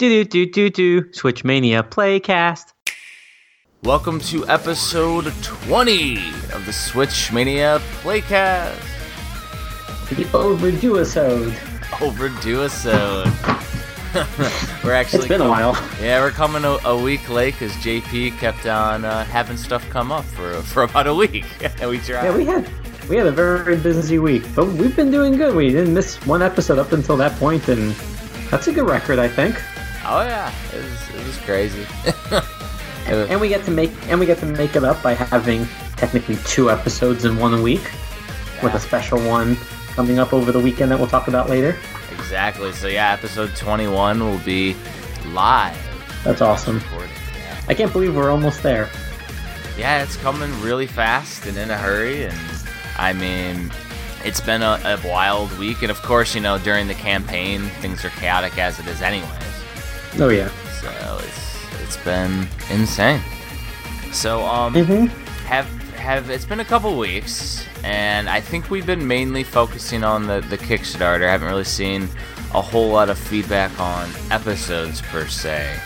Do do do do do. Switch Mania Playcast. Welcome to episode 20 of the Switch Mania Playcast. The overdue episode. Overdue episode. we're actually It's been a while. Yeah, we're coming a, a week late because JP kept on uh, having stuff come up for for about a week. and we tried. Yeah, we had we had a very busy week, but we've been doing good. We didn't miss one episode up until that point, and that's a good record, I think. Oh yeah, it was, it was crazy. It was- And we get to make and we get to make it up by having technically two episodes in one week, with a special one coming up over the weekend that we'll talk about later. exactly. So yeah, episode 21 will be live. That's awesome. Yeah. I can't believe we're almost there. yeah, it's coming really fast and in a hurry. And I mean, it's been a, a wild week. And of course, you know, during the campaign, things are chaotic as it is, anyways. Oh yeah. So it's it's been insane. So um, Mm-hmm. have have it's been a couple weeks, and I think we've been mainly focusing on the the Kickstarter. I haven't really seen a whole lot of feedback on episodes per se,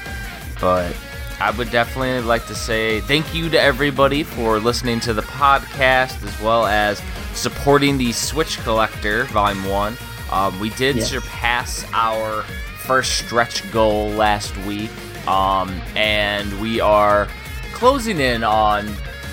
but I would definitely like to say thank you to everybody for listening to the podcast as well as supporting the Switch Collector Volume One. Um, we did Yes. surpass our first stretch goal last week, um, and we are closing in on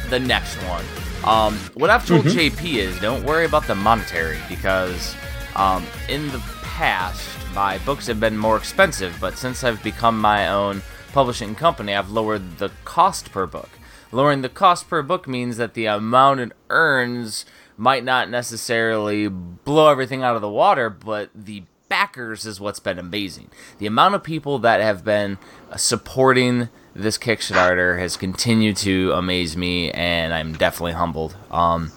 the next one. Um, what I've told JP is don't worry about the monetary because um, in the past my books have been more expensive, but since I've become my own publishing company, I've lowered the cost per book. Lowering the cost per book means that the amount it earns might not necessarily blow everything out of the water, but the backers is what's been amazing. The amount of people that have been uh, supporting this Kickstarter has continued to amaze me, and I'm definitely humbled. Um,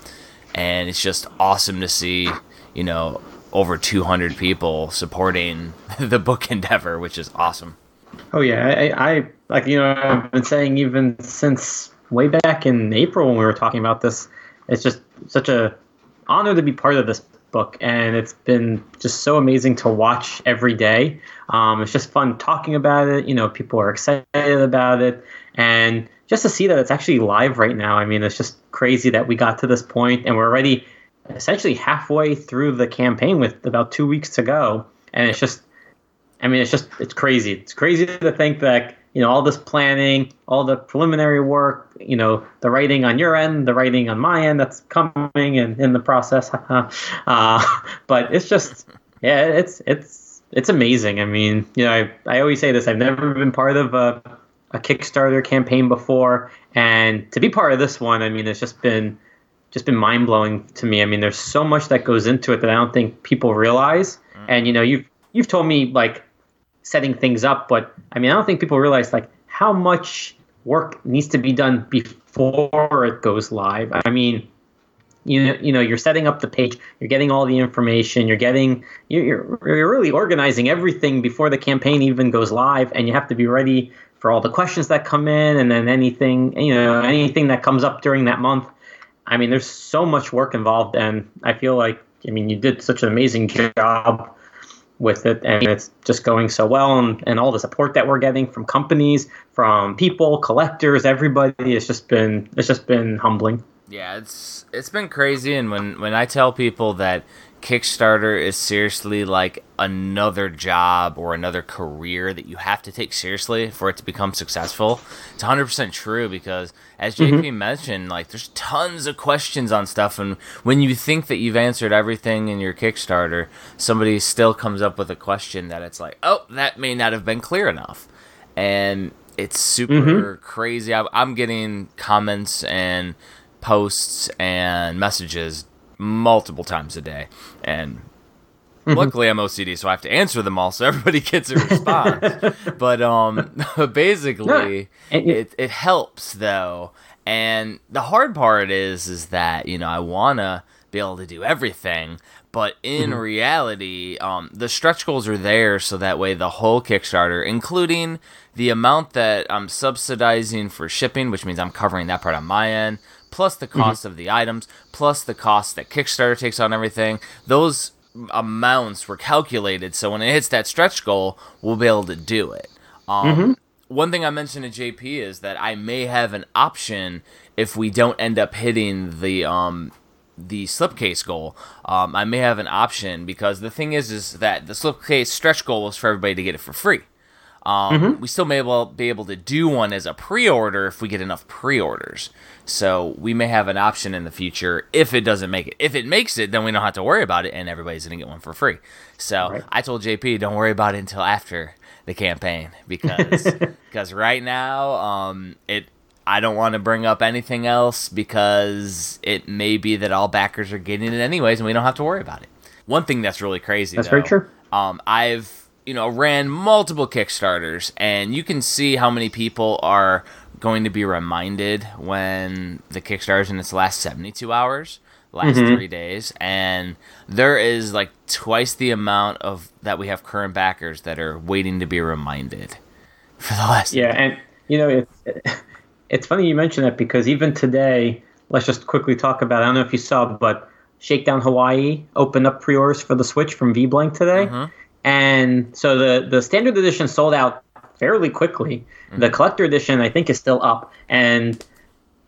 and it's just awesome to see, you know, over 200 people supporting the book endeavor, which is awesome. Oh yeah, I, I like you know I've been saying even since way back in April when we were talking about this. It's just such a honor to be part of this book, and it's been just so amazing to watch every day. Um, it's just fun talking about it. You know, people are excited about it, and just to see that it's actually live right now. I mean, it's just crazy that we got to this point, and we're already essentially halfway through the campaign with about two weeks to go, and it's just I mean, it's just it's crazy. It's crazy to think that you know all this planning, all the preliminary work, you know, the writing on your end, the writing on my end that's coming and in the process. uh, but it's just yeah, it's it's it's amazing. I mean, you know, I, I always say this. I've never been part of a a Kickstarter campaign before, and to be part of this one, I mean, it's just been just been mind blowing to me. I mean, there's so much that goes into it that I don't think people realize. And you know, you've you've told me like setting things up, but I mean, I don't think people realize like how much work needs to be done before it goes live. I mean, you know, you know, you're setting up the page, you're getting all the information, you're getting, you're, you're you're really organizing everything before the campaign even goes live, and you have to be ready for all the questions that come in, and then anything, you know, anything that comes up during that month. I mean, there's so much work involved, and I feel like, I mean, you did such an amazing job with it, and it's just going so well, and, and all the support that we're getting from companies, from people, collectors, everybody, it's just been, it's just been humbling. Yeah, it's it's been crazy, and when when I tell people that Kickstarter is seriously like another job or another career that you have to take seriously for it to become successful, it's 100% true because as JP mm-hmm. mentioned, like there's tons of questions on stuff and when you think that you've answered everything in your Kickstarter, somebody still comes up with a question that it's like, "Oh, that may not have been clear enough." And it's super mm-hmm. crazy. I, I'm getting comments and posts and messages multiple times a day. And luckily I'm OCD, so I have to answer them all so everybody gets a response. but um basically it, it helps though. And the hard part is is that, you know, I wanna be able to do everything, but in reality, um, the stretch goals are there so that way the whole Kickstarter, including the amount that I'm subsidizing for shipping, which means I'm covering that part on my end, plus the cost of the items, plus the cost that Kickstarter takes on everything. Those amounts were calculated so when it hits that stretch goal, we'll be able to do it. Um, One thing I mentioned to JP is that I may have an option if we don't end up hitting the um, the slipcase goal. Um, I may have an option because the thing is, is that the slipcase stretch goal was for everybody to get it for free. Um, We still may able, be able to do one as a pre-order if we get enough pre-orders. So we may have an option in the future if it doesn't make it. If it makes it, then we don't have to worry about it, and everybody's gonna get one for free. So Right. I told JP, don't worry about it until after the campaign because because right now, um, it I don't want to bring up anything else because it may be that all backers are getting it anyways, and we don't have to worry about it. One thing that's really crazy. That's though, very true. Um, I've you know ran multiple Kickstarters, and you can see how many people are going to be reminded when the Kickstarter's in its last seventy-two hours, last Mm-hmm. three days, and there is like twice the amount of that we have current backers that are waiting to be reminded for the last. Yeah, and you know it's it's funny you mention that because even today, let's just quickly talk about. I don't know if you saw, but Shakedown Hawaii opened up pre-orders for the Switch from VBlank today, and so the the standard edition sold out fairly quickly. The collector edition, I think, is still up, and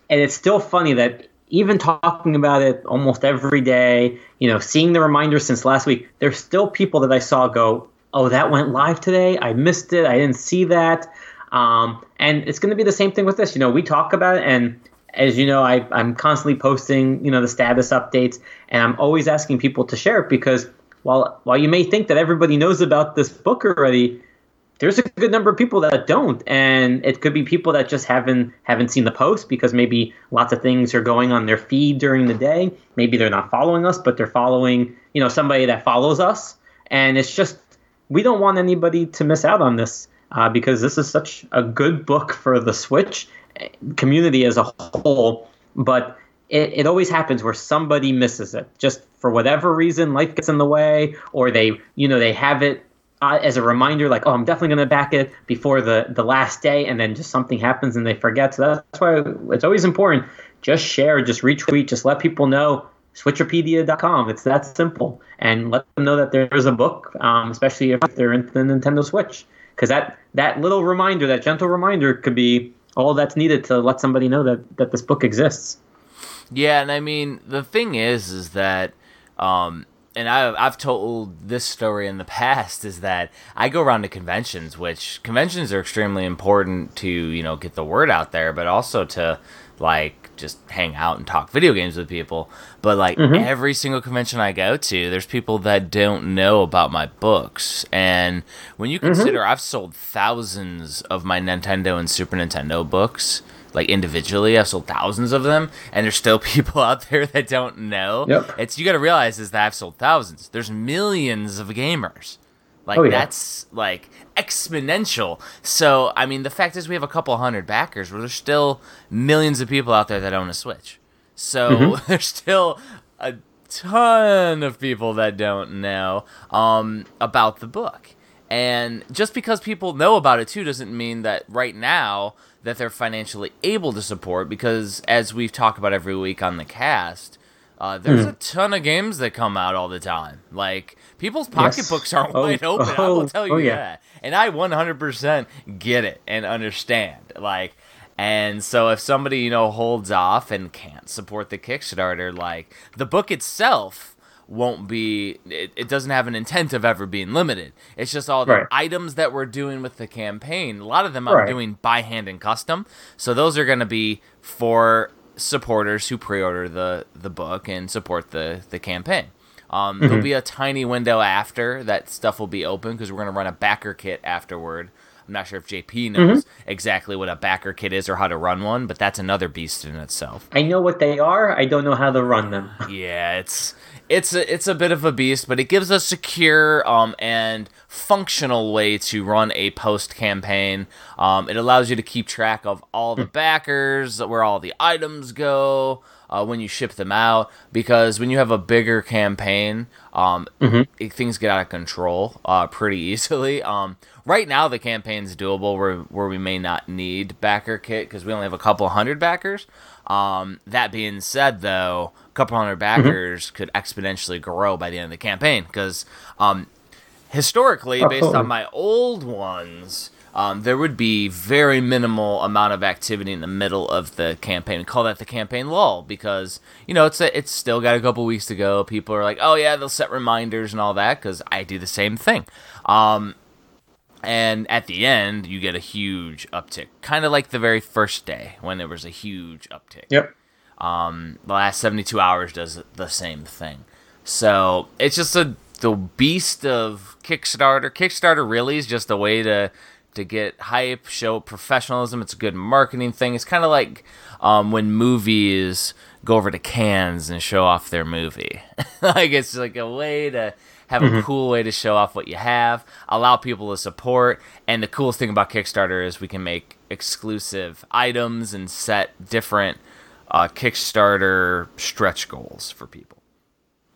and it's still funny that even talking about it almost every day, you know, seeing the reminder since last week, there's still people that I saw go, "Oh, that went live today. I missed it. I didn't see that." Um, and it's going to be the same thing with this. You know, we talk about it, and as you know, I, I'm constantly posting, you know, the status updates, and I'm always asking people to share it because while while you may think that everybody knows about this book already, there's a good number of people that don't. And it could be people that just haven't haven't seen the post because maybe lots of things are going on their feed during the day. Maybe they're not following us but they're following you know somebody that follows us. And it's just we don't want anybody to miss out on this uh, because this is such a good book for the switch eh, community as a whole. But it, it always happens where somebody misses it just for whatever reason life gets in the way or they you know they have it uh, as a reminder, like, oh, I'm definitely going to back it before the, the last day, and then just something happens and they forget. So that's why it's always important. Just share, just retweet, just let people know. Switchopedia.com. It's that simple, and let them know that there's a book, um, especially if they're into the Nintendo Switch, because that that little reminder, that gentle reminder, could be all that's needed to let somebody know that that this book exists. Yeah, and I mean the thing is, is that, um, and I've I've told this story in the past is that I go around to conventions, which conventions are extremely important to you know get the word out there, but also to like just hang out and talk video games with people. But like every single convention I go to, there's people that don't know about my books, and when you consider I've sold thousands of my Nintendo and Super Nintendo books like individually. I've sold thousands of them, and there's still people out there that don't know. Yep. It's you got to realize is that I've sold thousands. There's millions of gamers. Like Oh, yeah. that's like exponential. So I mean, the fact is we have a couple hundred backers, but there's still millions of people out there that own a Switch. So Mm-hmm. there's still a ton of people that don't know um, about the book. And just because people know about it too doesn't mean that right now that they're financially able to support because as we've talked about every week on the cast, uh, there's Hmm. a ton of games that come out all the time. Like people's pocketbooks aren't Oh, wide open. I oh, will tell you oh, yeah. that. And I 100% get it and understand. Like and so if somebody, you know, holds off and can't support the Kickstarter, like the book itself won't be it, it doesn't have an intent of ever being limited. It's just all the Right. items that we're doing with the campaign. A lot of them I'm Right. doing by hand and custom. So those are going to be for supporters who pre-order the the book and support the the campaign. Um, Mm-hmm. There'll be a tiny window after that stuff will be open because we're going to run a backer kit afterward. I'm not sure if JP knows Mm-hmm. exactly what a backer kit is or how to run one, but that's another beast in itself. I know what they are. I don't know how to run them. Yeah, it's it's a it's a bit of a beast, but it gives a secure um and functional way to run a post campaign. Um, it allows you to keep track of all the backers, where all the items go. Uh, when you ship them out, because when you have a bigger campaign, um, it- things get out of control uh, pretty easily. Um, right now, the campaign's doable where where we may not need backer kit because we only have a couple hundred backers. Um, that being said, though, a couple hundred backers could exponentially grow by the end of the campaign because um, historically, based Absolutely. on my old ones, um, there would be very minimal amount of activity in the middle of the campaign. We call that the campaign lull because you know it's a, it's still got a couple weeks to go. People are like, oh yeah, they'll set reminders and all that because I do the same thing. Um, and at the end, you get a huge uptick, kind of like the very first day when there was a huge uptick. Yep. Um, the last 72 hours does the same thing. So it's just a the beast of Kickstarter. Kickstarter really is just a way to to get hype, show professionalism. It's a good marketing thing. It's kind of like um, when movies go over to Cannes and show off their movie. like it's like a way to have a cool way to show off what you have, allow people to support. And the coolest thing about Kickstarter is we can make exclusive items and set different uh, Kickstarter stretch goals for people.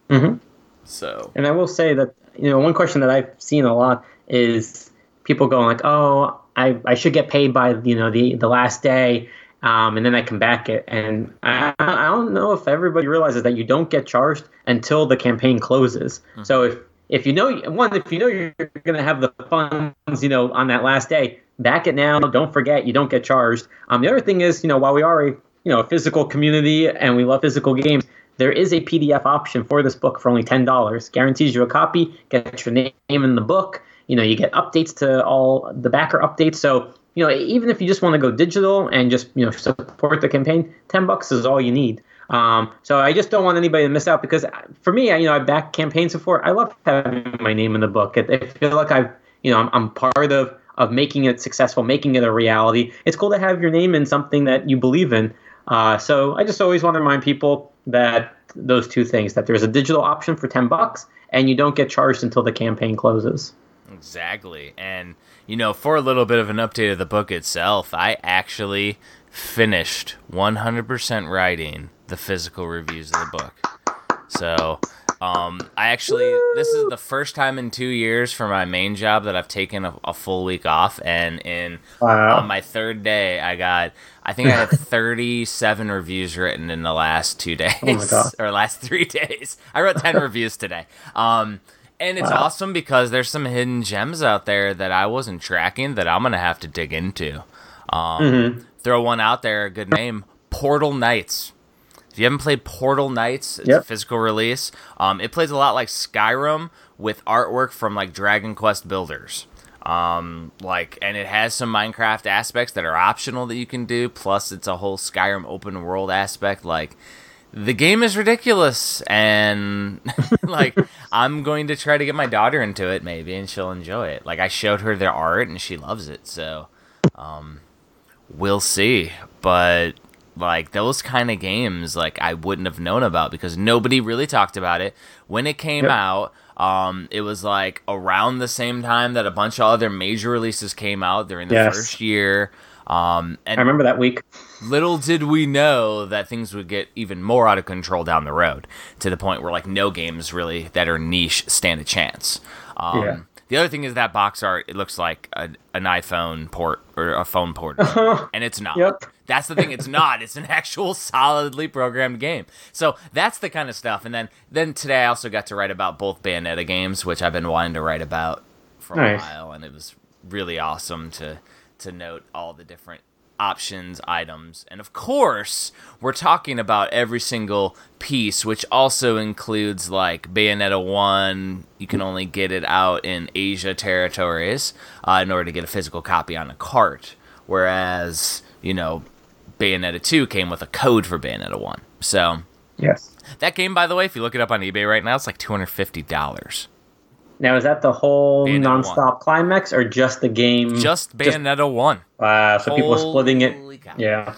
Mm-hmm. So And I will say that you know one question that I've seen a lot is people going like, "Oh, I, I should get paid by you know the the last day," um, and then I come back it. And I, I don't know if everybody realizes that you don't get charged until the campaign closes. So if if you know one, if you know you're going to have the funds, you know, on that last day, back it now. Don't forget, you don't get charged. Um, the other thing is, you know, while we are a you know a physical community and we love physical games, there is a PDF option for this book for only ten dollars. Guarantees you a copy, gets your name in the book. You know, you get updates to all the backer updates. So you know, even if you just want to go digital and just you know support the campaign, ten bucks is all you need. Um, so I just don't want anybody to miss out because for me, I, you know, I back campaigns before. I love having my name in the book. I, feel like I've, you know, I'm, I'm part of of making it successful, making it a reality. It's cool to have your name in something that you believe in. Uh, so I just always want to remind people that those two things that there's a digital option for 10 bucks and you don't get charged until the campaign closes. Exactly. And, you know, for a little bit of an update of the book itself, I actually finished 100% writing the physical reviews of the book. So, um, I actually, this is the first time in two years for my main job that I've taken a, a full week off. And in Wow. on my third day, I got, I think I had 37 reviews written in the last two days Oh my God. or last three days. I wrote 10 reviews today. Um, and it's Wow. awesome because there's some hidden gems out there that I wasn't tracking that I'm gonna have to dig into. Um, Mm-hmm. Throw one out there, a good name, Portal Knights. If you haven't played Portal Knights, it's a physical release. Um, it plays a lot like Skyrim with artwork from like Dragon Quest builders. Um, like, and it has some Minecraft aspects that are optional that you can do. Plus, it's a whole Skyrim open world aspect. Like, the game is ridiculous, and like, I'm going to try to get my daughter into it maybe, and she'll enjoy it. Like, I showed her their art, and she loves it. So, um, we'll see. But like those kind of games, like I wouldn't have known about because nobody really talked about it when it came Yep. out. Um, it was like around the same time that a bunch of other major releases came out during the Yes. first year. Um, and I remember that week. Little did we know that things would get even more out of control down the road to the point where like no games really that are niche stand a chance. Um, Yeah. The other thing is that box art. It looks like a, an iPhone port or a phone port, and it's not. Yep. That's the thing. It's not. It's an actual solidly programmed game. So that's the kind of stuff. And then then today I also got to write about both Bayonetta games, which I've been wanting to write about for a while, and it was really awesome to to note all the different options, items, and of course, we're talking about every single piece, which also includes like Bayonetta 1. You can only get it out in Asia territories uh, in order to get a physical copy on a cart, whereas, you know, Bayonetta 2 came with a code for Bayonetta 1. So, Yes. that game, by the way, if you look it up on eBay right now, it's like $250. Now is that the whole Bayonetta nonstop climax or just the game? Just Bayonetta 1. Wow. So people are splitting it. Holy cow. Yeah.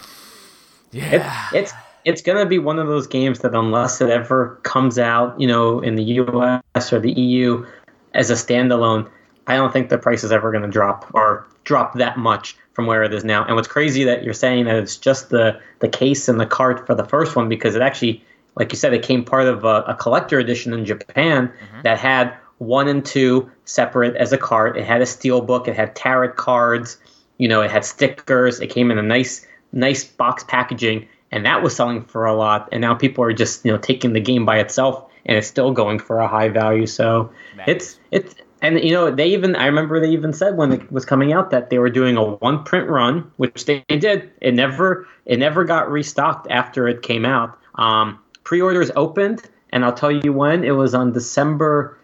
Yeah. It, it's it's gonna be one of those games that unless it ever comes out, you know, in the U.S. or the EU as a standalone, I don't think the price is ever gonna drop or drop that much from where it is now. And what's crazy that you're saying that it's just the the case and the cart for the first one because it actually, like you said, it came part of a, a collector edition in Japan mm-hmm. that had one and two separate as a cart. It had a steel book. It had tarot cards. You know, it had stickers. It came in a nice nice box packaging, and that was selling for a lot. And now people are just you know taking the game by itself, and it's still going for a high value. So Nice. it's it's And you know, they even I remember they even said when it was coming out that they were doing a one print run, which they did. It never it never got restocked after it came out. Um, pre-orders opened, and I'll tell you when. It was on December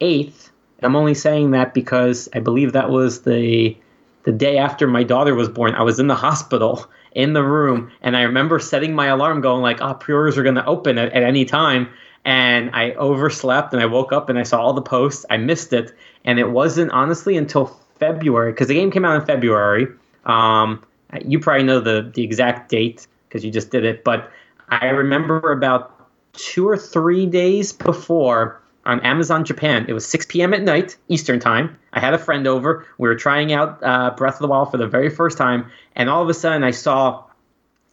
eighth. I'm only saying that because I believe that was the the day after my daughter was born. I was in the hospital in the room, and I remember setting my alarm, going like, "Oh, pre-orders are going to open at, at any time." and I overslept and I woke up and I saw all the posts. I missed it, and it wasn't honestly until February because the game came out in February. Um, you probably know the the exact date because you just did it, but I remember about two or three days before on Amazon Japan. It was 6 p.m. at night Eastern time. I had a friend over. We were trying out uh, Breath of the Wild for the very first time, and all of a sudden I saw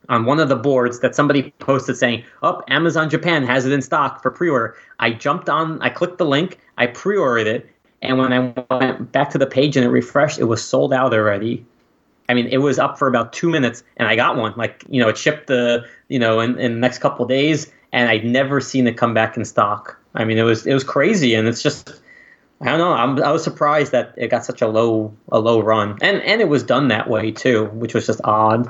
on one of the boards that somebody posted saying, "Up, oh, Amazon Japan has it in stock for pre-order." I jumped on, I clicked the link, I pre-ordered it, and when I went back to the page and it refreshed, it was sold out already. I mean, it was up for about two minutes, and I got one. Like, you know, it shipped the, you know, in, in the next couple days, and I'd never seen it come back in stock. I mean, it was it was crazy, and it's just, I don't know. I'm, I was surprised that it got such a low a low run, and and it was done that way too, which was just odd.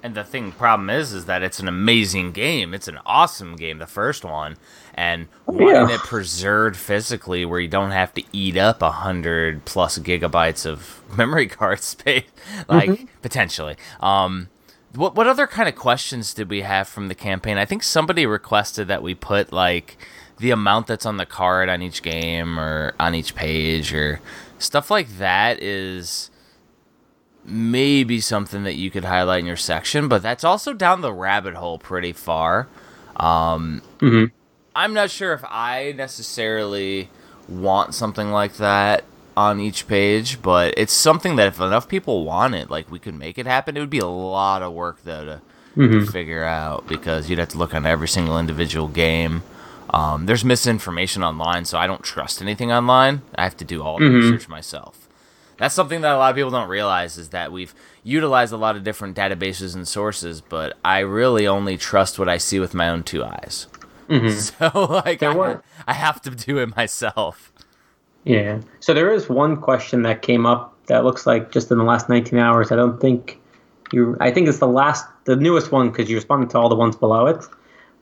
And the thing problem is is that it's an amazing game. It's an awesome game, the first one. And oh, wanting yeah. it preserved physically where you don't have to eat up a hundred plus gigabytes of memory card space like mm-hmm. potentially. Um what what other kind of questions did we have from the campaign? I think somebody requested that we put like the amount that's on the card on each game or on each page or stuff like that is maybe something that you could highlight in your section, but that's also down the rabbit hole pretty far. Um, mm-hmm. I'm not sure if I necessarily want something like that on each page, but it's something that if enough people want it, like we could make it happen. It would be a lot of work though to, mm-hmm. to figure out because you'd have to look on every single individual game. Um, there's misinformation online, so I don't trust anything online. I have to do all the mm-hmm. research myself. That's something that a lot of people don't realize is that we've utilized a lot of different databases and sources, but I really only trust what I see with my own two eyes. Mm-hmm. So like I, I have to do it myself. Yeah. So there is one question that came up that looks like just in the last 19 hours. I don't think you. I think it's the last, the newest one because you responded to all the ones below it.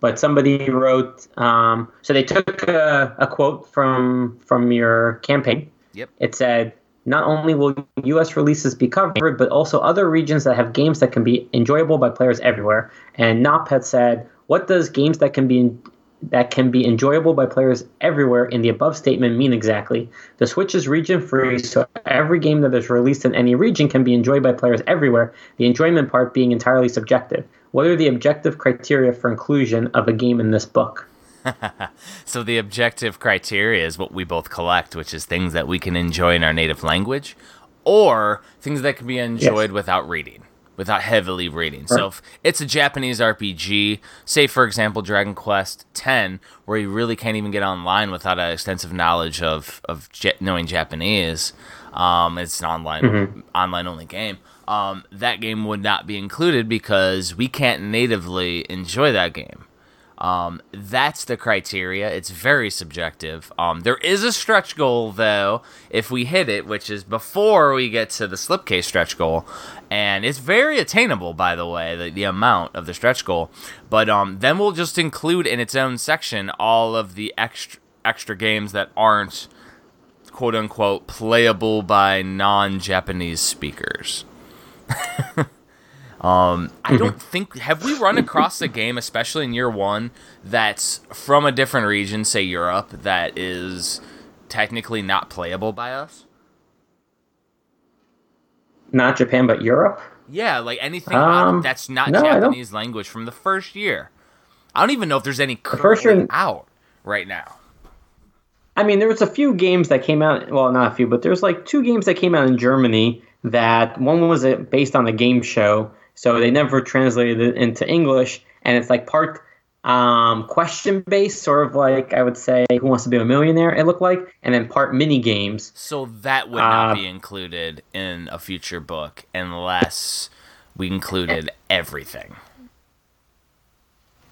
But somebody wrote. Um, so they took a, a quote from from your campaign. Yep. It said, not only will US releases be covered, but also other regions that have games that can be enjoyable by players everywhere. And Nop had said, what does games that can be that can be enjoyable by players everywhere in the above statement mean exactly? The Switch is region free, so every game that is released in any region can be enjoyed by players everywhere, the enjoyment part being entirely subjective. What are the objective criteria for inclusion of a game in this book? so the objective criteria is what we both collect, which is things that we can enjoy in our native language, or things that can be enjoyed yes. without reading, without heavily reading. Right. So if it's a Japanese RPG, say for example Dragon Quest X, where you really can't even get online without an extensive knowledge of of knowing Japanese, um, it's an online mm-hmm. online only game. Um, that game would not be included because we can't natively enjoy that game. Um, that's the criteria. It's very subjective. Um, there is a stretch goal though, if we hit it, which is before we get to the slipcase stretch goal, and it's very attainable, by the way, the, the amount of the stretch goal. But um, then we'll just include in its own section all of the extra extra games that aren't quote unquote playable by non-Japanese speakers. Um, I mm-hmm. don't think have we run across a game, especially in year one, that's from a different region, say Europe, that is technically not playable by us. Not Japan, but Europe. Yeah, like anything um, that's not no, Japanese language from the first year. I don't even know if there's any currently out right now. I mean, there was a few games that came out. Well, not a few, but there's like two games that came out in Germany. That one was based on a game show so they never translated it into English, and it's like part um, question based, sort of like I would say Who Wants to Be a Millionaire, it looked like, and then part mini games. So that would not uh, be included in a future book unless we included everything.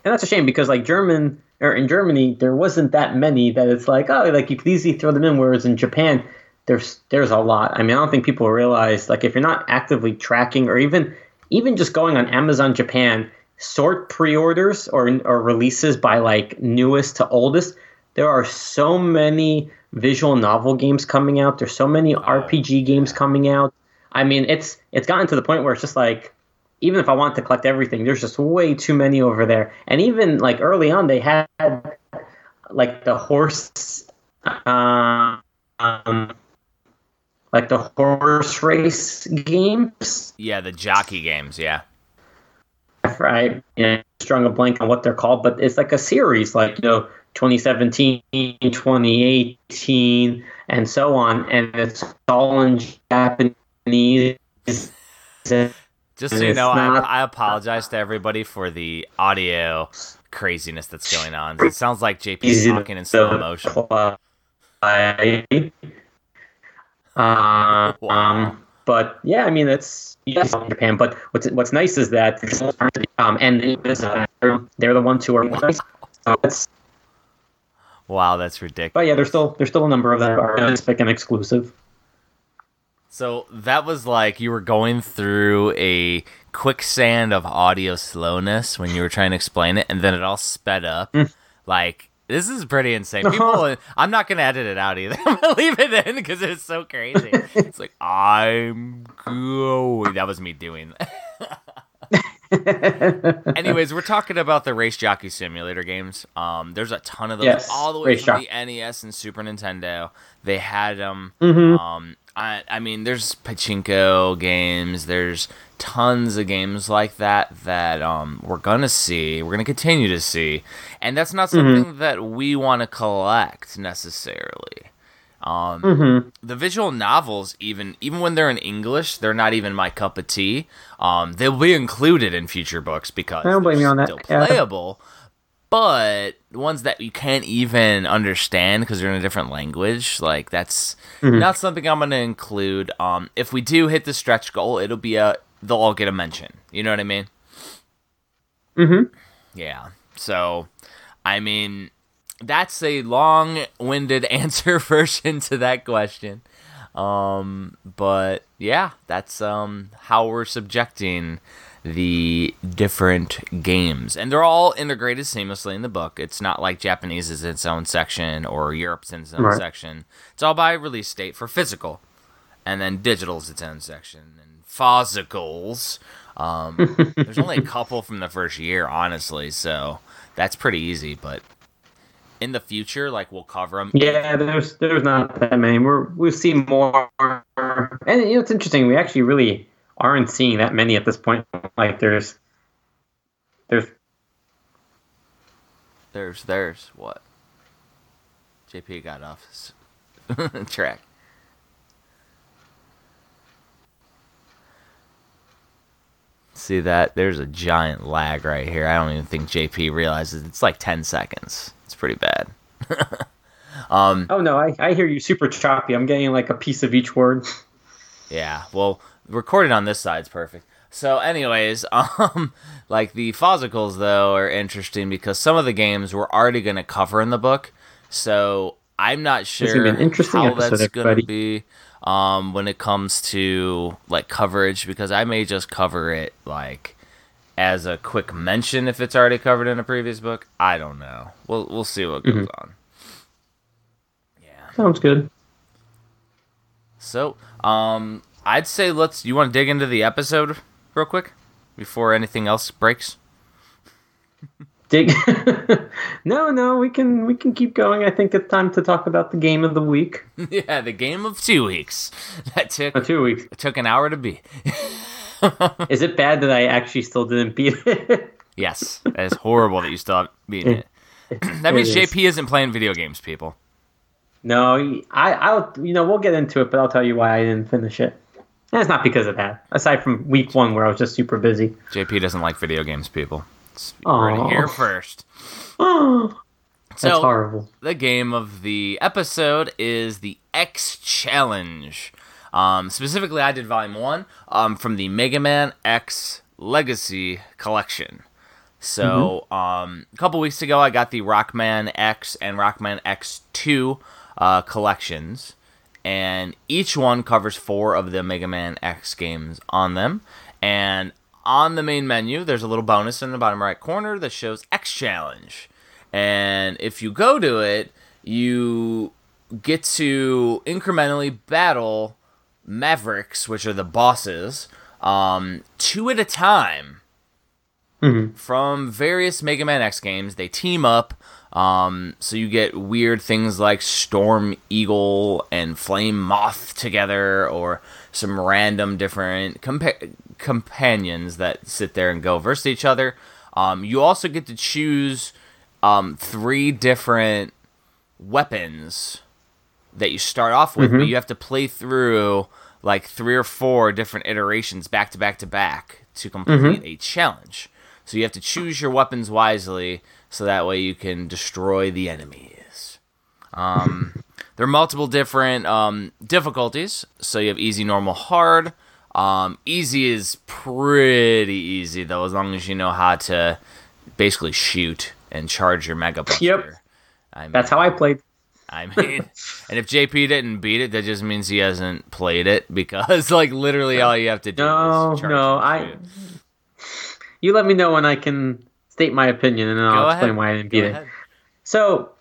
And that's a shame because like German or in Germany, there wasn't that many that it's like, oh, like you could easily throw them in. Whereas in Japan, there's there's a lot. I mean, I don't think people realize like if you're not actively tracking or even even just going on Amazon Japan, sort pre-orders or or releases by like newest to oldest. There are so many visual novel games coming out. There's so many RPG games coming out. I mean, it's it's gotten to the point where it's just like even if I want to collect everything, there's just way too many over there. And even like early on, they had like the horse, um, like the horse race games. Yeah, the jockey games. Yeah. Right. Yeah, strung a blank on what they're called, but it's like a series, like you know, 2017, 2018, and so on, and it's all in Japanese. Just so you know, not, I, I, apologize to everybody for the audio craziness that's going on. It sounds like JP's talking in slow motion. Uh, wow. Um, but yeah, I mean it's yes, Japan. But what's what's nice is that um, and they're the ones who are. So it's, wow, that's ridiculous. But yeah, there's still there's still a number of them are specific and exclusive. So that was like you were going through a quicksand of audio slowness when you were trying to explain it, and then it all sped up. Mm. Like this is pretty insane. People, I'm not gonna edit it out either. I'm gonna leave it in because it's so crazy. it's like I'm going. That was me doing. Anyways, we're talking about the race jockey simulator games. Um, there's a ton of those yes, all the way from the NES and Super Nintendo. They had them. Mm-hmm. Um, I, I mean, there's pachinko games. There's tons of games like that that um, we're gonna see. We're gonna continue to see, and that's not mm-hmm. something mm-hmm. that we want to collect necessarily. Um, mm-hmm. The visual novels, even even when they're in English, they're not even my cup of tea. Um, they'll be included in future books because I don't blame you on that. Still playable. Yeah but ones that you can't even understand because they're in a different language like that's mm-hmm. not something i'm going to include um if we do hit the stretch goal it'll be a they'll all get a mention you know what i mean mm-hmm yeah so i mean that's a long-winded answer version to that question um but yeah that's um how we're subjecting the different games. And they're all integrated seamlessly in the book. It's not like Japanese is its own section or Europe's in its own right. section. It's all by release date for physical. And then digital's its own section. And physicals. Um, there's only a couple from the first year, honestly, so that's pretty easy. But in the future, like we'll cover them. Yeah, there's there's not that many. We're we see more, and you know it's interesting. We actually really aren't seeing that many at this point. Like there's there's there's there's what JP got off track. See that? There's a giant lag right here. I don't even think JP realizes it's like 10 seconds. It's pretty bad. um, oh no, I, I hear you super choppy. I'm getting like a piece of each word. Yeah, well, recorded on this side's perfect. So, anyways, um, like the physicals though are interesting because some of the games we're already going to cover in the book. So I'm not sure how that's going to be um, when it comes to like coverage because I may just cover it like as a quick mention if it's already covered in a previous book. I don't know. We'll we'll see what goes mm-hmm. on. Yeah, sounds good. So, um, I'd say let's. You want to dig into the episode real quick before anything else breaks? dig. no, no, we can we can keep going. I think it's time to talk about the game of the week. yeah, the game of two weeks. That took oh, two weeks. It took an hour to beat. Is it bad that I actually still didn't beat it? yes, that is horrible that you still beaten it. it. that means JP isn't playing video games, people. No, I, I'll, you know, we'll get into it, but I'll tell you why I didn't finish it. And it's not because of that. Aside from week one, where I was just super busy. JP doesn't like video games, people. You're here first. Oh, that's so, horrible. The game of the episode is the X Challenge. Um, specifically, I did Volume One um, from the Mega Man X Legacy Collection. So um, a couple weeks ago, I got the Rockman X and Rockman X2 uh, collections, and each one covers four of the Mega Man X games on them. And on the main menu, there's a little bonus in the bottom right corner that shows X Challenge. And if you go to it, you get to incrementally battle Mavericks, which are the bosses, um, two at a time from various Mega Man X games. They team up, um, so you get weird things like Storm Eagle and Flame Moth together, or some random different compa- companions that sit there and go versus each other. Um, you also get to choose um, three different weapons that you start off with, but you have to play through like three or four different iterations back to back to back to complete a challenge. So you have to choose your weapons wisely so that way you can destroy the enemies. Um, there are multiple different um, difficulties. So you have easy, normal, hard. Um, easy is pretty easy though, as long as you know how to basically shoot and charge your Mega Buster. Yep. I mean, That's how I played. I mean, and if JP didn't beat it, that just means he hasn't played it because, like, literally all you have to do No, is charge no, I. You let me know when I can state my opinion, and then I'll Go explain why I didn't Go beat it. ahead. So,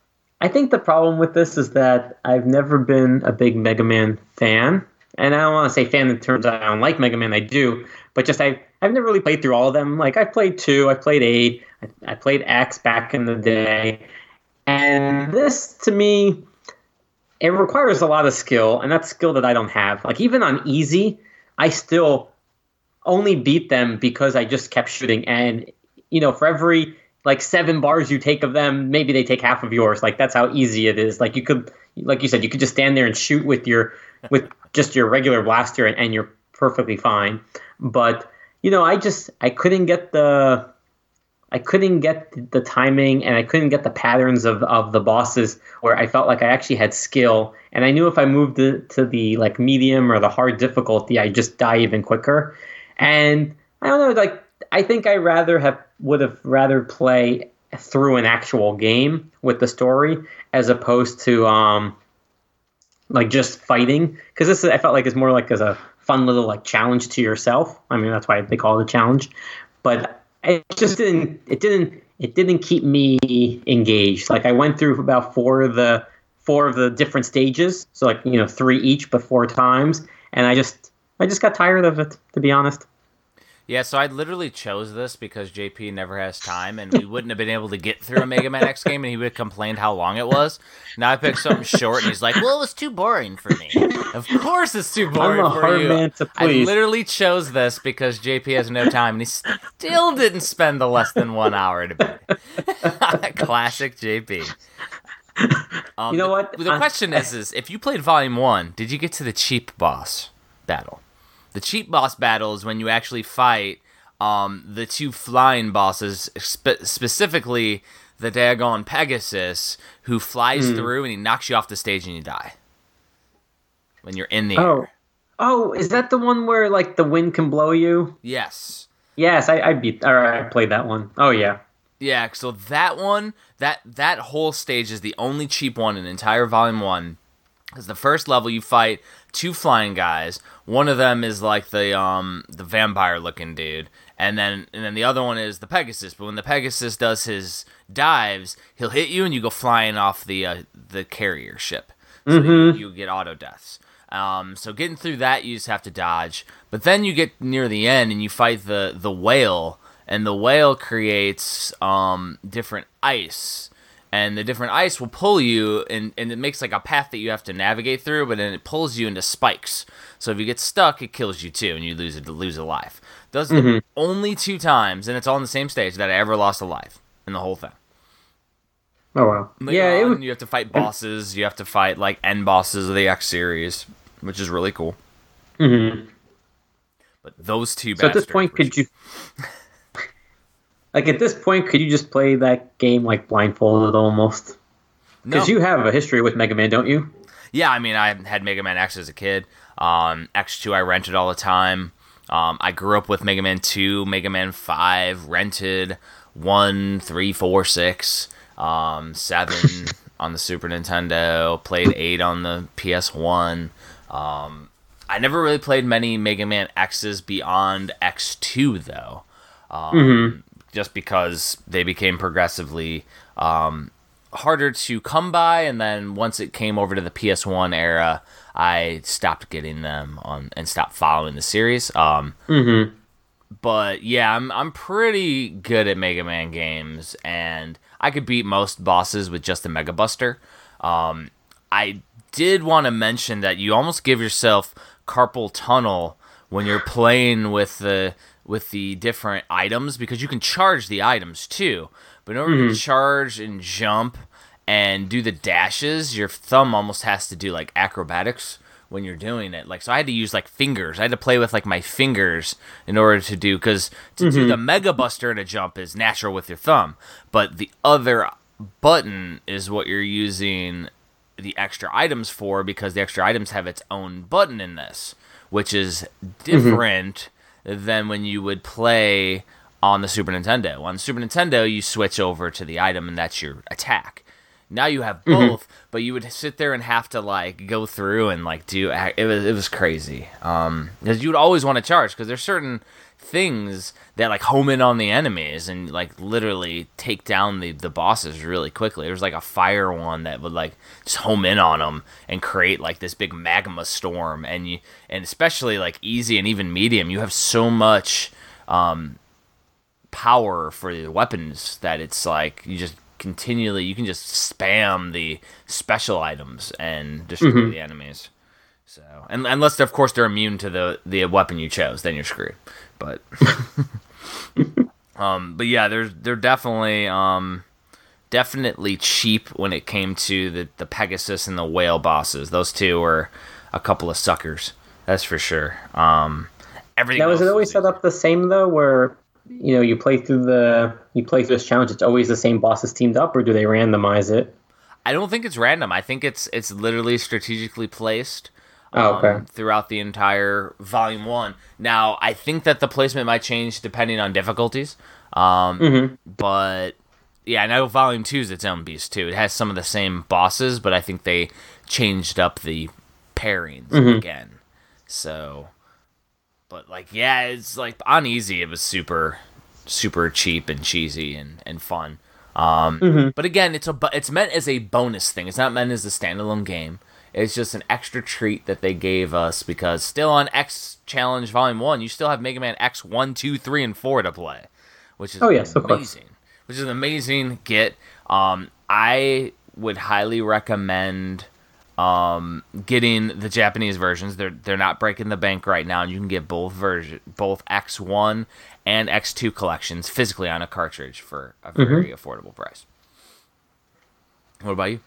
I think the problem with this is that I've never been a big Mega Man fan, and I don't want to say fan in terms I don't like Mega Man. I do, but just I I've never really played through all of them. Like I played two, I played eight, I, I played X back in the day, and this to me, it requires a lot of skill, and that's skill that I don't have. Like even on easy, I still only beat them because I just kept shooting. And you know, for every like seven bars you take of them, maybe they take half of yours. Like that's how easy it is. Like you could, like you said, you could just stand there and shoot with your with just your regular blaster, and, and you're perfectly fine. But you know, I just I couldn't get the I couldn't get the timing and I couldn't get the patterns of, of the bosses where I felt like I actually had skill and I knew if I moved to, to the like medium or the hard difficulty I'd just die even quicker. And I don't know, like I think I rather have would have rather play through an actual game with the story as opposed to um like just fighting because this is, I felt like it's more like as a fun little like challenge to yourself. I mean that's why they call it a challenge, but it just didn't it didn't it didn't keep me engaged. Like I went through about four of the four of the different stages, so like you know three each but four times, and I just I just got tired of it to be honest. Yeah, so I literally chose this because JP never has time, and we wouldn't have been able to get through a Mega Man X game, and he would have complained how long it was. Now I picked something short, and he's like, "Well, it was too boring for me." Of course, it's too boring I'm a for hard you. man to I literally chose this because JP has no time, and he still didn't spend the less than one hour to beat. Classic JP. Um, You know the- what? The I- question is, is if you played Volume One, did you get to the cheap boss battle? The cheap boss battle is when you actually fight um, the two flying bosses, spe- specifically the Dagon Pegasus, who flies Hmm. through and he knocks you off the stage and you die when you're in the Oh, air. oh, is that the one where like the wind can blow you? Yes. Yes, I, I beat or I played that one. Oh yeah. Yeah, so that one, that that whole stage is the only cheap one in entire Volume One. Because the first level you fight two flying guys. One of them is like the um the vampire looking dude, and then and then the other one is the Pegasus. But when the Pegasus does his dives, he'll hit you and you go flying off the uh, the carrier ship. So you, you get auto deaths. Um, so getting through that, you just have to dodge. But then you get near the end and you fight the the whale, and the whale creates um, different ice, and the different ice will pull you, and, and it makes like a path that you have to navigate through. But then it pulls you into spikes. So if you get stuck, it kills you too, and you lose a lose a life. Does it only two times, and it's all on the same stage that I ever lost a life in the whole thing. Oh wow. Later yeah, on, was, you have to fight bosses. You have to fight like end bosses of the X series, which is really cool. mhm. But those two. So at this point, could you like at this point could you just play that game like blindfolded almost? No. Because you have a history with Mega Man, don't you? Yeah, I mean, I had Mega Man X as a kid. Um, X2 I rented all the time. Um, I grew up with Mega Man 2, Mega Man 5, rented 1, 3, 4, 6, um, 7 on the Super Nintendo, played 8 on the PS1. Um, I never really played many Mega Man X's beyond X2, though. Um, Just because they became progressively um, harder to come by, and then once it came over to the PS1 era, I stopped getting them on and stopped following the series. Um, But yeah, I'm I'm pretty good at Mega Man games, and I could beat most bosses with just a Mega Buster. Um, I did want to mention that you almost give yourself carpal tunnel when you're playing with the with the different items because you can charge the items too. But in order to mm-hmm. charge and jump and do the dashes, your thumb almost has to do like acrobatics when you're doing it. Like so I had to use like fingers. I had to play with like my fingers in order to do cuz to do the mm-hmm. mega buster and a jump is natural with your thumb, but the other button is what you're using the extra items for because the extra items have its own button in this, which is mm-hmm. different than when you would play on the Super Nintendo. On the Super Nintendo, you switch over to the item and that's your attack. Now you have both, but you would sit there and have to like go through and like do it was it was crazy. Um, because you would always want to charge because there's certain things that like home in on the enemies and like literally take down the the bosses really quickly. There's like a fire one that would like just home in on them and create like this big magma storm and you and especially like easy and even medium, you have so much um power for the weapons that it's like you just continually you can just spam the special items and destroy the enemies. So, and unless of course they're immune to the the weapon you chose, then you're screwed. But, um, but yeah, there's they're definitely um, definitely cheap when it came to the the Pegasus and the whale bosses. Those two were a couple of suckers, that's for sure. Um, everything. Now, is it always set up the same though, where you know you play through the you play through this challenge? It's always the same bosses teamed up, or do they randomize it? I don't think it's random. I think it's it's literally strategically placed. Oh, okay. um, throughout the entire volume one. Now, I think that the placement might change depending on difficulties. Um, Mm-hmm. But yeah, I know volume two is its own beast too. It has some of the same bosses, but I think they changed up the pairings Mm-hmm. again. So, but like, yeah, it's like on easy. It was super, super cheap and cheesy and and fun. Um, Mm-hmm. But again, it's a it's meant as a bonus thing. It's not meant as a standalone game. It's just an extra treat that they gave us because still on X Challenge Volume One, you still have Mega Man X one, two, three, and four to play, which is Oh, yes, amazing. Which is an amazing get. Um, I would highly recommend um, getting the Japanese versions. They're they're not breaking the bank right now, and you can get both version, both X one and X two collections physically on a cartridge for a Mm-hmm. very affordable price. What about you?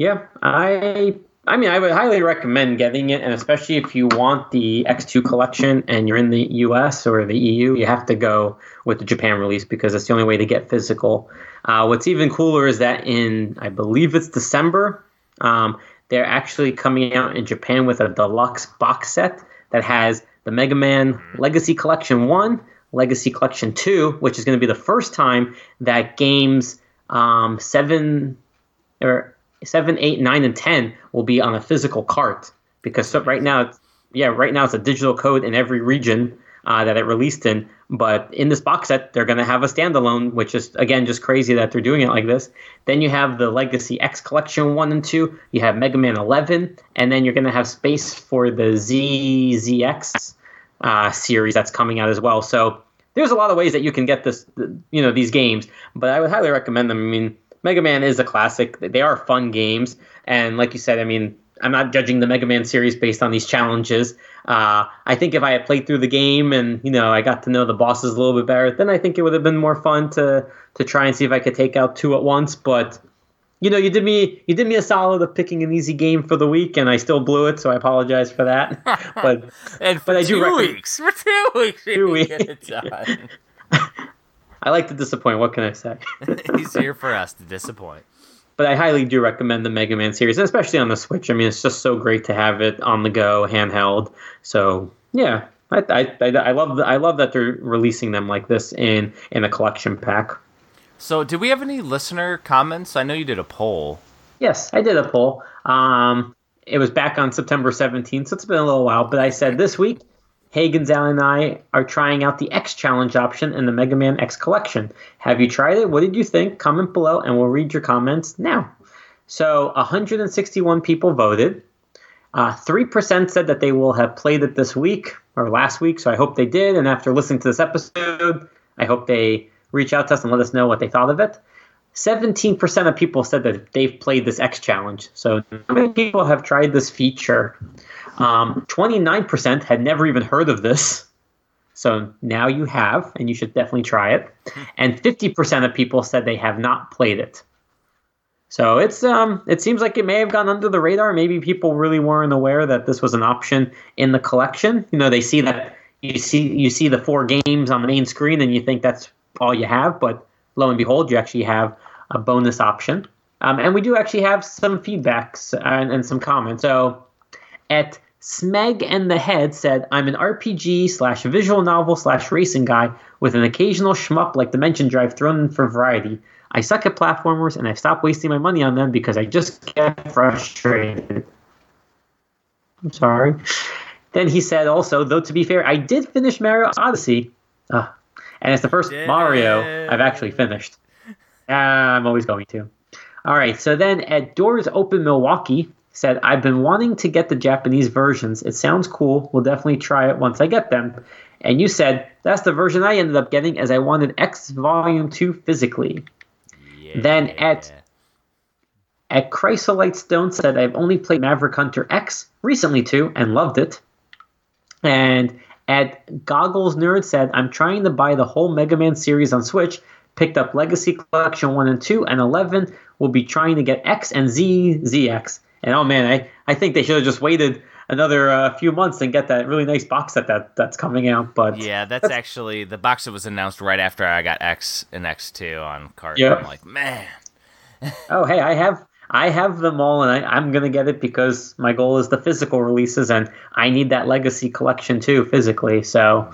Yeah, I I mean I would highly recommend getting it, and especially if you want the X2 collection and you're in the US or the EU, you have to go with the Japan release because it's the only way to get physical. Uh, what's even cooler is that in I believe it's December, um, they're actually coming out in Japan with a deluxe box set that has the Mega Man Legacy Collection One, Legacy Collection Two, which is going to be the first time that games um, seven or seven, eight, nine, and ten will be on a physical cart because so right now, it's, yeah, right now it's a digital code in every region uh, that it released in. But in this box set, they're going to have a standalone, which is again just crazy that they're doing it like this. Then you have the Legacy X Collection one and two. You have Mega Man Eleven, and then you're going to have space for the ZZX uh, series that's coming out as well. So there's a lot of ways that you can get this, you know, these games. But I would highly recommend them. I mean, Mega Man is a classic. They are fun games, and like you said, I mean, I'm not judging the Mega Man series based on these challenges. Uh, I think if I had played through the game and you know I got to know the bosses a little bit better, then I think it would have been more fun to to try and see if I could take out two at once. But you know, you did me you did me a solid of picking an easy game for the week, and I still blew it, so I apologize for that. but And for But I do two recommend- weeks, for two weeks, Two didn't get it done. I like to disappoint. What can I say? He's here for us to disappoint. but I highly do recommend the Mega Man series, especially on the Switch. I mean, it's just so great to have it on the go, handheld. So yeah, I, I, I, I love the, I love that they're releasing them like this in in a collection pack. So, did we have any listener comments? I know you did a poll. Yes, I did a poll. Um, it was back on September 17th, so it's been a little while. But I said this week, Hagen, Gonzalez, and I are trying out the X Challenge option in the Mega Man X collection. Have you tried it? What did you think? Comment below, and we'll read your comments now. So 161 people voted. Uh, 3% said that they will have played it this week or last week, so I hope they did. And after listening to this episode, I hope they reach out to us and let us know what they thought of it. 17% of people said that they've played this X challenge. So, how many people have tried this feature? Um, 29% had never even heard of this. So now you have, and you should definitely try it. And 50% of people said they have not played it. So it's um it seems like it may have gone under the radar. Maybe people really weren't aware that this was an option in the collection. You know, they see that you see you see the four games on the main screen and you think that's all you have, but lo and behold, you actually have a bonus option. Um, and we do actually have some feedbacks and, and some comments. So at Smeg and the Head said, I'm an RPG slash visual novel slash racing guy with an occasional shmup like Dimension Drive thrown in for variety. I suck at platformers and I've stopped wasting my money on them because I just get frustrated. I'm sorry. Then he said also, though to be fair, I did finish Mario Odyssey. Uh, and it's the first Did Mario. I've actually finished. Uh, I'm always going to. All right, so then at Doors Open Milwaukee said, I've been wanting to get the Japanese versions. It sounds cool. We'll definitely try it once I get them. And you said, that's the version I ended up getting as I wanted X Volume 2 physically. Then at- At Chrysolite Stone said, I've only played Maverick Hunter X recently too and loved it. And at Goggles Nerd said, I'm trying to buy the whole Mega Man series on Switch. Picked up Legacy Collection 1 and 2, and 11 will be trying to get X and Z, ZX. And oh man, I, I think they should have just waited another uh, few months and get that really nice box set that, that's coming out. But Yeah, that's, actually the box that was announced right after I got X and X2 on cart. Yeah. I'm like, man. oh hey, I have I have them all, and I, I'm gonna get it because my goal is the physical releases, and I need that Legacy collection too physically. So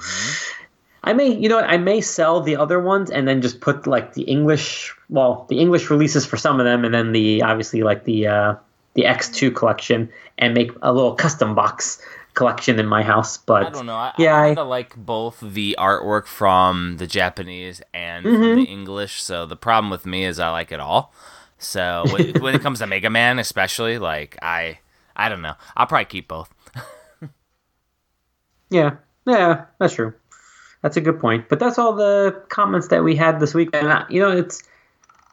I may, you know, what, I may sell the other ones and then just put like the English, well, the English releases for some of them, and then the obviously like the uh, the X2 collection, and make a little custom box collection in my house. But I don't know. I, yeah, I I- like both the artwork from the Japanese and Mm-hmm. the English. So the problem with me is I like it all. So when, when it comes to Mega Man, especially, like I, I don't know. I'll probably keep both. Yeah, yeah, that's true. That's a good point. But that's all the comments that we had this week, and you know, it's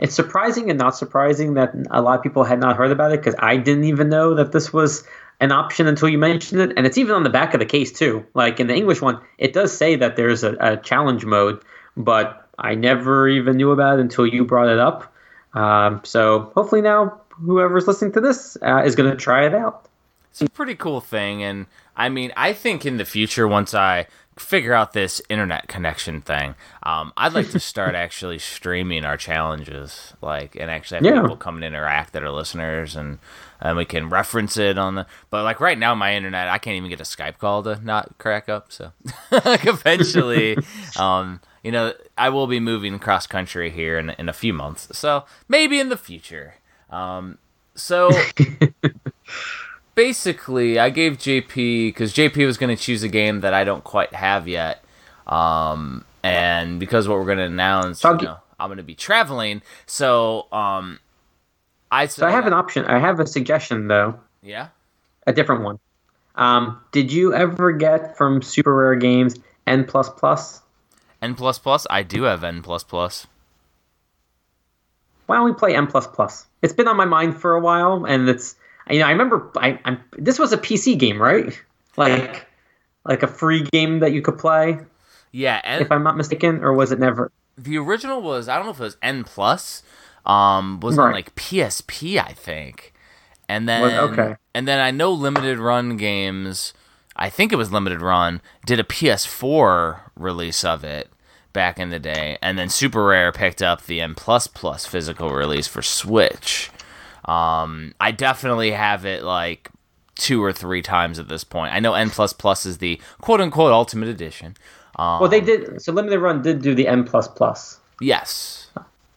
it's surprising and not surprising that a lot of people had not heard about it because I didn't even know that this was an option until you mentioned it, and it's even on the back of the case too. Like in the English one, it does say that there's a, a challenge mode, but I never even knew about it until you brought it up. Um, so hopefully now, whoever's listening to this uh, is going to try it out. It's a pretty cool thing, and I mean, I think in the future, once I figure out this internet connection thing, um, I'd like to start actually streaming our challenges, like, and actually have Yeah. people come and interact that are listeners, and and we can reference it on the. But like right now, my internet, I can't even get a Skype call to not crack up. So like eventually, um, you know, I will be moving cross country here in in a few months, so maybe in the future. Um, so basically, I gave JP because JP was going to choose a game that I don't quite have yet, um, and because what we're going to announce, you know, I'm going to be traveling, so um, I So I have an option. I have a suggestion though. yeah. a different one. Um, did you ever get from Super Rare Games N plus plus? N plus plus. I do have N plus plus. Why don't we play N plus plus? It's been on my mind for a while, and it's you know I remember I, I'm this was a PC game, right? Like like a free game that you could play, Yeah, N, if I'm not mistaken, or was it never? the original was I don't know if it was N plus, um, was on like PSP, I think, and then Was- okay. and then I know limited run games. I think it was limited run did a PS4 release of it back in the day, and then Super Rare picked up the N plus plus physical release for Switch. Um, I definitely have it like two or three times at this point. I know N plus plus is the quote unquote ultimate edition. Um, Well, they did. So limited run did do the N plus plus. yes.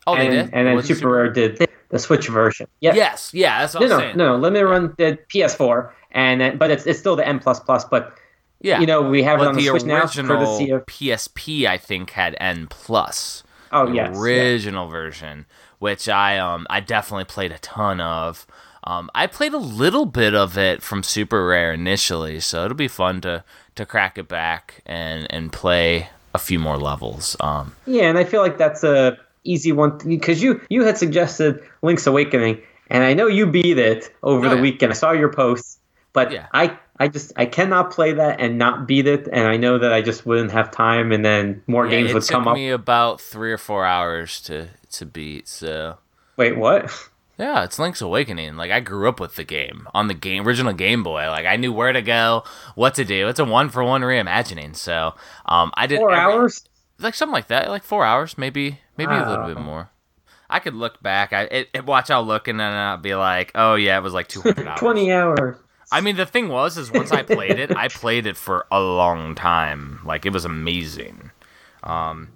Oh, and, they did. And then Super Rare did the Switch version. Yeah. Yes, yeah, that's what No, I'm no, saying. no. Limited run did PS4, and then, but it's it's still the N plus plus. But Yeah, you know we have it on the, the Switch now courtesy of. PSP, I think, had N plus. Oh the yes. yeah. original version, which I um I definitely played a ton of. Um, I played a little bit of it from Super Rare initially, so it'll be fun to to crack it back and and play a few more levels. Um, Yeah, and I feel like that's a easy one because you you had suggested Link's Awakening, and I know you beat it over Oh, the yeah. weekend. I saw your posts, but Yeah. I I just I cannot play that and not beat it, and I know that I just wouldn't have time, and then more yeah, games would come up. me about three or four hours to to beat. So Wait, what? Yeah, it's Link's Awakening. Like I grew up with the game on the game original Game Boy. Like I knew where to go, what to do. It's a one for one reimagining. So um, I did Four every- hours? like something like that, like four hours, maybe maybe a little bit more. I could look back. I it, it- watch. I'll look and then I'll be like, oh yeah, it was like two hundred hours. Twenty hours. I mean, the thing was, is once I played it, I played it for a long time. Like it was amazing. Um,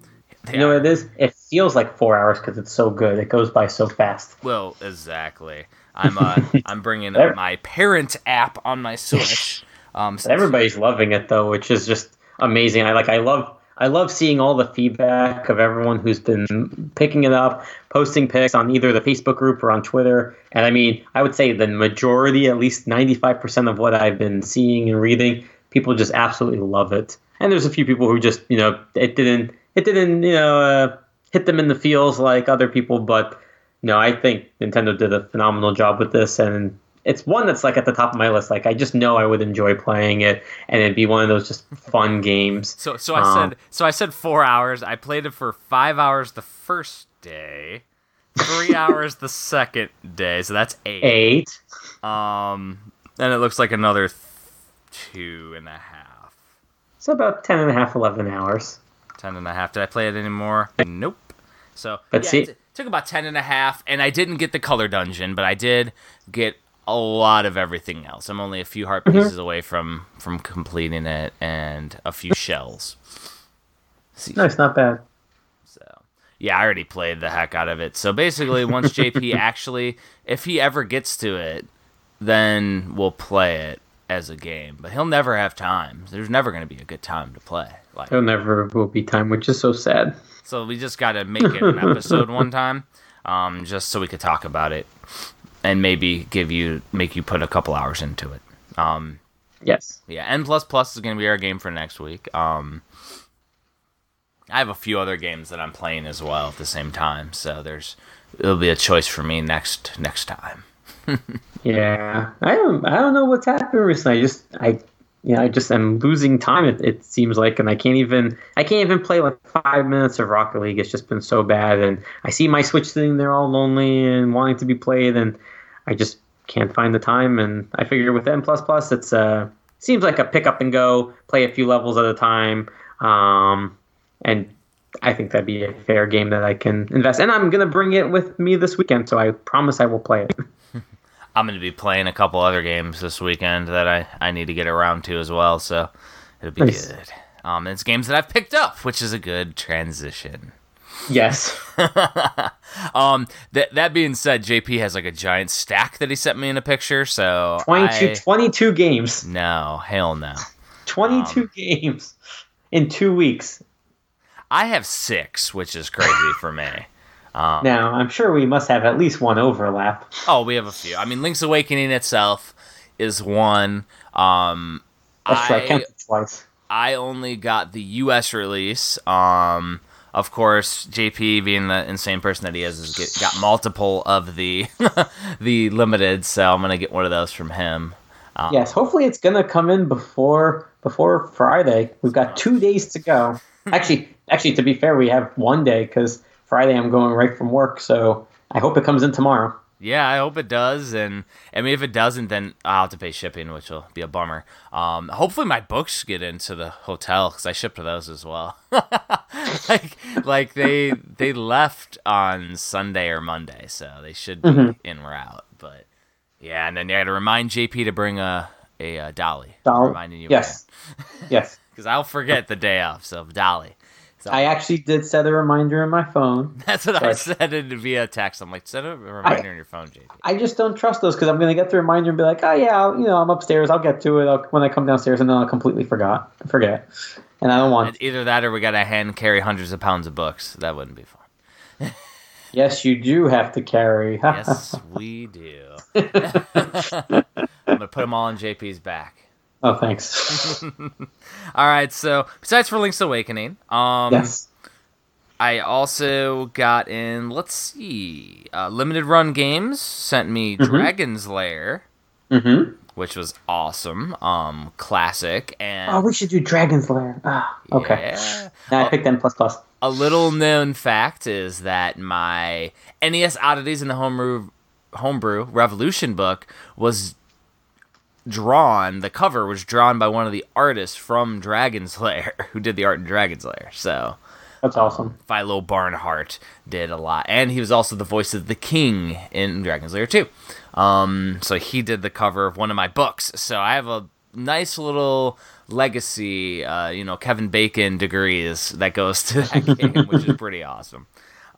You know what it is? It feels like four hours because it's so good. It goes by so fast. Well, exactly. I'm uh, I'm bringing up my parent app on my Switch. Um, Everybody's loving it though, which is just amazing. I like I love I love seeing all the feedback of everyone who's been picking it up, posting pics on either the Facebook group or on Twitter. And I mean, I would say the majority, at least 95% of what I've been seeing and reading, people just absolutely love it. And there's a few people who just, you know, it didn't it didn't, you know, uh, hit them in the feels like other people, but no, I think Nintendo did a phenomenal job with this, and it's one that's like at the top of my list. Like I just know I would enjoy playing it, and it'd be one of those just fun games. So so I Um, said so I said four hours. I played it for five hours the first day, three hours the second day. So that's eight. Eight. Um, then it looks like another th- two and a half. So about 10 and a half, 11 hours. Ten and a half. Did I play it anymore? Nope. So But yeah, see- it took about ten and a half, and I didn't get the color dungeon, but I did get a lot of everything else. I'm only a few heart Mm-hmm. pieces away from from completing it, and a few shells. See, it's not bad. So, yeah, I already played the heck out of it. So basically, once JP actually, if he ever gets to it, then we'll play it as a game. But he'll never have time. There's never going to be a good time to play. Like, There never will be time, which is so sad. so we just got to make it an episode one time, um, just so we could talk about it, and maybe give you make you put a couple hours into it. Um, Yes. yeah, N plus plus is going to be our game for next week. Um, I have a few other games that I'm playing as well at the same time, so there's it'll be a choice for me next next time. Yeah. I don't. I don't know what's happened recently. I just. I. Yeah. I just am losing time. It, it seems like, and I can't even. I can't even play like five minutes of Rocket League. It's just been so bad, and I see my Switch sitting there all lonely and wanting to be played, and I just can't find the time. And I figure with N plus plus, it's uh seems like a pick up and go, play a few levels at a time. Um, and I think that'd be a fair game that I can invest. And I'm gonna bring it with me this weekend, so I promise I will play it. I'm going to be playing a couple other games this weekend that I, I need to get around to as well, so it'll be Nice. good. Um, it's games that I've picked up, which is a good transition. yes. Um, that that being said, JP has like a giant stack that he sent me in a picture. So 22, I- 22 games. no, hell no. 22 Um, games in two weeks. I have six, which is crazy for me. Um, Now, I'm sure we must have at least one overlap. oh, we have a few. I mean, Link's Awakening itself is one. Um, That's true. I I counted twice. I only got the U.S. release. Um, of course, JP, being the insane person that he is, has get, got multiple of the the limited. So I'm gonna get one of those from him. Um, Yes, hopefully it's gonna come in before before Friday. We've got two days to go. actually, actually, to be fair, we have one day because Friday I'm going right from work. So I hope it comes in tomorrow. Yeah, I hope it does, and I mean, if it doesn't, then I'll have to pay shipping, which will be a bummer. Um, hopefully, my books get into the hotel because I shipped those as well. like, like they they left on Sunday or Monday, so they should be Mhm. en route. But Yeah, and then you got to remind JP to bring a a, uh dolly. Dolly. Reminding you. Yes. yes. Because I'll forget the day off. So dolly. So I actually did set a reminder in my phone. that's what I said it via text. I'm like, send a reminder on your phone, JP. I just don't trust those because I'm going to get the reminder and be like, oh yeah, I'll, you know, I'm upstairs. I'll get to it I'll, when I come downstairs, and then I'll completely forgot forget, and I don't want. And either that or we got to hand carry hundreds of pounds of books. That wouldn't be fun. Yes, you do have to carry. Yes, we do. I'm gonna put them all on JP's back. Oh, thanks. All right. So besides for Link's Awakening, um, yes. I also got in. Let's see, uh, limited run games sent me Dragon's Lair, Mm-hmm. which was awesome. Um, classic and Oh, we should do Dragon's Lair. Ah, okay. yeah. Now I picked N plus plus. A little known fact is that my NES Oddities in the Homebrew Homebrew Revolution book was drawn. The cover was drawn by one of the artists from Dragon's Lair, who did the art in Dragon's Lair. So That's awesome. Philo Barnhart did a lot, and he was also the voice of the king in Dragon's Lair too. Um, so he did the cover of one of my books. So I have a nice little legacy, uh, you know, Kevin Bacon degrees that goes to that game, which is pretty awesome.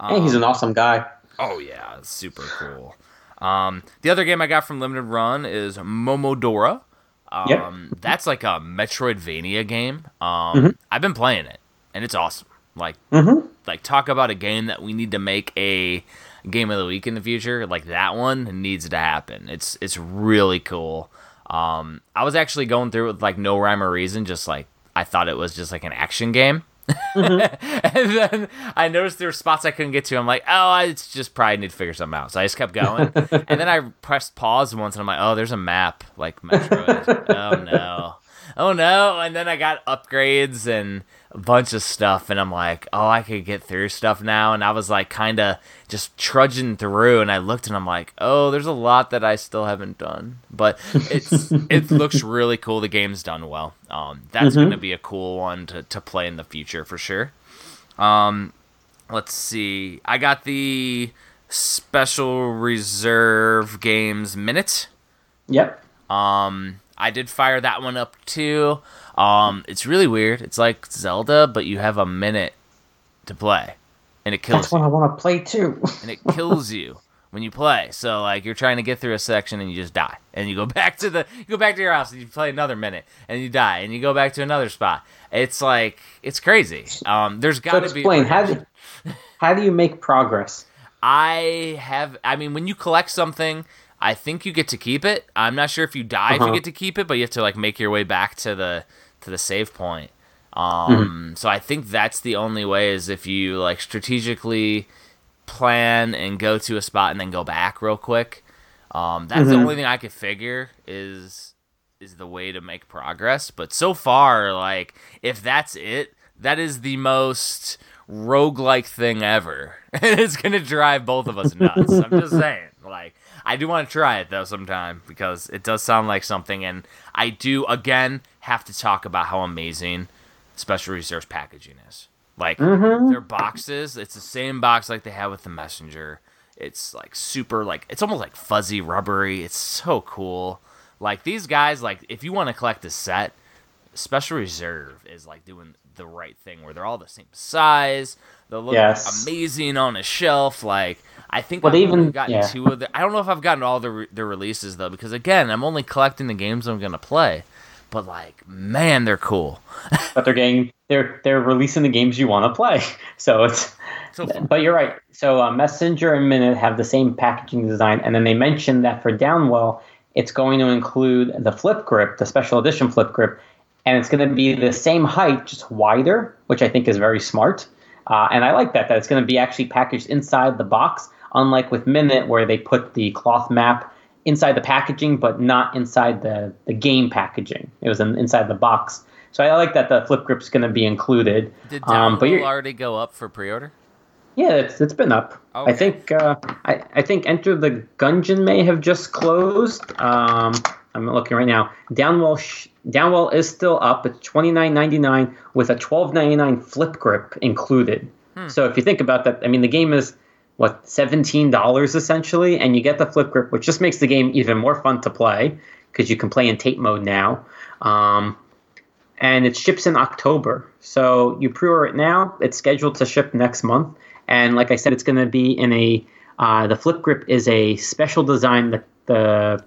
hey, he's an awesome guy. Oh yeah, super cool. Um, the other game I got from Limited Run is Momodora. Um, Yep. That's like a Metroidvania game. Um, I've been playing it, and it's awesome. Like, Mm-hmm. like talk about a game that we need to make a game of the week in the future. Like that one needs to happen. It's it's really cool. Um, I was actually going through it with like no rhyme or reason, just like I thought it was just like an action game. Mm-hmm. and then I noticed there were spots I couldn't get to. I'm like, oh, I it's just probably need to figure something out. So I just kept going. and then I pressed pause once, and I'm like, oh, there's a map, like Metroid. oh no, oh no. And then I got upgrades and a bunch of stuff, and I'm like, oh, I could get through stuff now. And I was like, kind of just trudging through, and I looked, and I'm like, oh, there's a lot that I still haven't done, but it's it looks really cool. The game's done well. Um, that's gonna be a cool one to to play in the future for sure. Um, let's see. I got the special reserve games Minit. Yep. Um, I did fire that one up too. Um, it's really weird. It's like Zelda, but you have a minute to play, and it kills That's you. what I want to play too. and it kills you when you play. So like you're trying to get through a section and you just die, and you go back to the you go back to your house and you play another minute and you die, and you go back to another spot. It's like it's crazy. Um, there's so got to be. explain how do how do you make progress? I have. I mean, when you collect something, I think you get to keep it. I'm not sure if you die if Uh-huh. you get to keep it, but you have to like make your way back to the to the save point. Um, so I think that's the only way is if you like strategically plan and go to a spot and then go back real quick. Um, that's the Mhm. only thing I could figure is is the way to make progress. But so far, like if that's it, that is the most roguelike thing ever. And it's gonna drive both of us nuts. I'm just saying. Like I do want to try it though sometime because it does sound like something and I do again have to talk about how amazing special reserves packaging is. Like Mm-hmm. their boxes, it's the same box like they have with the messenger. It's like super like it's almost like fuzzy rubbery. It's so cool. Like these guys, like if you want to collect a set, Special Reserve is like doing the right thing where they're all the same size. They look Yes. amazing on a shelf. Like I think Well, I've even- gotten yeah. two of the. I don't know if I've gotten all the re- the releases though, because again, I'm only collecting the games I'm gonna play. But like, man, they're cool. But they're getting they're they're releasing the games you want to play. So it's So but you're right. So uh, Messenger and Minit have the same packaging design, and then they mentioned that for Downwell, it's going to include the flip grip, the special edition flip grip, and it's going to be the same height, just wider, which I think is very smart. Uh, and I like that that it's going to be actually packaged inside the box, unlike with Minit where they put the cloth map inside the packaging, but not inside the the game packaging. It was in, inside the box. So I like that the flip grip's going to be included. did Um, but you're- already go up for pre-order? Yeah, it's it's been up. Okay. I think uh, I I think Enter the Gungeon may have just closed. Um, I'm looking right now. Downwell sh- Downwell is still up. It's twenty nine ninety nine with a twelve ninety nine flip grip included. Hmm. So if you think about that, I mean the game is what seventeen dollars essentially, and you get the flip grip, which just makes the game even more fun to play because you can play in tate mode now. Um, and it ships in October, so you pre-order it now. It's scheduled to ship next month, and like I said, it's going to be in a uh, the flip grip is a special design. that the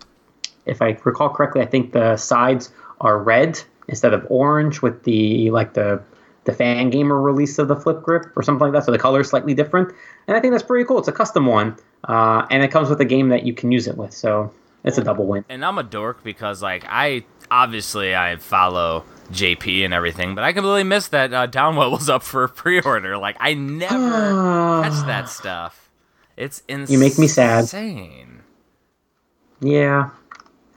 if I recall correctly, I think the sides are red instead of orange with the like the the fan gamer release of the flip grip or something like that. So the color is slightly different, and I think that's pretty cool. It's a custom one, uh, and it comes with a game that you can use it with. So it's a double win. And I'm a dork because like I obviously I follow JP and everything, but I completely missed that uh, Downwell was up for pre-order. Like I never catch that stuff. It's insane. You make me sad. Insane. Yeah,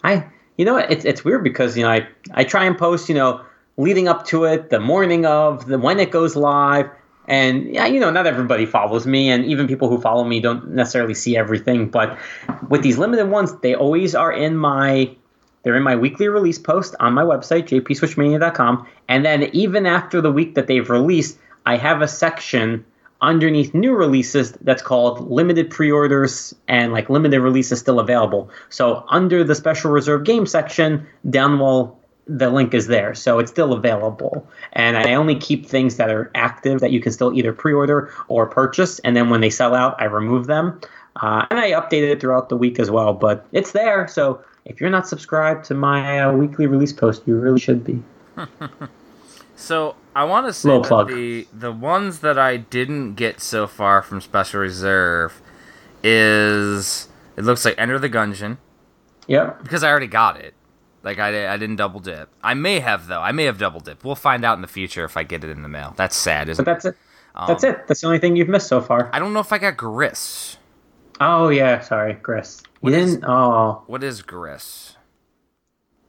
I. You know? It's it's weird because you know I I try and post you know leading up to it, the morning of, the when it goes live, and yeah, you know, not everybody follows me, and even people who follow me don't necessarily see everything. But with these limited ones, they always are in my they're in my weekly release post on my website, jpswitchmania.com. And then even after the week that they've released, I have a section underneath new releases that's called limited pre-orders and like limited releases still available. So under the special reserve game section, Downwell the link is there, so it's still available. And I only keep things that are active that you can still either pre-order or purchase. And then when they sell out, I remove them. Uh, and I updated it throughout the week as well, but it's there. So if you're not subscribed to my uh, weekly release post, you really should be. so I want to say the the ones that I didn't get so far from Special Reserve is it looks like Enter the Gungeon. Yep. Because I already got it. Like I, I didn't double dip. I may have though. I may have double dip. We'll find out in the future if I get it in the mail. That's sad, isn't but that's it? Um, that's it. That's the only thing you've missed so far. I don't know if I got Gris. Oh yeah, sorry, Gris. You what didn't. Oh. What is Gris?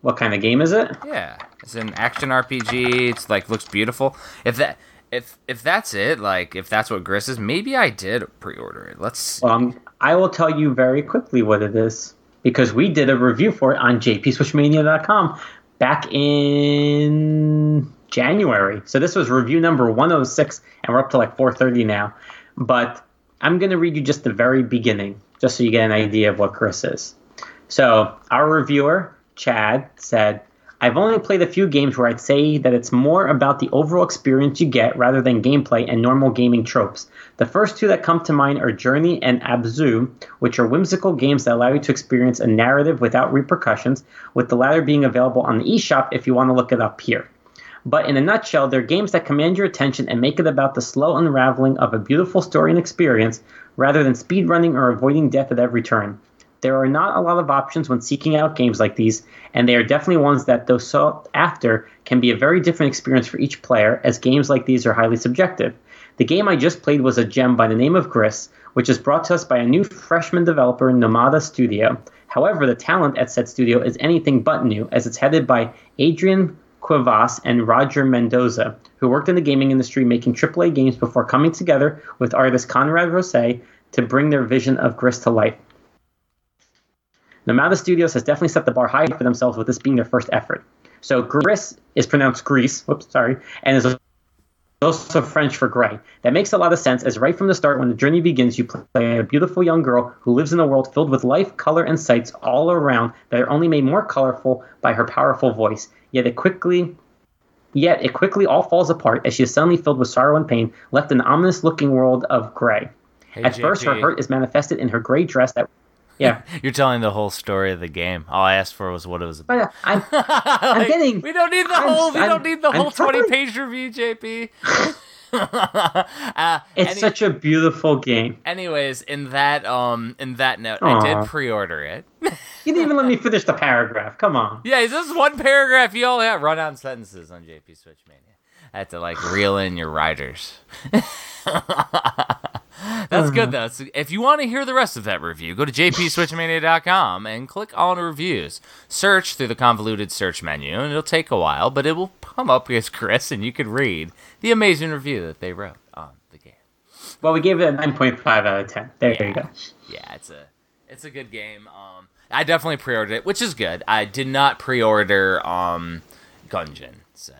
What kind of game is it? Yeah, it's an action RPG. It's like looks beautiful. If that if if that's it, like if that's what Gris is, maybe I did pre-order it. Let's. Well, um, I will tell you very quickly what it is because we did a review for it on jpswitchmania.com back in January. So this was review number 106, and we're up to like 430 now. But I'm going to read you just the very beginning, just so you get an idea of what Gris is. So our reviewer, Chad, said, I've only played a few games where I'd say that it's more about the overall experience you get rather than gameplay and normal gaming tropes. The first two that come to mind are Journey and Abzu, which are whimsical games that allow you to experience a narrative without repercussions, with the latter being available on the eShop if you want to look it up here. But in a nutshell, they're games that command your attention and make it about the slow unraveling of a beautiful story and experience rather than speedrunning or avoiding death at every turn. There are not a lot of options when seeking out games like these, and they are definitely ones that, though sought after, can be a very different experience for each player, as games like these are highly subjective. The game I just played was a gem by the name of Gris, which is brought to us by a new freshman developer, Nomada Studio. However, the talent at said studio is anything but new, as it's headed by Adrian Cuevas and Roger Mendoza, who worked in the gaming industry making AAA games before coming together with artist Conrad Roset to bring their vision of Gris to life. Nomada Studios has definitely set the bar high for themselves with this being their first effort. So Gris is pronounced Grease, whoops, sorry, and is also French for gray. That makes a lot of sense, as right from the start, when the journey begins, you play a beautiful young girl who lives in a world filled with life, color, and sights all around that are only made more colorful by her powerful voice. Yet it quickly Yet it quickly all falls apart as she is suddenly filled with sorrow and pain, left in the ominous looking world of gray. Hey, At JP. first, her hurt is manifested in her gray dress that yeah. You're telling the whole story of the game. All I asked for was what it was about. I'm, I'm getting. We don't need the I'm, whole. We I'm, don't need the whole twenty page review, JP. uh, it's any, such a beautiful game. Anyways, in that um, in that note, Aww. I did pre-order it. you didn't even let me finish the paragraph. Come on. Yeah, this is one paragraph. You all have run on sentences on JP Switch Mania. I had to like reel in your writers. That's good though. So if you want to hear the rest of that review, go to jpswitchmania.com and click on reviews. Search through the convoluted search menu, and it'll take a while, but it will come up as Gris, and you can read the amazing review that they wrote on the game. Well, we gave it a nine point five out of ten. There yeah. you go. Yeah, it's a it's a good game. Um, I definitely pre-ordered it, which is good. I did not pre-order um, Gungeon, so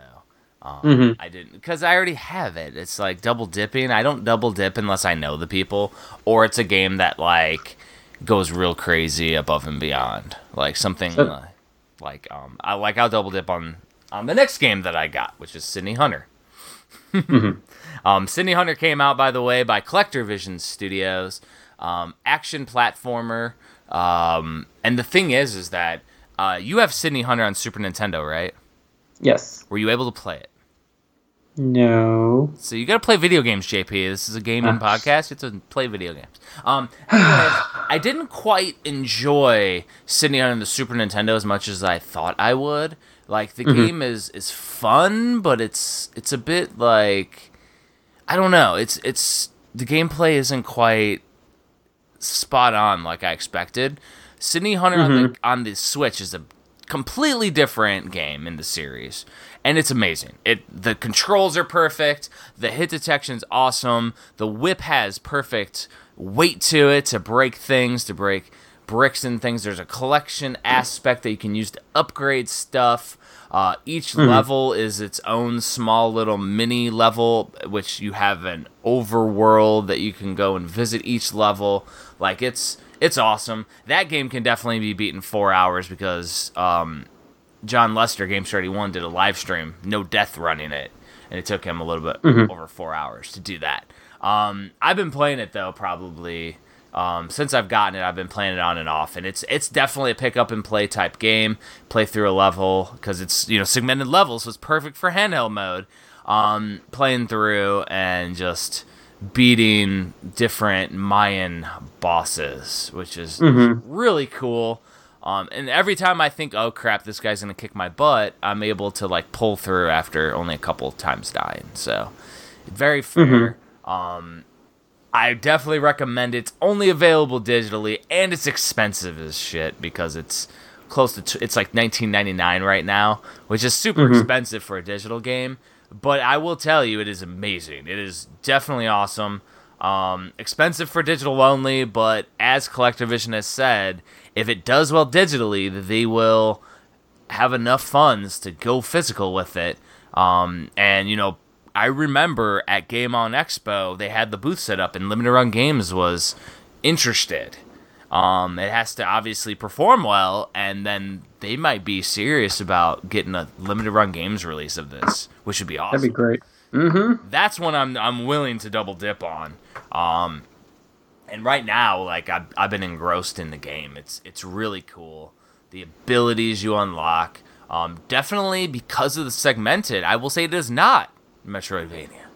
Um, Mhm. I didn't because I already have it. It's like double dipping. I don't double dip unless I know the people, or it's a game that like goes real crazy above and beyond, like something So- uh, like um I like I'll double dip on on the next game that I got, which is Sydney Hunter. Um, Sydney Hunter came out, by the way, by Collector Vision Studios. Um, action platformer. Um, and the thing is, is that uh, you have Sydney Hunter on Super Nintendo, right? Yes. Were you able to play it? No. So you got to play video games, JP. This is a gaming podcast. You have to play video games. Um, anyway, I didn't quite enjoy Sydney Hunter on the Super Nintendo as much as I thought I would. Like the game is is fun, but it's it's a bit like I don't know. It's it's the gameplay isn't quite spot on like I expected. Sydney Hunter on the on the Switch is a completely different game in the series, and it's amazing. It the controls are perfect, the hit detection's awesome, the whip has perfect weight to it to break things, to break bricks and things. There's a collection aspect that you can use to upgrade stuff. Uh, each level is its own small little mini level, which you have an overworld that you can go and visit each level. Like it's it's awesome. That game can definitely be beaten four hours because um, John Lester, Games 31, did a live stream, no death running it, and it took him a little bit over four hours to do that. Um, I've been playing it though, probably um, since I've gotten it. I've been playing it on and off, and it's it's definitely a pick up and play type game. Play through a level because it's you know segmented levels, so it's perfect for handheld mode. Um, playing through and just beating different Mayan bosses, which is really cool. Um, and every time I think, oh crap, this guy's gonna kick my butt, I'm able to like pull through after only a couple times dying. So very fair. Um, I definitely recommend it. It's only available digitally, and it's expensive as shit because it's close to t- it's like 19.99 right now, which is super expensive for a digital game. But I will tell you, it is amazing. It is definitely awesome. Um, expensive for digital only, but as Collectivision has said, if it does well digitally, they will have enough funds to go physical with it. Um, and you know, I remember at Game On Expo they had the booth set up, and Limited Run Games was interested. Um, it has to obviously perform well, and then they might be serious about getting a limited run games release of this, which would be awesome That'd be great. Mm-hmm. that's when I'm I'm willing to double dip on. Um, and right now, like I've, I've been engrossed in the game. It's it's really cool. The abilities you unlock. Um, definitely because of the segmented, I will say it is not Metroidvania.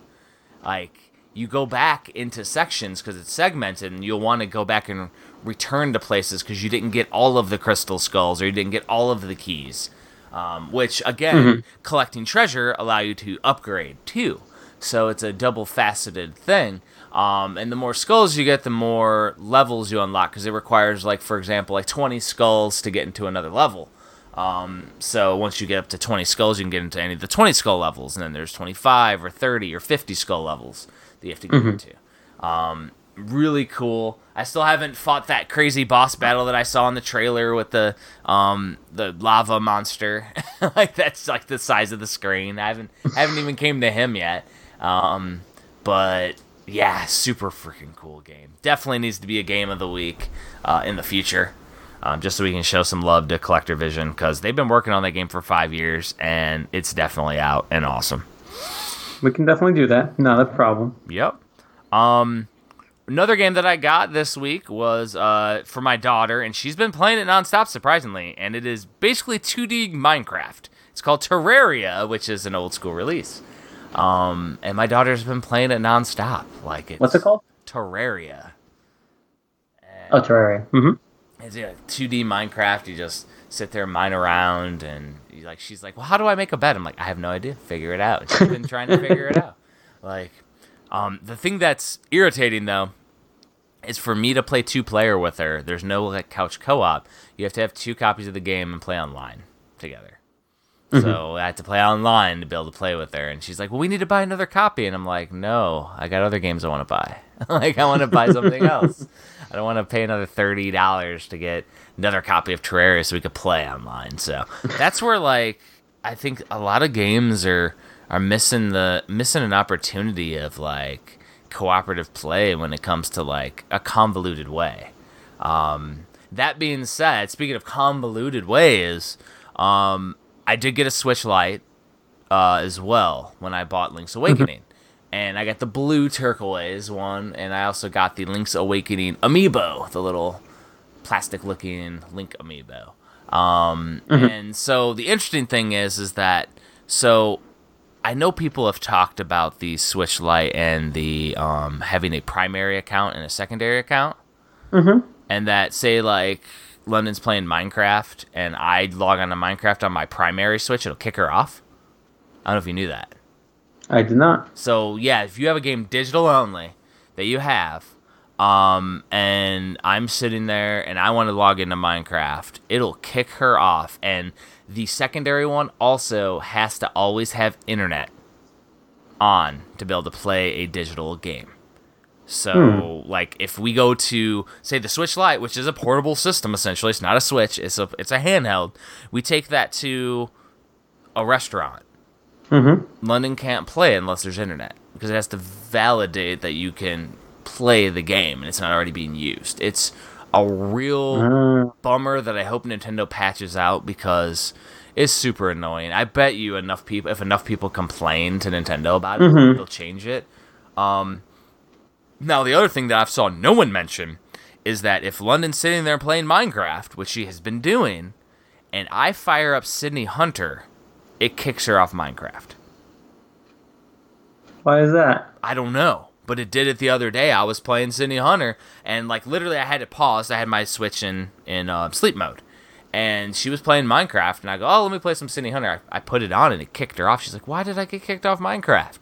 Like you go back into sections because it's segmented, and you'll want to go back and return to places because you didn't get all of the crystal skulls or you didn't get all of the keys. Um, which again, collecting treasure allow you to upgrade too. So it's a double faceted thing. Um, and the more skulls you get, the more levels you unlock because it requires, like for example, like 20 skulls to get into another level. Um, so once you get up to 20 skulls, you can get into any of the 20 skull levels, and then there's 25 or 30 or 50 skull levels that you have to get into. Um, really cool. I still haven't fought that crazy boss battle that I saw in the trailer with the um the lava monster. like that's like the size of the screen. I haven't I haven't even came to him yet. Um, but yeah, super freaking cool game. Definitely needs to be a game of the week uh, in the future. Um, just so we can show some love to Collector Vision because they've been working on that game for five years and it's definitely out and awesome. We can definitely do that. Not a problem. Yep. Um, another game that I got this week was uh for my daughter, and she's been playing it nonstop, surprisingly. And it is basically 2D Minecraft. It's called Terraria, which is an old school release. Um, and my daughter's been playing it nonstop. Like it's What's it called? Terraria. Oh, Terraria. Mm-hmm. It's a 2D Minecraft. You just sit there, mine around, and you like. She's like, "Well, how do I make a bed?" I'm like, "I have no idea. Figure it out." She's been trying to figure it out. Like, um, the thing that's irritating though is for me to play two player with her. There's no like couch co-op. You have to have two copies of the game and play online together. So I had to play online to be able to play with her, and she's like, "Well, we need to buy another copy," and I'm like, "No, I got other games I want to buy. like, I want to buy something else. I don't want to pay another thirty dollars to get another copy of Terraria so we could play online." So that's where like I think a lot of games are are missing the missing an opportunity of like cooperative play when it comes to like a convoluted way. Um, that being said, speaking of convoluted ways, um, I did get a Switch Lite uh, as well when I bought Link's Awakening. and I got the blue turquoise one, and I also got the Link's Awakening amiibo, the little plastic looking Link amiibo. Um, And so the interesting thing is, is that so I know people have talked about the Switch Lite and the um, having a primary account and a secondary account, Mm-hmm. and that say like London's playing Minecraft and I log on to Minecraft on my primary Switch, it'll kick her off. I don't know if you knew that. I did not. So yeah, if you have a game digital only that you have, um, and I'm sitting there and I want to log into Minecraft, it'll kick her off. And the secondary one also has to always have internet on to be able to play a digital game. So, like, if we go to say the Switch Lite, which is a portable system essentially, it's not a Switch, it's a it's a handheld. We take that to a restaurant. Mm-hmm. London can't play unless there's internet because it has to validate that you can play the game and it's not already being used. It's a real Uh, bummer that I hope Nintendo patches out because it's super annoying. I bet you enough people, if enough people complain to Nintendo about it, Mhm. they'll change it. Um, now the other thing that I've saw no one mention is that if London's sitting there playing Minecraft, which she has been doing, and I fire up Sydney Hunter, it kicks her off Minecraft. why is that? I don't know, but it did it the other day. I was playing Sydney Hunter, and like literally, I had it paused. I had my Switch in in uh, sleep mode, and she was playing Minecraft, and I go, "Oh, let me play some Sydney Hunter." I, I put it on, and it kicked her off. She's like, "Why did I get kicked off Minecraft?"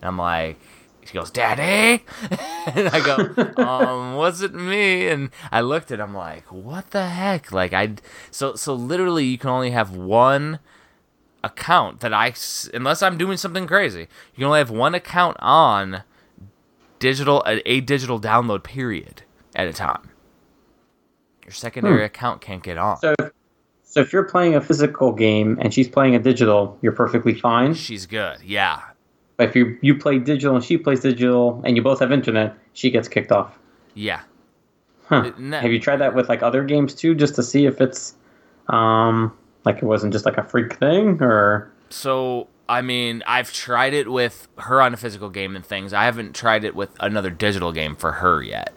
And I'm like. She goes, Daddy, and I go, um, was it me. And I looked at, him like, what the heck? Like I, so so literally, you can only have one account that I, unless I'm doing something crazy, you can only have one account on digital a, a digital download period at a time. Your secondary account can't get on. So, so if you're playing a physical game and she's playing a digital, you're perfectly fine. She's good, yeah, But if you you play digital and she plays digital and you both have internet, she gets kicked off. yeah. Huh. No. Have you tried that with like other games too, just to see if it's um like it wasn't just like a freak thing or So I mean, I've tried it with her on a physical game and things. I haven't tried it with another digital game for her yet.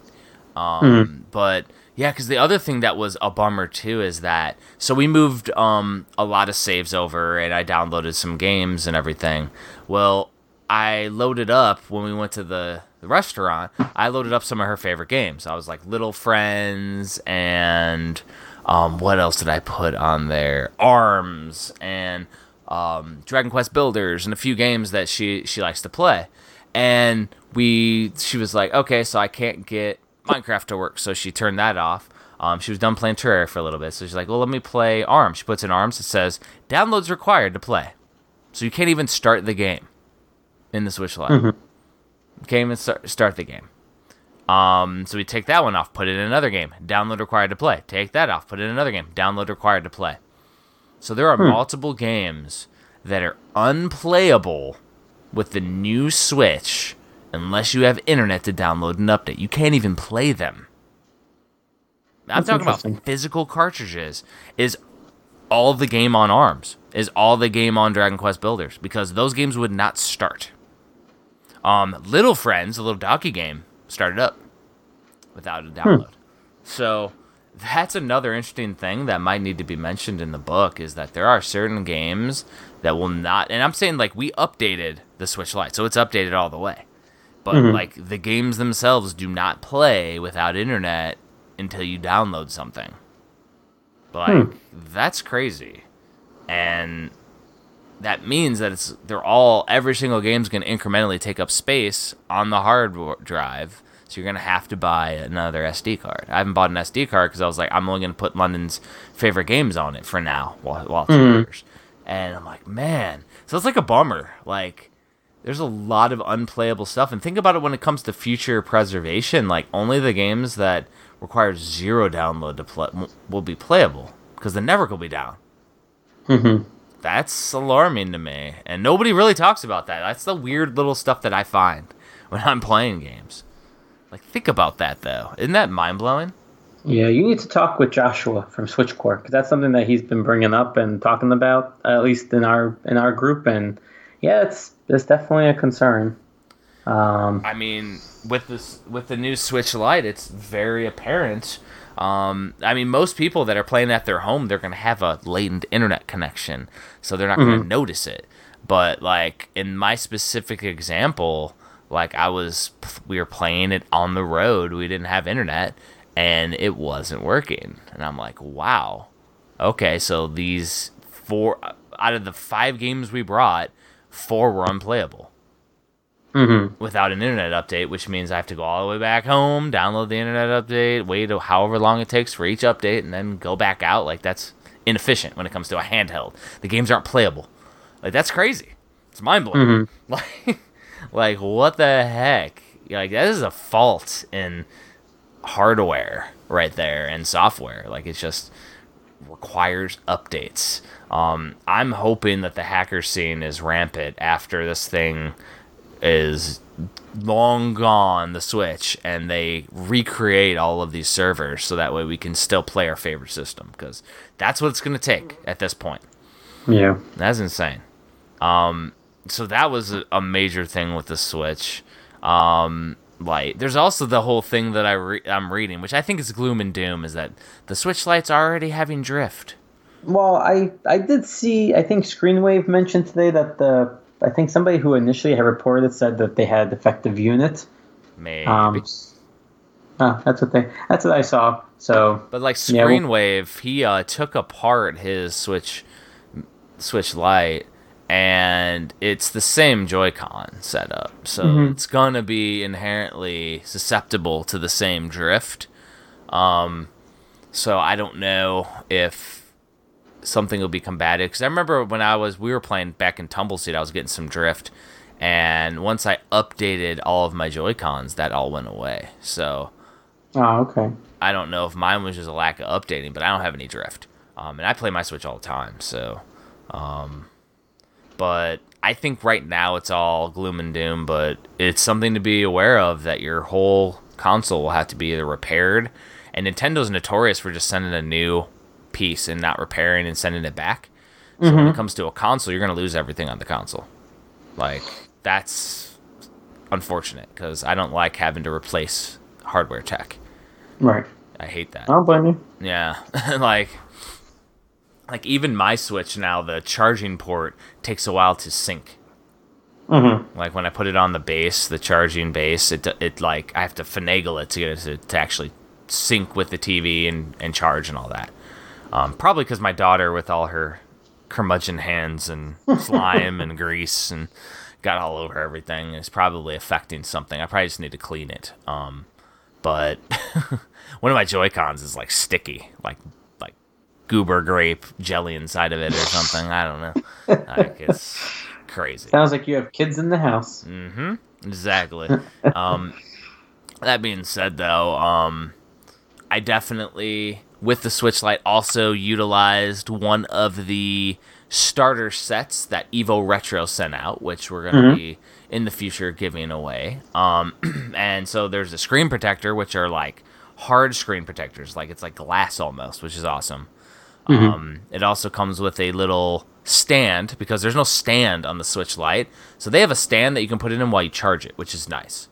Um, But yeah, because the other thing that was a bummer too is that so we moved um, a lot of saves over and I downloaded some games and everything. Well, I loaded up when we went to the, the restaurant. I loaded up some of her favorite games. I was like Little Friends and um, what else did I put on there? Arms and um, Dragon Quest Builders and a few games that she she likes to play. And we she was like, okay, so I can't get Minecraft to work, so she turned that off. Um, she was done playing Terraria for a little bit, so she's like, well, let me play Arms. She puts in Arms. It says downloads required to play, so you can't even start the game in the Switch Lite. You can't even start, start the game. Um, so we take that one off, put it in another game. Download required to play. Take that off, put it in another game. Download required to play. So there are multiple games that are unplayable with the new Switch unless you have internet to download and update. You can't even play them. I'm That's talking about physical cartridges. Is all the game on ARMS? Is all the game on Dragon Quest Builders? Because those games would not start. Um, Little Friends, the little donkey game, started up without a download. So that's another interesting thing that might need to be mentioned in the book is that there are certain games that will not and I'm saying like we updated the Switch Lite, so it's updated all the way. But mm-hmm. like the games themselves do not play without internet until you download something. Like hmm. that's crazy. And that means that it's they're all every single game's going to incrementally take up space on the hard drive. So you're going to have to buy another SD card. I haven't bought an SD card because I was like, I'm only going to put London's favorite games on it for now while while it's orders. And I'm like, man, so it's like a bummer. Like, there's a lot of unplayable stuff. And think about it when it comes to future preservation. Like, only the games that require zero download to play will be playable because the network will be down. Mhm. that's alarming to me, and nobody really talks about that. That's the weird little stuff that I find when I'm playing games. Like, think about that though. Isn't that mind blowing? Yeah, you need to talk with Joshua from Switchcore because that's something that he's been bringing up and talking about, at least in our in our group. And yeah, it's it's definitely a concern. Um, I mean, with this with the new Switch Lite, it's very apparent. Um, I mean, most people that are playing at their home, they're gonna have a latent internet connection, so they're not gonna notice it. But like in my specific example, like I was, we were playing it on the road. We didn't have internet, and it wasn't working. And I'm like, wow, okay, so these four out of the five games we brought, four were unplayable mm-hmm. without an internet update, which means I have to go all the way back home, download the internet update, wait however long it takes for each update, and then go back out. Like that's inefficient when it comes to a handheld. The games aren't playable. Like that's crazy. It's mind blowing. Mm-hmm. Like, like what the heck? Like that is a fault in hardware right there and software. Like it just requires updates. Um, I'm hoping that the hacker scene is rampant after this thing is long gone, the Switch, and they recreate all of these servers so that way we can still play our favorite system because that's what it's going to take at this point. yeah, That's insane. Um, so that was a, a major thing with the Switch. Um, light. There's also the whole thing that I re- I'm reading, which I think is gloom and doom, is that the Switch Lite's already having drift. Well, I I did see. I think Screenwave mentioned today that the I think somebody who initially had reported said that they had defective unit. Maybe. Um, oh, that's what they. That's what I saw. So But like Yeah, well- Screenwave, he uh, took apart his Switch Switch Lite, and it's the same Joy-Con setup, so Mm-hmm. it's gonna be inherently susceptible to the same drift. Um, so I don't know if something will be combated because I remember when I was we were playing back in Tumbleseed, I was getting some drift, and once I updated all of my Joy Cons, that all went away. So oh, okay. I don't know if mine was just a lack of updating, but I don't have any drift. Um, and I play my Switch all the time, so. Um, but I think right now it's all gloom and doom, but it's something to be aware of that your whole console will have to be either repaired, and Nintendo's notorious for just sending a new piece and not repairing and sending it back. So when it mm-hmm. comes to a console, you're going to lose everything on the console. Like, that's unfortunate because I don't like having to replace hardware tech. Right. I hate that. I don't blame you. Yeah, like like even my Switch now, the charging port takes a while to sync. Mm-hmm. Like when I put it on the base, the charging base, it it like I have to finagle it to get it to, to actually sync with the TV and and charge and all that. Um, probably because my daughter, with all her curmudgeon hands and slime and grease and got all over everything, is probably affecting something. I probably just need to clean it. Um, but one of my Joy Cons is like sticky, like like goober grape jelly inside of it or something. I don't know. Like it's crazy. Sounds like you have kids in the house. Mm-hmm. Exactly. um, that being said, though, um, I definitely with the Switch Lite also utilized one of the starter sets that Evo Retro sent out, which we're going to be in the future giving away. Um, and so there's a screen protector, which are like hard screen protectors, like it's like glass almost, which is awesome. Um, it also comes with a little stand because there's no stand on the Switch Lite, so they have a stand that you can put it in while you charge it, which is nice.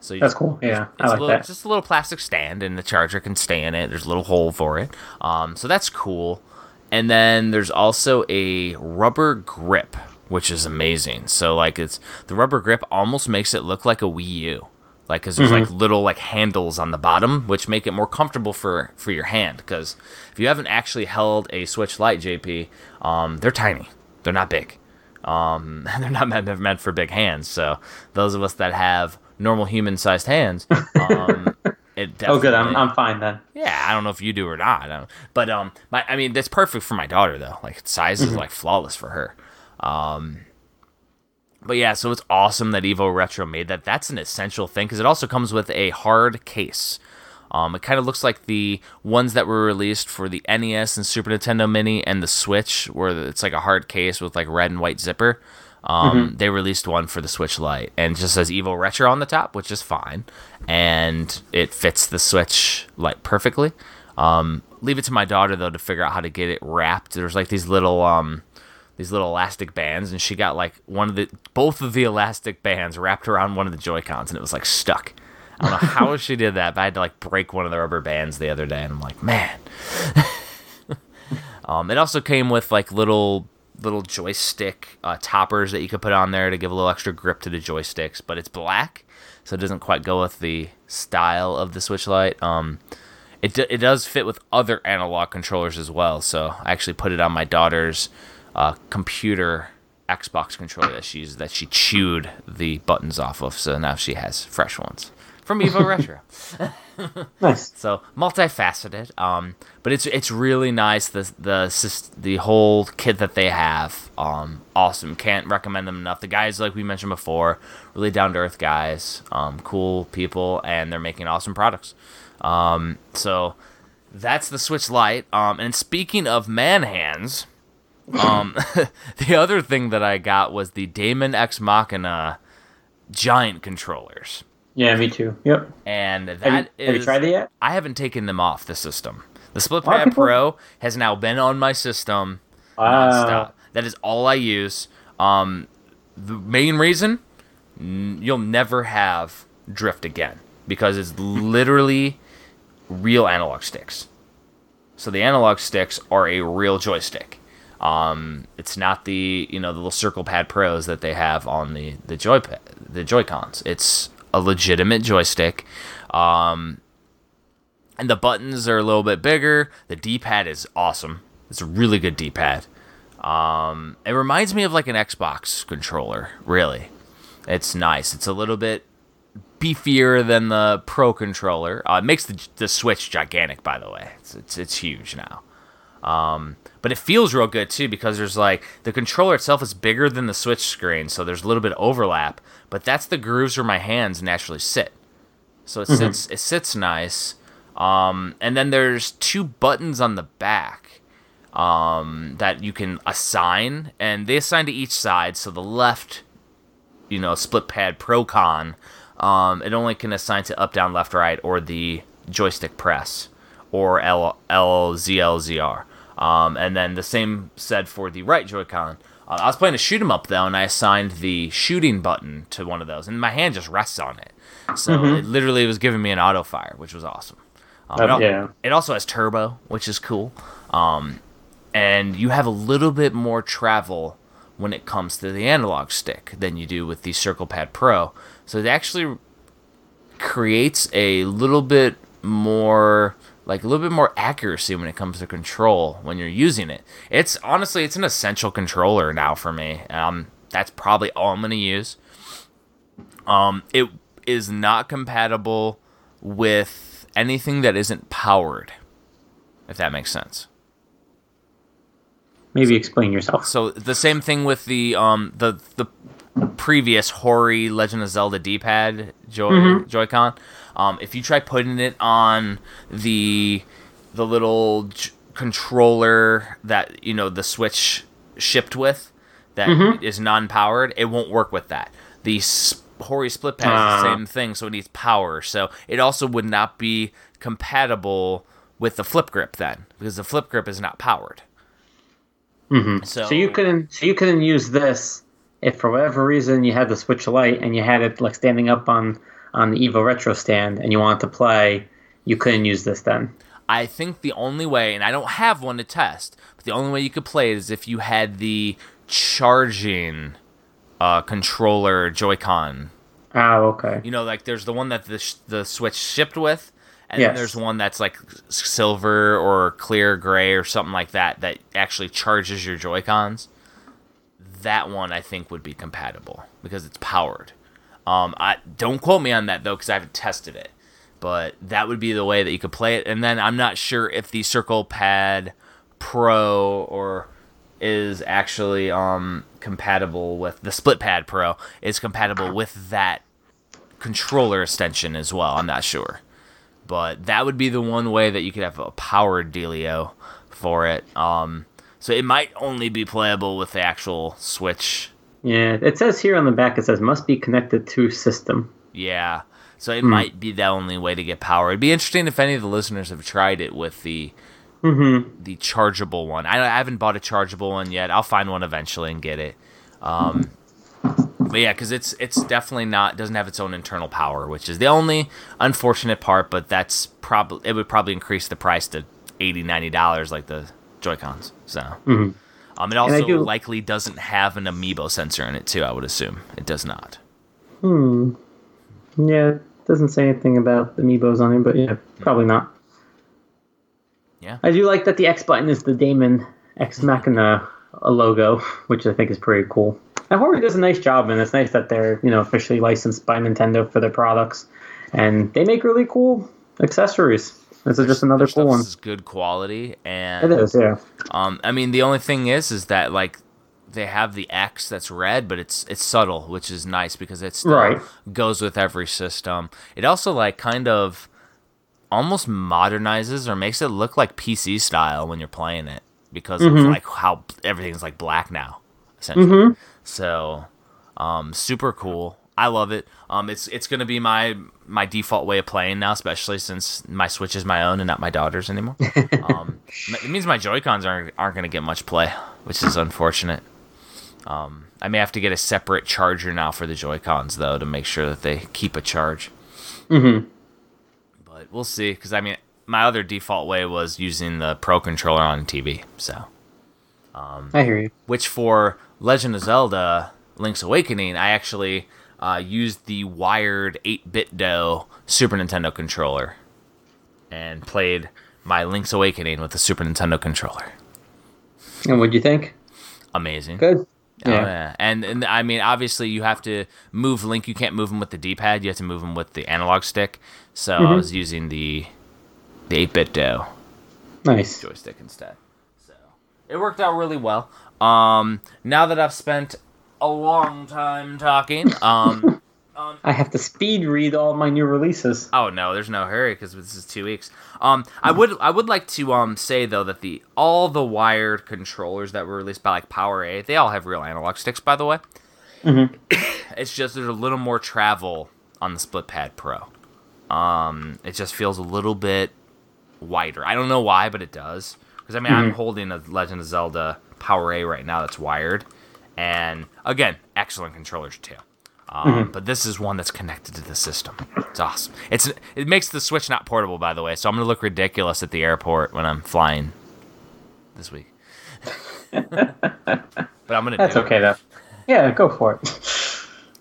So you That's cool. Yeah, it's I a like little, that. it's just a little plastic stand, and the charger can stay in it. There's a little hole for it, um, so that's cool. And then there's also a rubber grip, which is amazing. So like it's the rubber grip almost makes it look like a Wii U, like because there's Mm-hmm. like little like handles on the bottom, which make it more comfortable for for your hand. Because if you haven't actually held a Switch Lite JP, um, they're tiny. They're not big. Um, they're not meant, meant for big hands. So those of us that have normal human-sized hands, um, it definitely, Oh, good. I'm, I'm fine then. yeah, I don't know if you do or not. I don't, but um, my, I mean, that's perfect for my daughter though. Like size is like flawless for her. Um, but yeah, so it's awesome that Evo Retro made that. That's an essential thing because it also comes with a hard case. Um, it kind of looks like the ones that were released for the NES and Super Nintendo Mini and the Switch, where it's like a hard case with like red and white zipper. Um, They released one for the Switch Lite, and just says Evo Retro on the top, which is fine, and it fits the Switch Lite perfectly. Um, leave it to my daughter though to figure out how to get it wrapped. There's like these little um, these little elastic bands, and she got like one of the both of the elastic bands wrapped around one of the Joy Cons, and it was like stuck. I don't know how she did that, but I had to like break one of the rubber bands the other day, and I'm like, man. um, it also came with like little little joystick uh, toppers that you could put on there to give a little extra grip to the joysticks, but it's black, so it doesn't quite go with the style of the Switch Lite. Um, it, d- it does fit with other analog controllers as well, so I actually put it on my daughter's uh, computer Xbox controller that she's that she chewed the buttons off of, so now she has fresh ones from Evo Retro. Nice. So multifaceted, um, but it's it's really nice. The the the whole kit that they have, um, awesome. Can't recommend them enough. The guys, like we mentioned before, really down to earth guys, um, cool people, and they're making awesome products. Um, so that's the Switch Lite. Um, and speaking of man hands, um, the other thing that I got was the Daemon X Machina giant controllers. Yeah, me too. Yep. And that Have you, have you tried it yet? I haven't taken them off the system. The Split Pad Pro has now been on my system Wow. That is all I use. Um, the main reason n- you'll never have drift again because it's literally real analog sticks. So the analog sticks are a real joystick. Um, it's not the you know the little Circle Pad Pros that they have on the the Joy the Joy Cons. It's a legitimate joystick. Um, and the buttons are a little bit bigger. The D-pad is awesome. It's a really good D-pad. Um, it reminds me of like an Xbox controller, really. It's nice. It's a little bit beefier than the Pro controller. Uh, it makes the, the Switch gigantic, by the way. It's, it's, it's huge now. Um, but it feels real good too because there's like the controller itself is bigger than the Switch screen, so there's a little bit of overlap. But that's the grooves where my hands naturally sit, so it sits it sits nice. Um, and then there's two buttons on the back um, that you can assign, and they assign to each side. So the left, you know, split pad Pro Con, um, it only can assign to up, down, left, right, or the joystick press, or L L Z L Z R. Um, and then the same said for the right Joy-Con. Uh, I was playing a shoot 'em up though, and I assigned the shooting button to one of those, and my hand just rests on it. So it literally was giving me an auto fire, which was awesome. Um, it yeah. It also has turbo, which is cool. Um, and you have a little bit more travel when it comes to the analog stick than you do with the Circle Pad Pro. So it actually creates a little bit more like a little bit more accuracy when it comes to control when you're using it. It's honestly it's an essential controller now for me. Um that's probably all I'm going to use. Um it is not compatible with anything that isn't powered. If that makes sense. Maybe explain yourself. So the same thing with the um the the previous Hori Legend of Zelda D-pad Joy Joy-Con. Um, if you try putting it on the the little j- controller that you know the Switch shipped with that is non-powered, it won't work with that. The s- Hori split pad is the Ah. same thing, so it needs power. So it also would not be compatible with the flip grip then, because the flip grip is not powered. Mhm. So, So you couldn't. So you couldn't use this if for whatever reason you had the Switch Lite and you had it like standing up on on the Evo Retro stand and you wanted to play. You couldn't use this then. I think the only way, and I don't have one to test, but the only way you could play it is if you had the charging uh, controller Joy-Con. Oh, okay. You know, like there's the one that the sh- the Switch shipped with, and then there's one that's like silver or clear gray or something like that that actually charges your Joy-Cons. That one I think would be compatible because it's powered. Um, I don't quote me on that though because I haven't tested it, but that would be the way that you could play it. And then I'm not sure if the Circle Pad Pro or is actually um compatible with the Split Pad Pro is compatible with that controller extension as well. I'm not sure, but that would be the one way that you could have a powered dealio for it. Um, so it might only be playable with the actual Switch. Yeah, it says here on the back. It says must be connected to system. Yeah, so it might be the only way to get power. It'd be interesting if any of the listeners have tried it with the Mm-hmm. the chargeable one. I, I haven't bought a chargeable one yet. I'll find one eventually and get it. Um, but yeah, because it's it's definitely not doesn't have its own internal power, which is the only unfortunate part. But that's probably it would probably increase the price to 80 90 dollars like the Joy Cons. So Mhm. Um, it also do- likely doesn't have an amiibo sensor in it too. I would assume it does not. Hmm. Yeah, it doesn't say anything about amiibos on it, but yeah, probably not. Yeah. I do like that the X button is the Daemon X Machina logo, which I think is pretty cool. And Hori does a nice job, and it's nice that they're you know officially licensed by Nintendo for their products, and they make really cool accessories. This is just another cool one. is good quality and It is, yeah. Um, I mean, the only thing is, is that like they have the X that's red, but it's it's subtle, which is nice because it still Right. goes with every system. It also like kind of almost modernizes or makes it look like PC style when you're playing it because of like how everything's like black now, essentially. So, um, super cool. I love it. Um, it's it's gonna be my my default way of playing now, especially since my Switch is my own and not my daughter's anymore. um, it means my Joy Cons aren't aren't gonna get much play, which is unfortunate. Um, I may have to get a separate charger now for the Joy Cons though to make sure that they keep a charge. Mm-hmm. But we'll see, because I mean, my other default way was using the Pro controller on TV. So, I hear you. which for Legend of Zelda: Link's Awakening, I actually uh, used the wired 8-bit Do Super Nintendo controller and played my Link's Awakening with the Super Nintendo controller. And what'd you think? Amazing. Good. Oh, Yeah. yeah. And, and I mean, obviously, you have to move Link. You can't move him with the D-pad. You have to move him with the analog stick. So I was using the the 8-bit Do Nice. joystick instead. So it worked out really well. Um, now that I've spent a long time talking, um, I have to speed read all my new releases. oh no, there's no hurry because this is two weeks. Um, I would I would like to um say though that the all the wired controllers that were released by like Power A, they all have real analog sticks by the way. Mhm. it's just there's a little more travel on the Split Pad Pro. Um, it just feels a little bit wider. I don't know why, but it does. Because I mean, I'm holding a Legend of Zelda Power A right now that's wired, and again, excellent controllers too. Um, But this is one that's connected to the system. It's awesome. It's it makes the Switch not portable, by the way. So I'm gonna look ridiculous at the airport when I'm flying this week. but I'm gonna. That's do it. okay though. Yeah, go for it.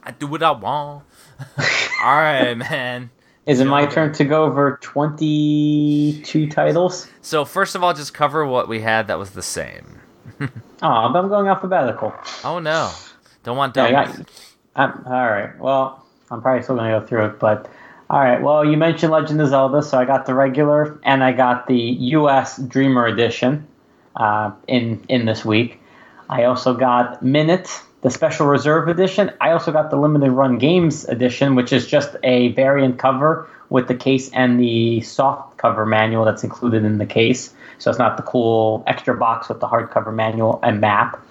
I do what I want. All right, man. Is it my turn to go over 22 titles? So first of all, just cover what we had that was the same. Oh, but I'm going alphabetical. Oh no, don't want Yeah, that. got, all right. Well, I'm probably still going to go through it, but all right. Well, you mentioned Legend of Zelda, so I got the regular and I got the U.S. Dreamer Edition uh, in in this week. I also got Minit, the Special Reserve Edition. I also got the Limited Run Games Edition, which is just a variant cover with the case and the soft cover manual that's included in the case. So it's not the cool extra box with the hardcover manual and map.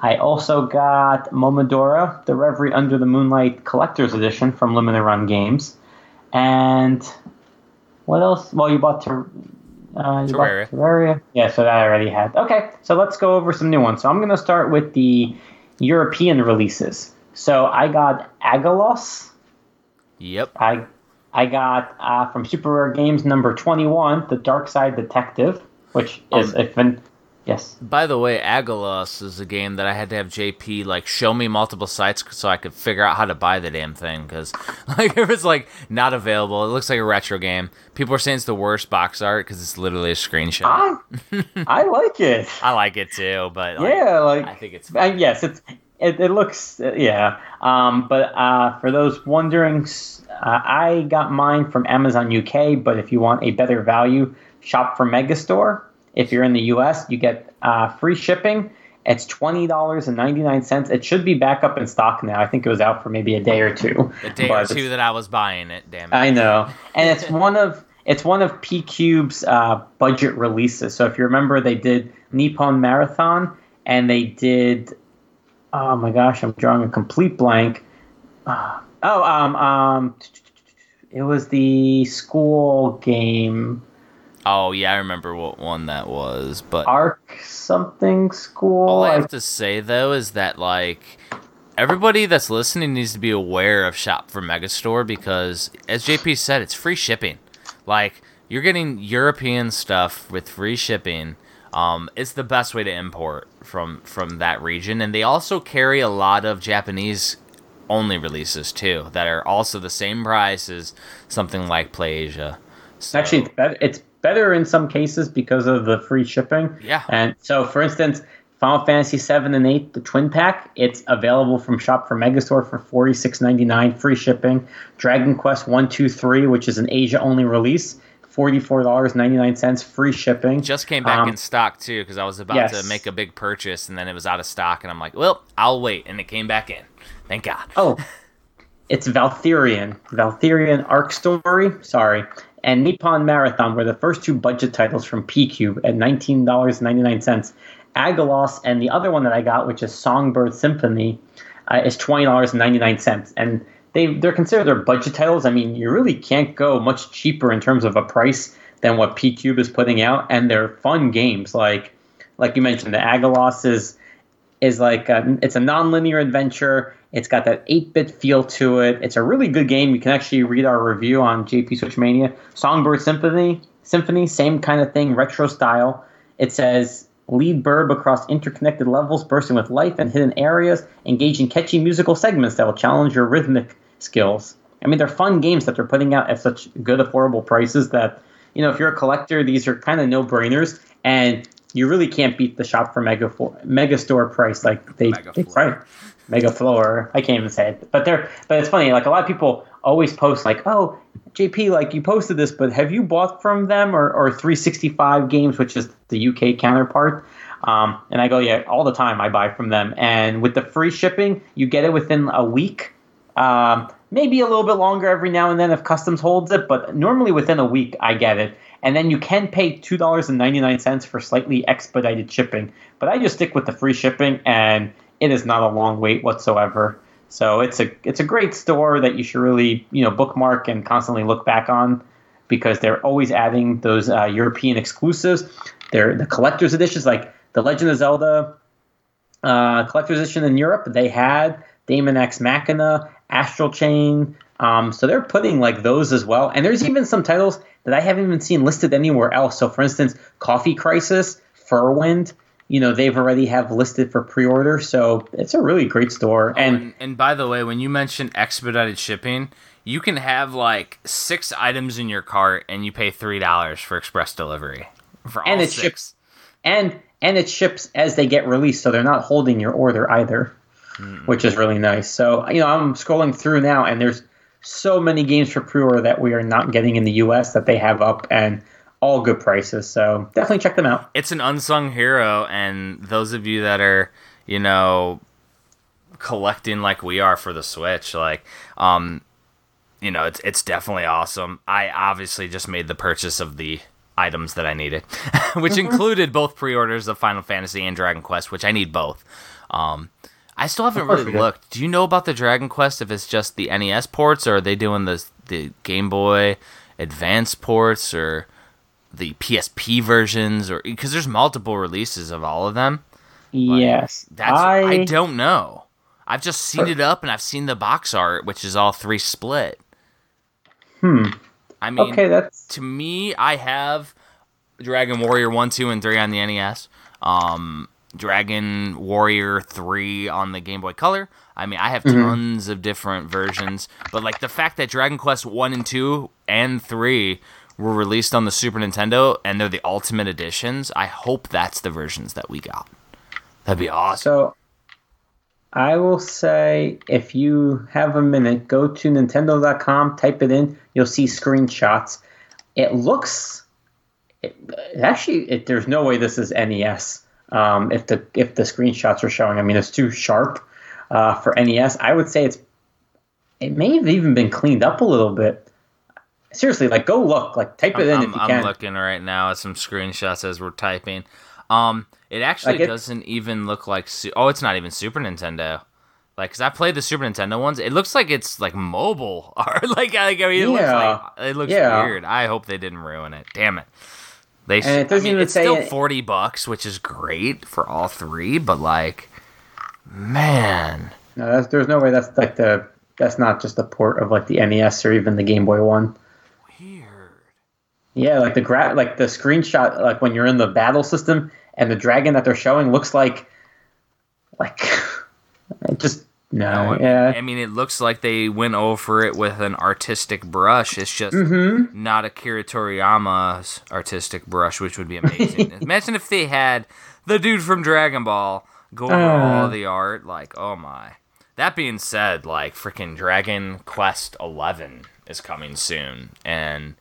I also got Momodora, the Reverie Under the Moonlight Collector's Edition from Limited Run Games. And what else? Well, you bought Ter- uh, you bought Terraria. Terraria. Yeah, so that I already had. Okay, so let's go over some new ones. So I'm going to start with the European releases. So I got Aggelos. Yep. I I got uh, from Super Rare Games number 21, The Dark Side Detective, which is Um, a fin- yes. By the way, Aggelos is a game that I had to have JP like show me multiple sites so I could figure out how to buy the damn thing because like it was like not available. It looks like a retro game. People are saying it's the worst box art because it's literally a screenshot. I I like it. I like it too, but like, yeah, like I think it's Uh, yes, it's it, it looks uh, yeah. Um, but uh, for those wondering, uh, I got mine from Amazon UK. But if you want a better value, Shop4Megastore. If you're in the US, you get uh, free shipping. It's twenty dollars and ninety nine cents. It should be back up in stock now. I think it was out for maybe a day or two. the day or two that I was buying it. Damn it. I know, and it's one of it's one of PQube's uh, budget releases. So if you remember, they did Nippon Marathon and they did. Oh my gosh, I'm drawing a complete blank. Uh, oh, um, um, it was the school game. Oh yeah, I remember what one that was, but Arc something school. all I have to say though is that like everybody that's listening needs to be aware of Shop4Megastore because as JP said, it's free shipping. Like you're getting European stuff with free shipping. Um, it's the best way to import from from that region, and they also carry a lot of Japanese only releases too that are also the same price as something like PlayAsia. So, Actually, it's better, in some cases because of the free shipping. Yeah. And so, for instance, Final Fantasy VII and 8, the Twin Pack, it's available from Shop4Megastore for forty six ninety nine, free shipping. Dragon Quest One, Two, Three, which is an Asia only release, $44.99, free shipping. just came back Um, in stock too because I was about yes. to make a big purchase and then it was out of stock and I'm like, well, I'll wait, and it came back in. Thank God. Oh, it's Valthirian. Valthirian Arc Story, sorry, and Nippon Marathon were the first two budget titles from PQube at $19.99. Aggelos and the other one that I got, which is Songbird Symphony, uh, is $20.99. And they, they're considered their budget titles. I mean, you really can't go much cheaper in terms of a price than what PQube is putting out. And they're fun games. Like, like you mentioned, the Aggelos is is like a, it's a non-linear adventure. It's got that 8-bit feel to it. It's a really good game. You can actually read our review on JP Switch Mania. Songbird Symphony, Symphony, same kind of thing, retro style. It says lead Birb across interconnected levels, bursting with life and hidden areas, engaging catchy musical segments that will challenge your rhythmic skills. I mean, they're fun games that they're putting out at such good, affordable prices that you know if you're a collector, these are kind of no-brainers, and you really can't beat the Shop4Megastore price. Like they, Mega they price Mega Floor. I can't even say it, but they're but it's funny. Like a lot of people always post like, "Oh, JP, like you posted this, but have you bought from them or or 365 Games, which is the UK counterpart?" Um, and I go, "Yeah, all the time. I buy from them, and with the free shipping, you get it within a week." Um, maybe a little bit longer every now and then if customs holds it, but normally within a week I get it. And then you can pay two dollars and ninety nine cents for slightly expedited shipping. But I just stick with the free shipping, and it is not a long wait whatsoever. So it's a it's a great store that you should really you know bookmark and constantly look back on because they're always adding those uh, European exclusives. They're the collector's editions like the Legend of Zelda uh, collector's edition in Europe. They had Daemon X Machina, Astral Chain. Um, so they're putting like those as well. And there's even some titles that I haven't even seen listed anywhere else. So for instance, Coffee Crisis, Furwind, you know, they've already have listed for pre-order. So it's a really great store. Oh, and, And and by the way, when you mentioned expedited shipping, you can have like six items in your cart and you pay three dollars for express delivery for all And it six. ships- and and it ships as they get released, so they're not holding your order either, mm. which is really nice. So you know, I'm scrolling through now, and there's so many games for pre-order that we are not getting in the U.S. that they have up, and all good prices. So definitely check them out. It's an unsung hero, and those of you that are, you know, collecting like we are for the Switch, like, um, you know, it's it's definitely awesome. I obviously just made the purchase of the items that I needed, which included both pre-orders of Final Fantasy and Dragon Quest, which I need both. Um, I still haven't really looked. Do you know about the Dragon Quest? If it's just the NES ports, or are they doing the the Game Boy Advance ports, or the PSP versions, or because there's multiple releases of all of them? yes, That's I, I, don't know. I've just seen it up, and I've seen the box art, which is all three split. Hmm. I mean, Okay, that's to me, I have Dragon Warrior 1, 2, and 3 on the NES. Um, Dragon Warrior 3 on the Game Boy Color. I mean, I have Mm-hmm. tons of different versions, but like the fact that Dragon Quest 1 and 2 and 3 were released on the Super Nintendo and they're the ultimate editions, I hope that's the versions that we got. That'd be awesome. So I will say if you have a minute, go to Nintendo.com, type it in, you'll see screenshots. It looks it, actually it, there's no way this is NES. Um, if the if the screenshots are showing, I mean it's too sharp uh, for NES. I would say it's it may have even been cleaned up a little bit. Seriously, like go look, like type it in I'm, if you I'm can. looking right now at some screenshots as we're typing. Um, it actually Like it- doesn't even look like. Su- oh, it's not even Super Nintendo. Like, cause I played the Super Nintendo ones. It looks like it's like mobile art. like, like I mean, it Yeah. looks like it looks Yeah. weird. I hope they didn't ruin it. Damn it. They. Sh- it I mean, it's still it- forty bucks, which is great for all three. But like, man, No, that's, there's no way that's like the that's not just a port of like the NES or even the Game Boy one. Yeah, like the gra- like the screenshot, like when you're in the battle system and the dragon that they're showing looks like, like, it just no, yeah, I mean, it looks like they went over it with an artistic brush. It's just Mm-hmm. not Akira Toriyama's artistic brush, which would be amazing. Imagine if they had the dude from Dragon Ball go over Uh. all the art. Like, oh my. That being said, like, freaking Dragon Quest Eleven is coming soon, and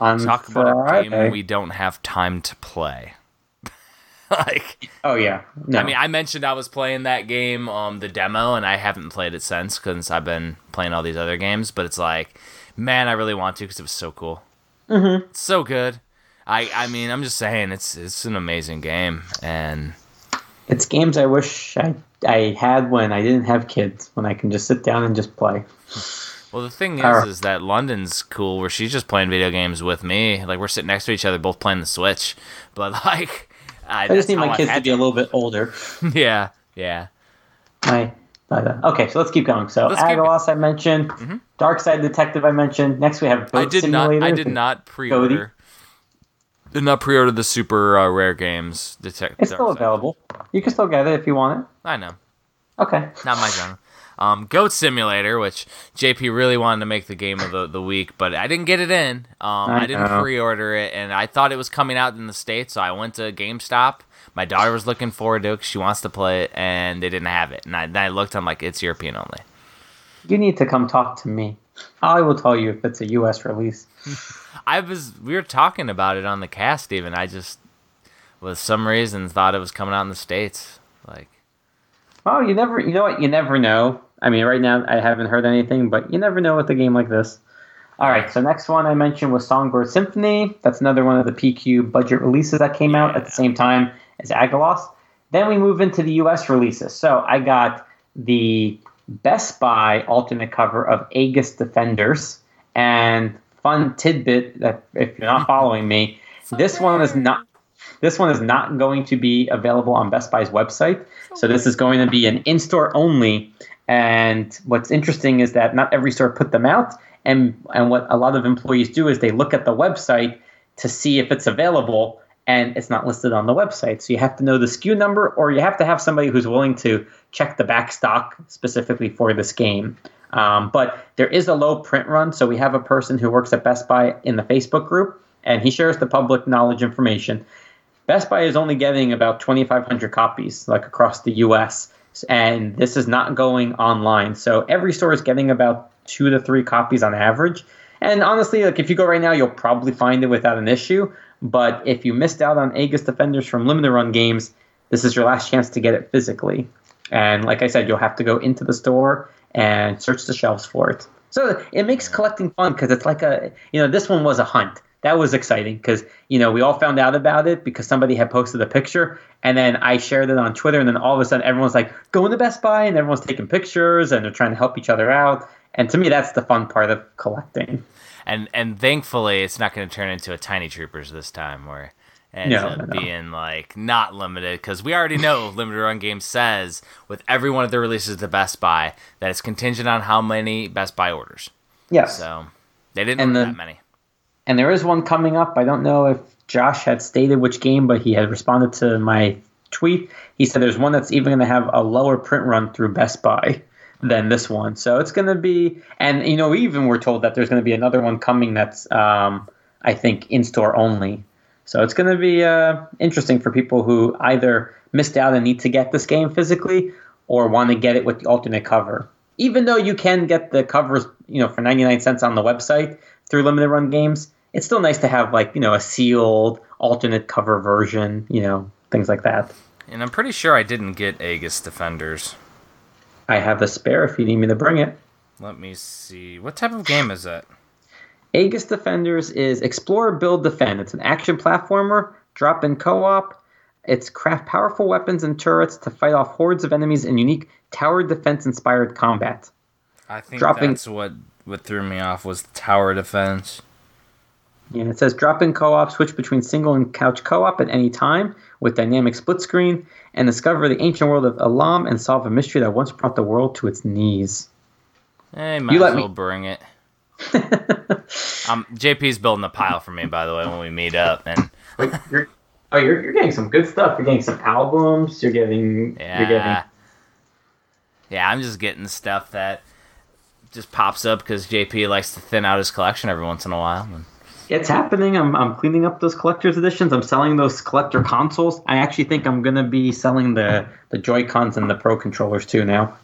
on talk about a game we don't have time to play. like, oh yeah, no, I mean, I mentioned I was playing that game, um, the demo, and I haven't played it since because I've been playing all these other games. But it's like, man, I really want to because it was so cool. Mm-hmm. It's so good. I, I mean, I'm just saying, it's it's an amazing game, and it's games I wish I I had when I didn't have kids, when I can just sit down and just play. Well, the thing is, is that London's cool, where she's just playing video games with me. Like we're sitting next to each other, both playing the Switch. But like, I, I just need my kids to be a little bit older. yeah, yeah. My, okay, so let's keep going. So Let's keep it. Aggelos I mentioned, Dark Side Detective I mentioned. Next we have Goat I did Simulator. not. I did not pre-order. Did not pre-order the super uh, rare games. Detective. It's still available. You can still get it if you want it. I know. Okay. Not my genre. Um, Goat Simulator, which JP really wanted to make the game of the, the week, but I didn't get it in. Um, I, I didn't pre-order it, and I thought it was coming out in the states, so I went to GameStop. My daughter was looking forward to it she wants to play it, and they didn't have it. And I, I looked, I'm like, it's European only. You need to come talk to me. I will tell you if it's a U.S. release. I was we were talking about it on the cast even. I just, with some reason, thought it was coming out in the states. Like, Oh, you never. You know what? You never know. I mean, right now I haven't heard anything, but you never know with a game like this. All right. So next one I mentioned was Songbird Symphony. That's another one of the PQ budget releases that came out at the same time as Aggelos. Then we move into the U.S. releases. So I got the Best Buy alternate cover of Aegis Defenders and fun tidbit that if you're not following me, this one is not this one is not going to be available on Best Buy's website. So this is going to be an in-store only. And what's interesting is that not every store put them out. And and what a lot of employees do is they look at the website to see if it's available, and it's not listed on the website. So you have to know the SKU number, or you have to have somebody who's willing to check the back stock specifically for this game. Um, but there is a low print run, so we have a person who works at Best Buy in the Facebook group, and he shares the public knowledge information. Best Buy is only getting about 2,500 copies, like across the U.S., and this is not going online. So every store is getting about two to three copies on average. And honestly, like if you go right now, you'll probably find it without an issue. But if you missed out on Aegis Defenders from limited run games, this is your last chance to get it physically. And like I said, you'll have to go into the store and search the shelves for it. So it makes collecting fun because it's like a, you know, this one was a hunt. That was exciting because, you know, we all found out about it because somebody had posted a picture and then I shared it on Twitter and then all of a sudden everyone's like, going to Best Buy and everyone's taking pictures and they're trying to help each other out. And to me, that's the fun part of collecting. and and thankfully, it's not going to turn into a Tiny Troopers this time, where ends No, up no, being like not limited because we already know limited run game says with every one of their releases to Best Buy that it's contingent on how many Best Buy orders. Yes. So they didn't And order then- that many. And there is one coming up. I don't know if Josh had stated which game, but he had responded to my tweet. He said there's one that's even going to have a lower print run through Best Buy than this one. So it's going to be, and you know, even we're told that there's going to be another one coming that's, um, I think, in store only. So it's going to be uh, interesting for people who either missed out and need to get this game physically or want to get it with the alternate cover. Even though you can get the covers, you know, for 99 cents on the website through limited run games, it's still nice to have like, you know, a sealed alternate cover version, you know, things like that. And I'm pretty sure I didn't get Aegis Defenders. I have the spare if you need me to bring it. Let me see. What type of game is it? Aegis Defenders is Explore, Build, Defend. It's an action platformer, drop in co op. It's craft powerful weapons and turrets to fight off hordes of enemies in unique tower defense inspired combat. I think Dropping- that's what what threw me off was tower defense. Yeah, it says drop in co op, switch between single and couch co op at any time with dynamic split screen, and discover the ancient world of Elam and solve a mystery that once brought the world to its knees. Hey, might You as let well me- bring it. um, JP's building a pile for me, by the way, when we meet up, and Like, you're, oh, you're, you're getting some good stuff. You're getting some albums. You're getting. You're yeah, getting. yeah, I'm just getting stuff that just pops up because JP likes to thin out his collection every once in a while. And It's happening. I'm, I'm cleaning up those collector's editions. I'm selling those collector consoles. I actually think I'm gonna be selling the the Joy Cons and the Pro controllers too now.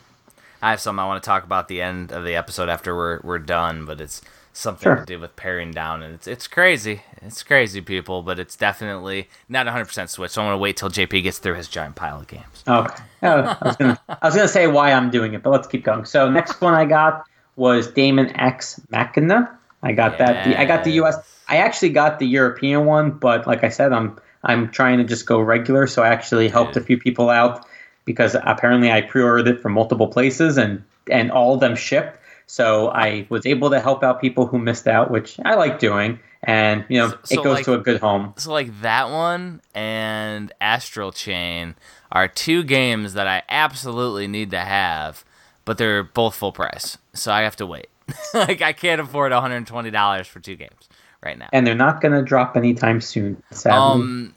I have something I want to talk about at the end of the episode after we're we're done, but it's something Sure. to do with paring down, and it's it's crazy. It's crazy, people, but it's definitely not 100% Switch. So I'm gonna wait till JP gets through his giant pile of games. Okay. Oh, I was was gonna say why I'm doing it, but let's keep going. So next one I got was Daemon X Machina. I got that. The, I got the US. I actually got the European one, but like I said, I'm I'm trying to just go regular. So I actually helped a few people out because apparently I pre-ordered it from multiple places and and all of them shipped. So I was able to help out people who missed out, which I like doing. And you know, So- so, it goes like- to a good home. So like that one and Astral Chain are two games that I absolutely need to have, but they're both full price, so I have to wait. like I can't afford 120 dollars for two games right now. And they're not gonna drop anytime soon. Sadly. Um,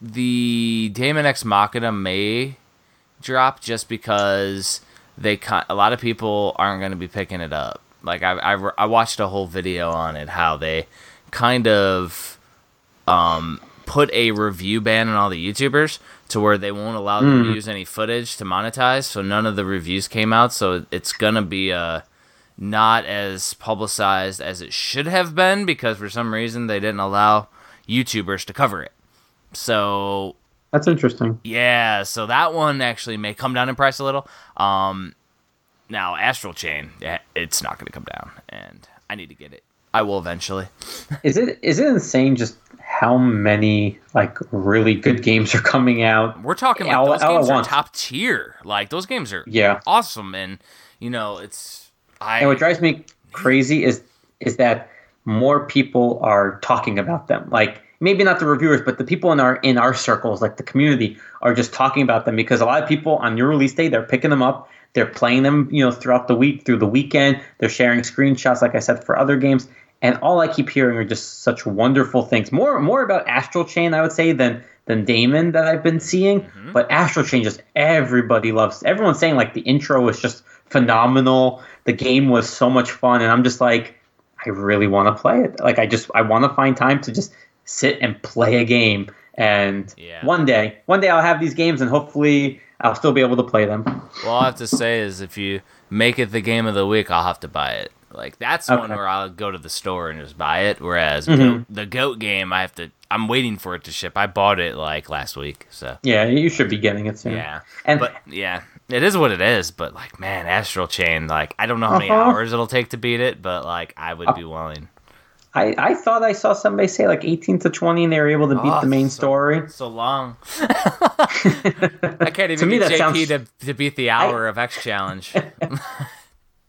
the Daemon X Machina may drop just because they con- a lot of people aren't going to be picking it up. Like I, I, I watched a whole video on it how they kind of um put a review ban on all the YouTubers to where they won't allow them to use any footage to monetize. So none of the reviews came out. So it's gonna be uh not as publicized as it should have been because for some reason they didn't allow YouTubers to cover it. So That's interesting. yeah, so that one actually may come down in price a little. Um, now Astral Chain, it's not going to come down, and I need to get it. I will eventually. Is it is it insane just how many like really good games are coming out? We're talking like All- those all games are top tier. Like those games are Yeah. awesome, and you know it's I And what drives me crazy is is that more people are talking about them. Like maybe not the reviewers, but the people in our in our circles, like the community, are just talking about them because a lot of people on your release day they're picking them up, they're playing them, you know, throughout the week, through the weekend. They're sharing screenshots, like I said, for other games. And all I keep hearing are just such wonderful things. More more about Astral Chain, I would say, than than Daemon that I've been seeing. Mm-hmm. But Astral Chain, just everybody loves. Everyone's saying like the intro was just phenomenal. The game was so much fun, and I'm just like, I really want to play it. Like I just I want to find time to just sit and play a game. And Yeah. one day, one day I'll have these games, and hopefully I'll still be able to play them. Well, all I have to say is if you make it the game of the week, I'll have to buy it. Like that's one where I'll go to the store and just buy it. Whereas Mhm. Goat- the goat game, I have to. I'm waiting for it to ship. I bought it like last week, so Yeah, you should be getting it soon. yeah. And But yeah, it is what it is. But like, man, Astral Chain, like I don't know how many Uh-huh. hours it'll take to beat it, but like I would be willing. I, I thought I saw somebody say like 18 to 20 and they were able to beat Oh, the main so- story. So long. I can't even To me, that JP sounds- to, to beat the hour of X challenge.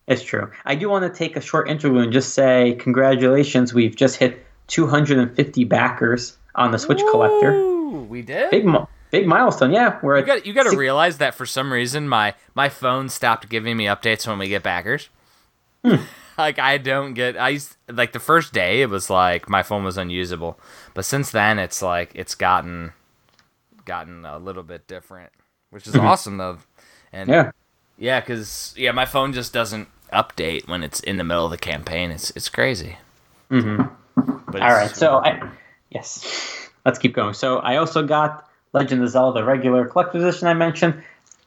It's true. I do want to take a short interlude and just say congratulations. We've just hit 250 backers on the Switch Collector. We did. Big big milestone. Yeah, we're You at got you got to six- realize that for some reason my my phone stopped giving me updates when we get backers. Hmm. like I don't get I used, like the first day it was like my phone was unusable, but since then it's like it's gotten gotten a little bit different, which is awesome though. And Mm-hmm. yeah. yeah, cuz yeah, my phone just doesn't update when it's in the middle of the campaign. It's it's crazy. hmm But All right. it's- So I yes, let's keep going. So I also got Legend of Zelda the regular collector's edition. I mentioned.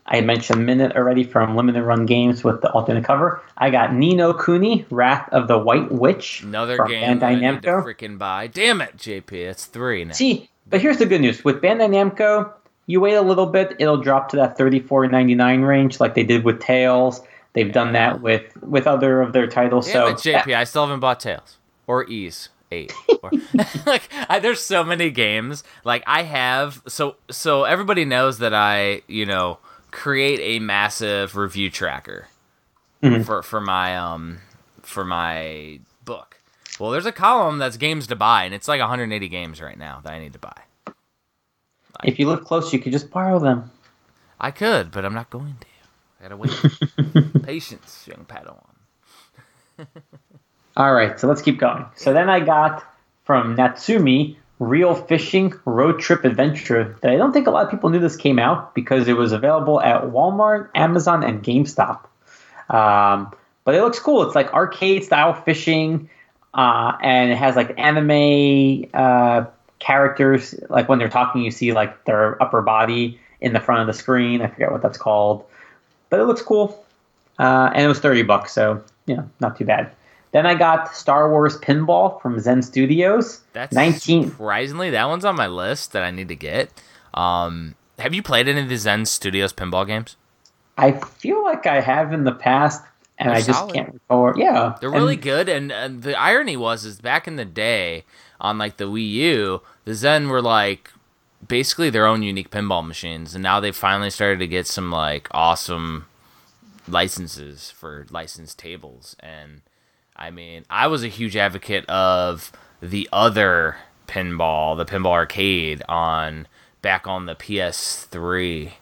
I mentioned Minit already from Limited Run Games with the alternate cover. I got Ni no Kuni, Wrath of the White Witch. another from game that I Bandai need to Namco. freaking buy. Damn it, JP, it's 3 now. See, but here's the good news: with Bandai Namco, you wait a little bit, it'll drop to that thirty-four ninety-nine range, like they did with Tales. They've done that with with other of their titles. Damn so JP, I still haven't bought Tales. or Ys eight. Or, like I, there's so many games. Like I have so so everybody knows that I you know create a massive review tracker Mhm. for for my um for my book. Well, there's a column that's games to buy, and it's like 180 games right now that I need to buy. If you look close, you could just borrow them. I could, but I'm not going to. I gotta wait. Patience, young Padawan. All right, so let's keep going. So then I got from Natsume Reel Fishing Road Trip Adventure that I don't think a lot of people knew this came out because it was available at Walmart, Amazon, and GameStop. Um, but it looks cool. It's like arcade style fishing, uh, and it has like anime uh, characters. Like when they're talking, you see like their upper body in the front of the screen. I forget what that's called, but it looks cool. Uh, and it was 30 bucks, so you know, not too bad. Then I got Star Wars Pinball from Zen Studios. That's 19 surprisingly that one's on my list that I need to get. Um, have you played any of the Zen Studios pinball games? I feel like I have in the past, and They're I just solid. can't recall. Yeah, They're and- really good, and, and the irony was is back in the day on like the Wii U, the Zen were like basically their own unique pinball machines, and now they finally started to get some like awesome licenses for licensed tables. And I mean, I was a huge advocate of the other pinball, the pinball arcade on back on the PS3,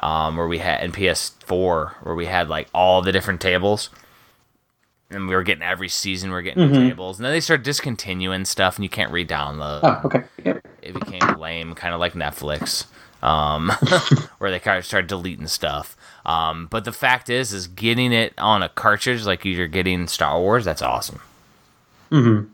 um, where we had and PS4, where we had like all the different tables and we were getting every season we are getting new tables and then they started discontinuing stuff and you can't re-download Oh, okay. Yep. it became lame kind of like netflix um, where they kind of started deleting stuff um, but the fact is is getting it on a cartridge like you're getting star wars that's awesome mm-hmm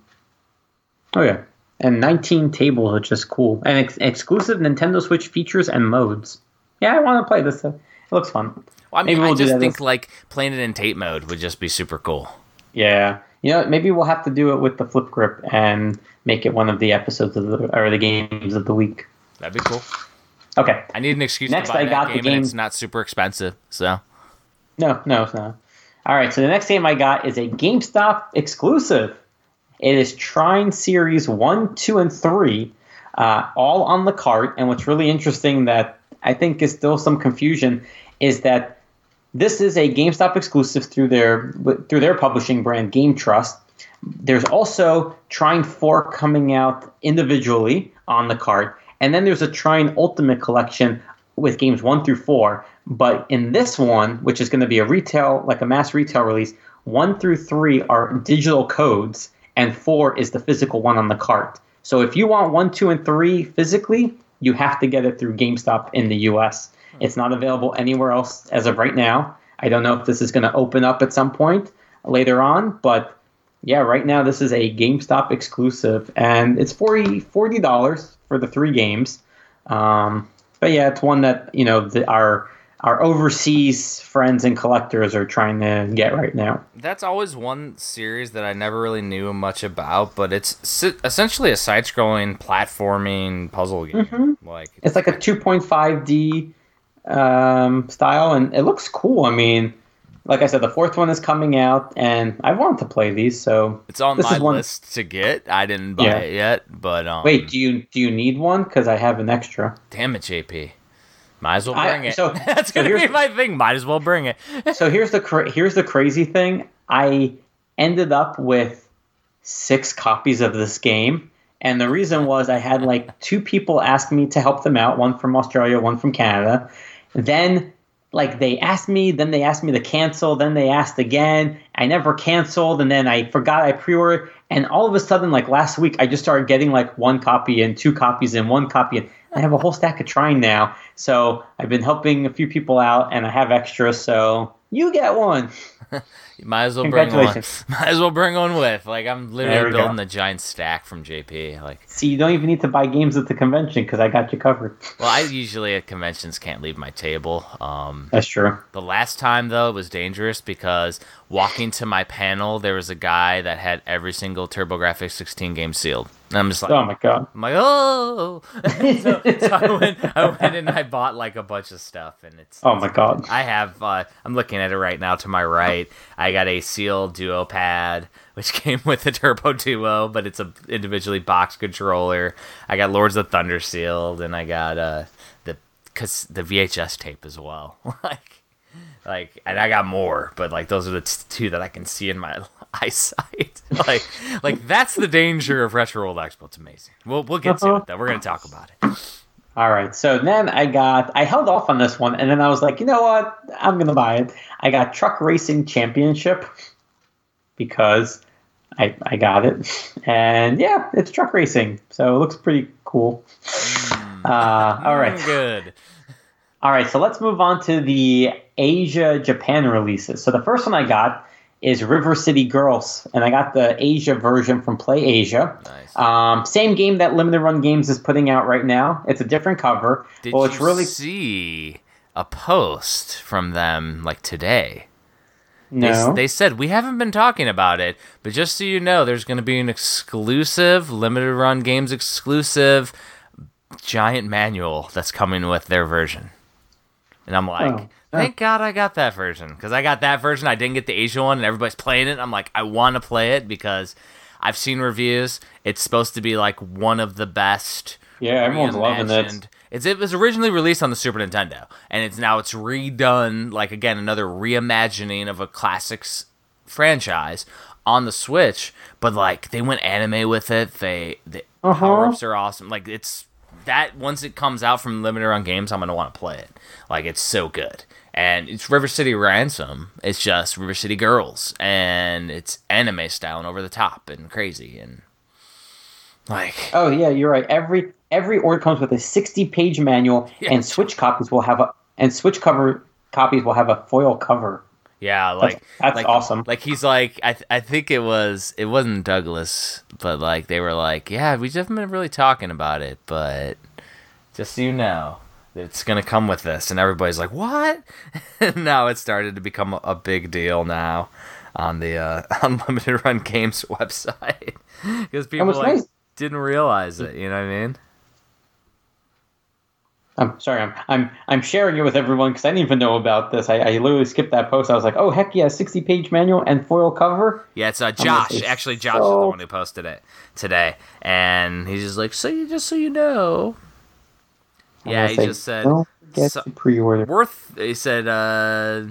Oh yeah, and 19 tables, which is cool, and ex- exclusive Nintendo Switch features and modes. Yeah, I want to play this. It looks fun. well, i mean Maybe we'll do just think as- like playing it in tate mode would just be super cool Yeah, you know, maybe we'll have to do it with the flip grip and make it one of the episodes of the or the games of the week. that'd be cool Okay. i need an excuse Next, to buy I got the game, game- it's not super expensive so No, no, it's not. All right, so the next game I got is a GameStop exclusive. It is Trine Series 1, 2, and 3, uh, all on the cart. And what's really interesting that I think is still some confusion is that this is a GameStop exclusive through their through their publishing brand Game Trust. There's also Trine 4 coming out individually on the cart, and then there's a Trine Ultimate collection with games 1 through 4. But in this one, which is going to be a retail, like a mass retail release, 1 through 3 are digital codes, and 4 is the physical one on the cart. So if you want 1, 2, and 3 physically, you have to get it through GameStop in the US. It's not available anywhere else as of right now. I don't know if this is going to open up at some point later on, but yeah, right now this is a GameStop exclusive, and it's 40 dollars for the three games. Um, but yeah, it's one that you know the, our our overseas friends and collectors are trying to get right now. That's always one series that I never really knew much about, but it's si- essentially a side-scrolling platforming puzzle game. Like It's like a 2.5D um, style, and it looks cool. I mean, like I said, the fourth one is coming out, and I want to play these. So it's on this my is one- list to get. I didn't buy Yeah. it yet, but um, wait, do you do you need one? Because I have an extra. damn it, JP. Might as well I- bring it. so- That's so gonna be my thing. Might as well bring it. so here's the cra- here's the crazy thing. I ended up with six copies of this game, and the reason was I had like two people ask me to help them out, one from Australia, one from Canada. Then like they asked me, then they asked me to cancel, then they asked again. I never canceled, and then I forgot I pre-ordered, and all of a sudden, like last week, I just started getting like one copy and two copies and one copy, and I have a whole stack of Trine now. So I've been helping a few people out, and I have extra, So you get one. Might as well bring one. Might as well bring one with. Like I'm literally we go. building the giant stack from JP. Like, See, you don't even need to buy games at the convention because I got you covered. well, I usually at conventions can't leave my table. Um, That's true. The last time though it was dangerous because walking to my panel there was a guy that had every single TurboGrafx 16 game sealed. And I'm just like Oh my god. I'm like, oh so, so I went I went and I bought like a bunch of stuff and it's Oh my god. I have uh, I'm looking at it right now to my right. I got a Seal Duo pad, which came with the Turbo Duo, but it's a individually boxed controller. I got Lords of Thunder sealed, and I got uh the cause the VHS tape as well. like, like, and I got more, but like those are the t- two that I can see in my eyesight. like, like that's the danger of Retro World Expo. It's amazing. We'll we'll get to it though. We're gonna talk about it. All right. So then I got I held off on this one, and then I was like, you know what? I'm gonna buy it. I got Truck Racing Championship because I I got it, and yeah, it's truck racing, so it looks pretty cool. Uh, all right. Mm, Good. All right, so let's move on to the Asia Japan releases. So the first one I got is River City Girls, and I got the Asia version from Play Asia. Nice. Um, same game that Limited Run Games is putting out right now. It's a different cover. Did well, you it's really see a post from them like today? They, no. they said we haven't been talking about it, but just so you know, there's going to be an exclusive limited run games exclusive giant manual that's coming with their version. And I'm like, Oh. Thank God I got that version because I got that version. I didn't get the Asia one, and everybody's playing it. I'm like, I want to play it because I've seen reviews. It's supposed to be like one of the best yeah, everyone's loving it. It's it was originally released on the Super Nintendo, and it's now it's redone like again another reimagining of a classics franchise on the Switch. But like they went anime with it. They the Uh-huh. power ups are awesome. Like it's that once it comes out from Limited Run Games, I'm gonna want to play it. Like it's so good. And it's River City Ransom. It's just River City Girls, and it's anime style and over the top and crazy and like Oh yeah, you're right. Every every order comes with a 60 page manual, Yeah. and Switch copies will have a and Switch cover copies will have a foil cover. Yeah, like that's like, awesome. Like he's like, I th- I think it was it wasn't Douglas, but like they were like, yeah, we just haven't been really talking about it, but just so you know, it's gonna come with this, and everybody's like, what? and now it started to become a, big deal now on the uh, Unlimited Run Games website because people like nice- didn't realize it. You know what I mean? I'm sorry, I'm I'm I'm sharing it with everyone because I didn't even know about this. I, I literally skipped that post. I was like, oh heck yeah, 60 page manual and foil cover. Yeah, it's uh, Josh. Actually, Josh is the one who posted it today, and he's just like, "So you just so you know." I'm Yeah, he say, just said, don't forget so- to pre-order. "Worth." He said, uh,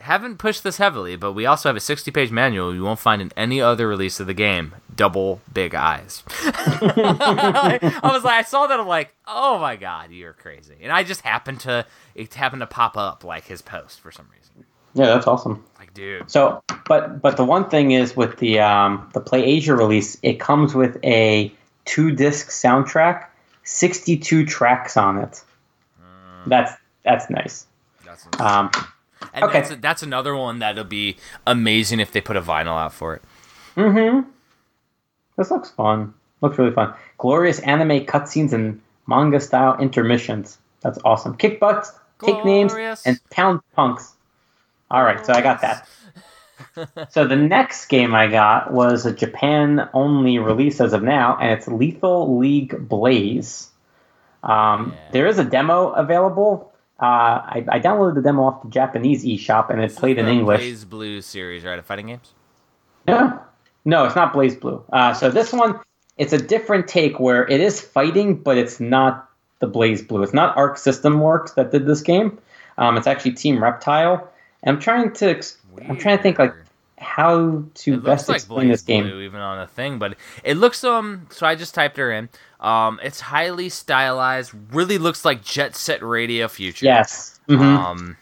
"Haven't pushed this heavily, but we also have a 60-page manual you won't find in any other release of the game. Double big eyes." I was like, I saw that. I'm like, "Oh my god, you're crazy!" And I just happened to it happened to pop up like his post for some reason. Yeah, that's awesome. Like, dude, So, but but the one thing is with the um, the Play Asia release, it comes with a two disc soundtrack, 62 tracks on it. That's that's nice. that's Um, And Okay. that's, that's another one that'll be amazing if they put a vinyl out for it. Mm-hmm. This looks fun. Looks really fun. Glorious anime cutscenes and manga style intermissions. That's awesome. Kick butts, take names, and pound punks. All right, so I got that. so the next game I got was a Japan only release as of now, and it's Lethal League Blaze. Um, Yeah. There is a demo available. Uh, I, I downloaded the demo off the Japanese eShop, and it played in English. Blaze Blue series, right? Of fighting games. No, no, it's not BlazBlue. Uh, so this one, it's a different take where it is fighting, but it's not the BlazBlue. It's not Arc System Works that did this game. Um, it's actually Team Reptile. And I'm trying to, ex- I'm trying to think like how to It best looks explain Blaze this game. Blue even on a thing, but it looks um. So I just typed her in. Um, it's highly stylized. Really looks like Jet Set Radio Future. Yes. Mhm. Um.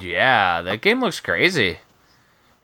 Yeah, that game looks crazy.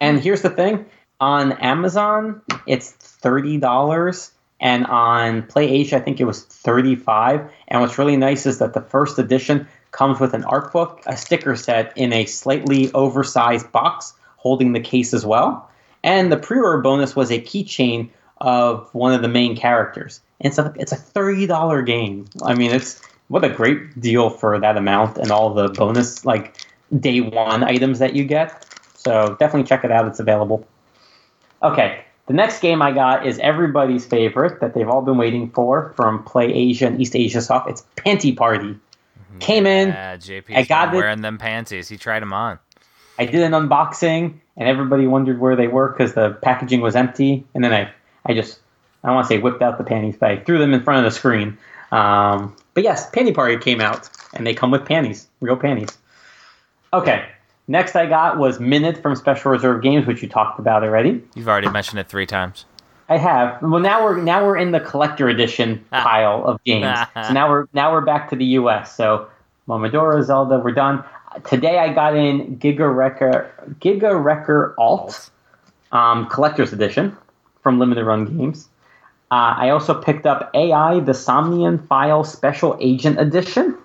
And here's the thing: on Amazon, it's thirty dollars, and on Play Asia, I think it was thirty-five. And what's really nice is that the first edition comes with an art book, a sticker set in a slightly oversized box, holding the case as well. And the pre-order bonus was a keychain of one of the main characters. And a it's a thirty dollar game. I mean, it's what a great deal for that amount and all the bonus like day one items that you get. So definitely check it out. It's available. Okay, the next game I got is everybody's favorite that they've all been waiting for from Play Asia and East Asia Soft. It's Panty Party. Came in. Yeah, JP. I got it. wearing them panties. He tried them on. I did an unboxing, and everybody wondered where they were because the packaging was empty. And then I, I just, I don't want to say whipped out the panties, but I threw them in front of the screen. Um, but yes, Panty Party came out, and they come with panties, real panties. Okay, next I got was Minit from Special Reserve Games, which you talked about already. You've already mentioned it three times. I have. Well, now we're now we're in the collector edition pile of games. so now we're now we're back to the U.S. So Momodora, Zelda, we're done. Today I got in Giga Wrecker Giga Wrecker Alt um, collector's edition from Limited Run Games. Uh, I also picked up AI the Somnium File Special Agent Edition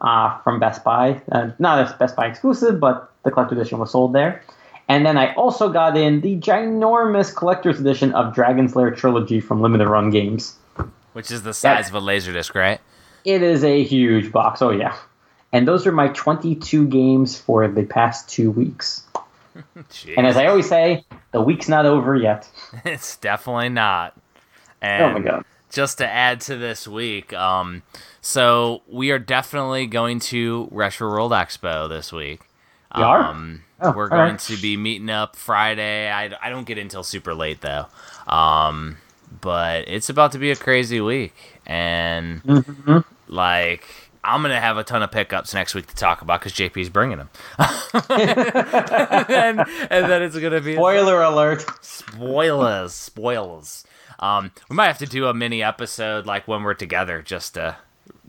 uh, from Best Buy. Uh, not a Best Buy exclusive, but the collector edition was sold there. And then I also got in the ginormous collector's edition of Dragon's Lair Trilogy from Limited Run Games. Which is the size of a Laserdisc, right? It is a huge box. Oh, yeah. And those are my 22 games for the past two weeks. And as I always say, the week's not over yet. it's definitely not. And Oh my god. just to add to this week, um, so we are definitely going to Retro World Expo this week. We are? Oh, we're going right. to be meeting up Friday. I, I don't get until super late though. Um, but it's about to be a crazy week, and Mm-hmm. like I'm gonna have a ton of pickups next week to talk about because JP's bringing them, and, and then it's gonna be Spoiler alert. spoilers, spoilers. Um, we might have to do a mini episode like when we're together, just to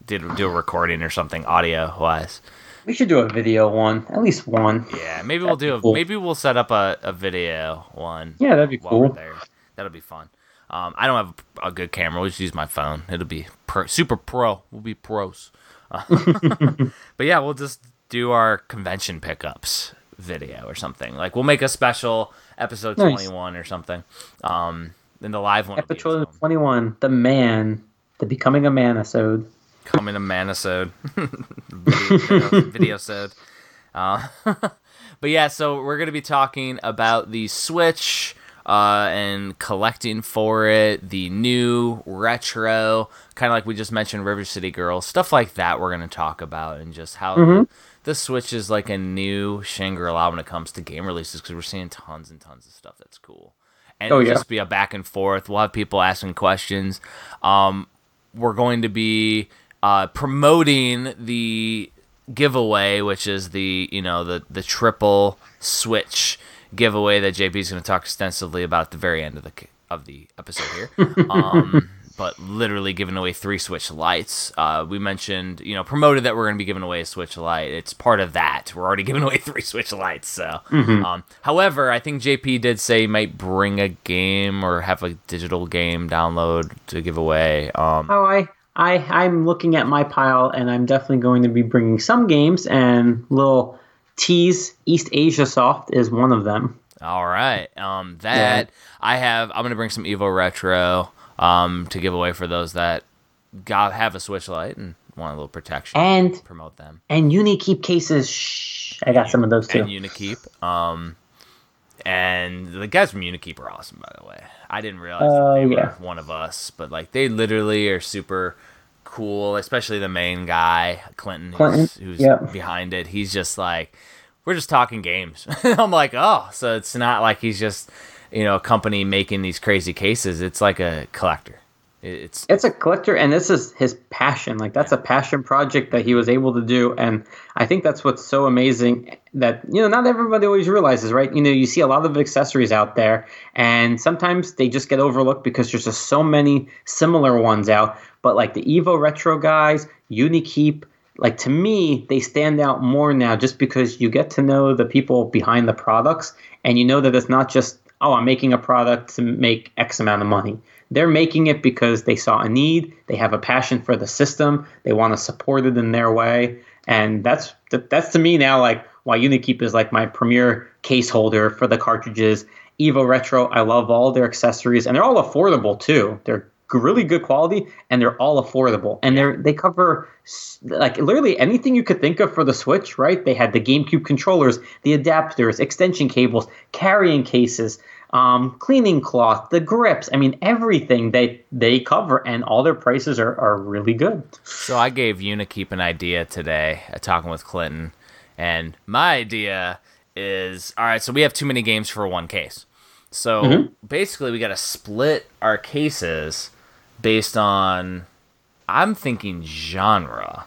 do, do a recording or something audio wise. We should do a video one, at least one. Yeah, maybe we'll do. A, cool. Maybe we'll set up a, a video one. Yeah, that'd be cool. there. That'll be fun. Um, I don't have a good camera. We'll just use my phone. It'll be pro, super pro. We'll be pros. Uh, but yeah, we'll just do our convention pickups video or something. Like we'll make a special episode Nice. twenty one or something. Um, then the live one. will be its Episode 21, The Man, The Becoming a Man episode. Coming to Manisode video, video sode. Uh, but yeah, so we're gonna be talking about the Switch uh, and collecting for it, the new retro, kind of like we just mentioned, River City Girls, stuff like that. We're gonna talk about and just how the, the Switch is like a new Shangri La when it comes to game releases because we're seeing tons and tons of stuff that's cool. And Oh, it'll yeah. just be a back and forth. We'll have people asking questions. Um, we're going to be uh, promoting the giveaway, which is the you know the the triple switch giveaway that JP is going to talk extensively about at the very end of the of the episode here. um, but literally giving away three Switch Lites. Uh, we mentioned, you know, promoted that we're going to be giving away a Switch Lite. It's part of that. We're already giving away three Switch Lites. So, um, however, I think JP did say he might bring a game or have a digital game download to give away. Um, Oh, I, I, I'm looking at my pile, and I'm definitely going to be bringing some games, and little tease East Asia Soft is one of them. All right. Um, that I have. I'm gonna bring some Evo Retro um, to give away for those that got have a Switch Lite and want a little protection. And promote them. and Unikeep cases. Shh, I got some of those too. And Unikeep. Um, and the guys from Unikeep are awesome, by the way. I didn't realize Oh, that they oh, yeah. were one of us, but like they literally are super cool. Especially the main guy, Clinton, who's, Clinton, who's yep. behind it. He's just like, we're just talking games. I'm like, oh, so it's not like he's just you know a company making these crazy cases. It's like a collector. It- It's it's a collector and this is his passion. Like that's a passion project that he was able to do and i think that's what's so amazing that you know not everybody always realizes right? You know you see a lot of accessories out there and sometimes they just get overlooked because there's just so many similar ones out. But like the evo retro guys unikeep like to me they stand out more now just because you get to know the people behind the products and you know that it's not just oh i'm making a product to make x amount of money they're making it because they saw a need. They have a passion for the system. They want to support it in their way. And that's that- that's to me now like why unikeep is like my premier case holder for the cartridges. Evo retro i love all their accessories and they're all affordable too. They're really good quality and they're all affordable. And they're they cover like literally anything you could think of for the switch right? They had the gamecube controllers the adapters extension cables carrying cases um, cleaning cloth the grips i mean everything they they cover and all their prices are, are really good So I gave Unikeep an idea today, uh, talking with Clinton, and my idea is all right. So we have too many games for one case. So Mhm. basically, we got to split our cases based on. I'm thinking genre.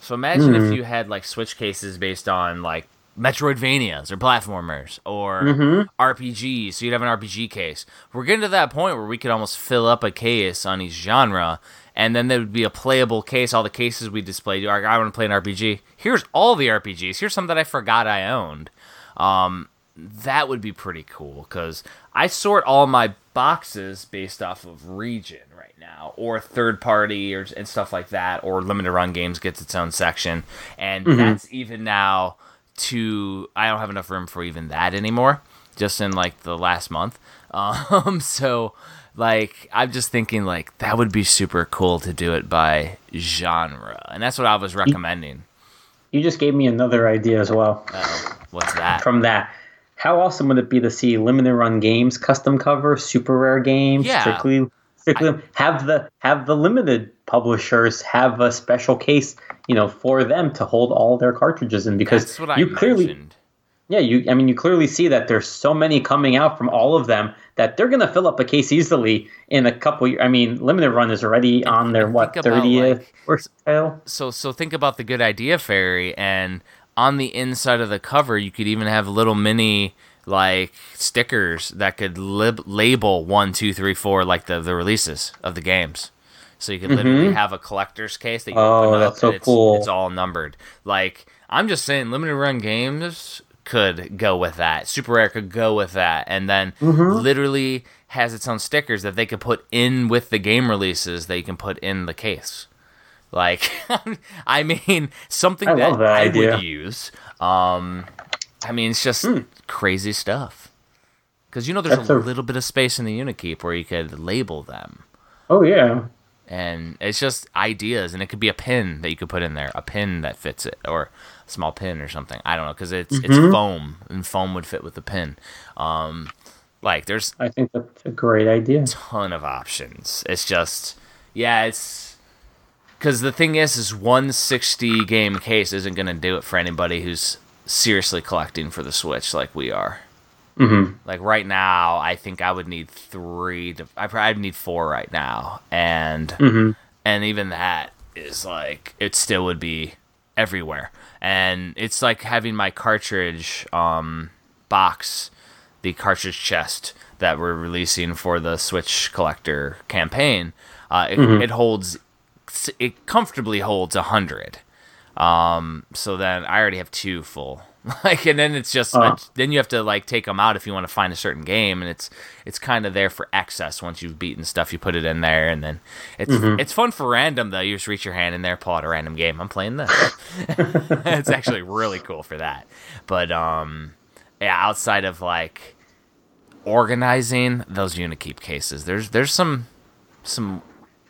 So imagine if Hmm. you had like Switch cases based on like Metroidvanias or platformers or Mhm. RPGs. So you'd have an RPG case. We're getting to that point where we could almost fill up a case on each genre, and then there would be a playable case. All the cases we displayed. I want to play an RPG. Here's all the RPGs. Here's some that I forgot I owned. Um, that would be pretty cool because I sort all my boxes based off of region right now, or third party, or and stuff like that, or limited run games gets its own section, and that's even now to I don't have enough room for even that anymore. Just in like the last month, um, so like I'm just thinking like that would be super cool to do it by genre, and that's what I was recommending. You just gave me another idea as well Uh-oh. What's that? from that. How awesome would it be to see limited run games, custom cover, super rare games, Yeah. strictly strictly have the have the limited publishers have a special case, you know, for them to hold all their cartridges in because That's what I you clearly mentioned. Yeah, you. I mean, you clearly see that there's so many coming out from all of them that they're going to fill up a case easily in a couple. I mean, limited run is already on their what thirtieth like, or so. so so think about the good idea fairy and on the inside of the cover you could even have little mini like stickers that could lib- label one two three four like the, the releases of the games so you could literally have a collector's case that you Mm-hmm. Oh, open that's up so and it's, cool. it's all numbered like i'm just saying limited run games could go with that super rare could go with that and then Mm-hmm. literally has its own stickers that they could put in with the game releases that you can put in the case like, I mean, something I that, that I idea. would use. Um, I mean, it's just crazy stuff. Because you know, there's. A, a- little bit of space in the Unikeep where you could label them, Oh yeah, and it's just ideas, and it could be a pin that you could put in there, a pin that fits it, or a small pin or something. I don't know, because it's Mm-hmm. it's foam, and foam would fit with the pin. Um, like, there's I think that's a great idea. ton of options. It's just, yeah, it's because the thing is, is one sixty game case isn't gonna do it for anybody who's seriously collecting for the Switch like we are. Hmm Like right now, I think I would need three to. I probably need four right now, and hmm and even that is like it still would be everywhere. And it's like having my cartridge um box the cartridge chest that we're releasing for the switch collector campaign uh it, it holds it comfortably holds a hundred. Um so then i already have two full like and then it's just Oh. then you have to like take them out if you want to find a certain game and it's it's kind of there for excess once you've beaten stuff you put it in there and then it's it's fun for random though you just reach your hand in there pull out a random game i'm playing this it's actually really cool for that but um yeah outside of like organizing those unikeep cases there's there's some some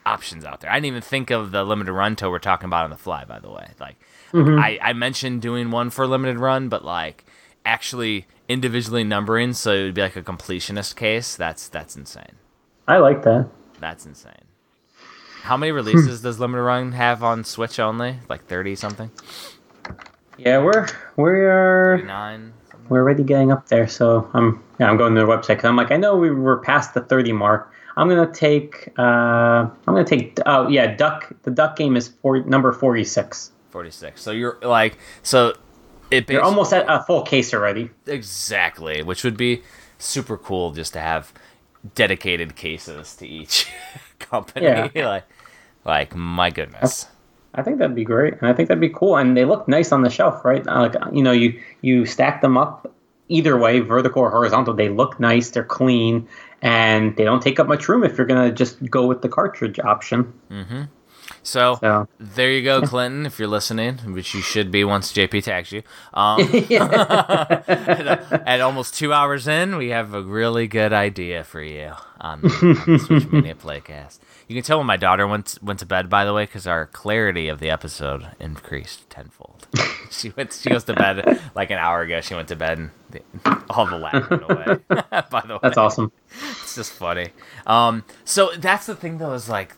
options out there. I didn't even think of the limited run till we're talking about on the fly. By the way, like I, I mentioned doing one for a limited run, but like actually individually numbering, so it would be like a completionist case. That's that's insane. I like that. That's insane. How many releases does limited run have on Switch only? Like thirty something, Yeah, we're we're nine. we're already getting up there. So I'm yeah, I'm going to their website 'cause I'm like I know we were past the 30 mark. I'm gonna take uh I'm gonna take oh yeah duck the duck game is four, number 46. 46. So you're like so it You're almost at a full case already. Exactly, which would be super cool just to have dedicated cases to each company. Yeah. like, like my goodness. I think that'd be great, and I think that'd be cool, and they look nice on the shelf, right? Uh, Like you know, you you stack them up either way, vertical or horizontal. They look nice, they're clean, and they don't take up much room if you're gonna just go with the cartridge option. So So there you go, Clinton. If you're listening, which you should be once JP tags you. Um, at almost two hours in, we have a really good idea for you on, on the Switch Mania Playcast. You can tell when my daughter went went to bed, by the way, because our clarity of the episode increased tenfold. she went. She goes to bed like an hour ago. She went to bed and the, all the lag went away. by the way, that's awesome. it's just funny. Um, so that's the thing though, is like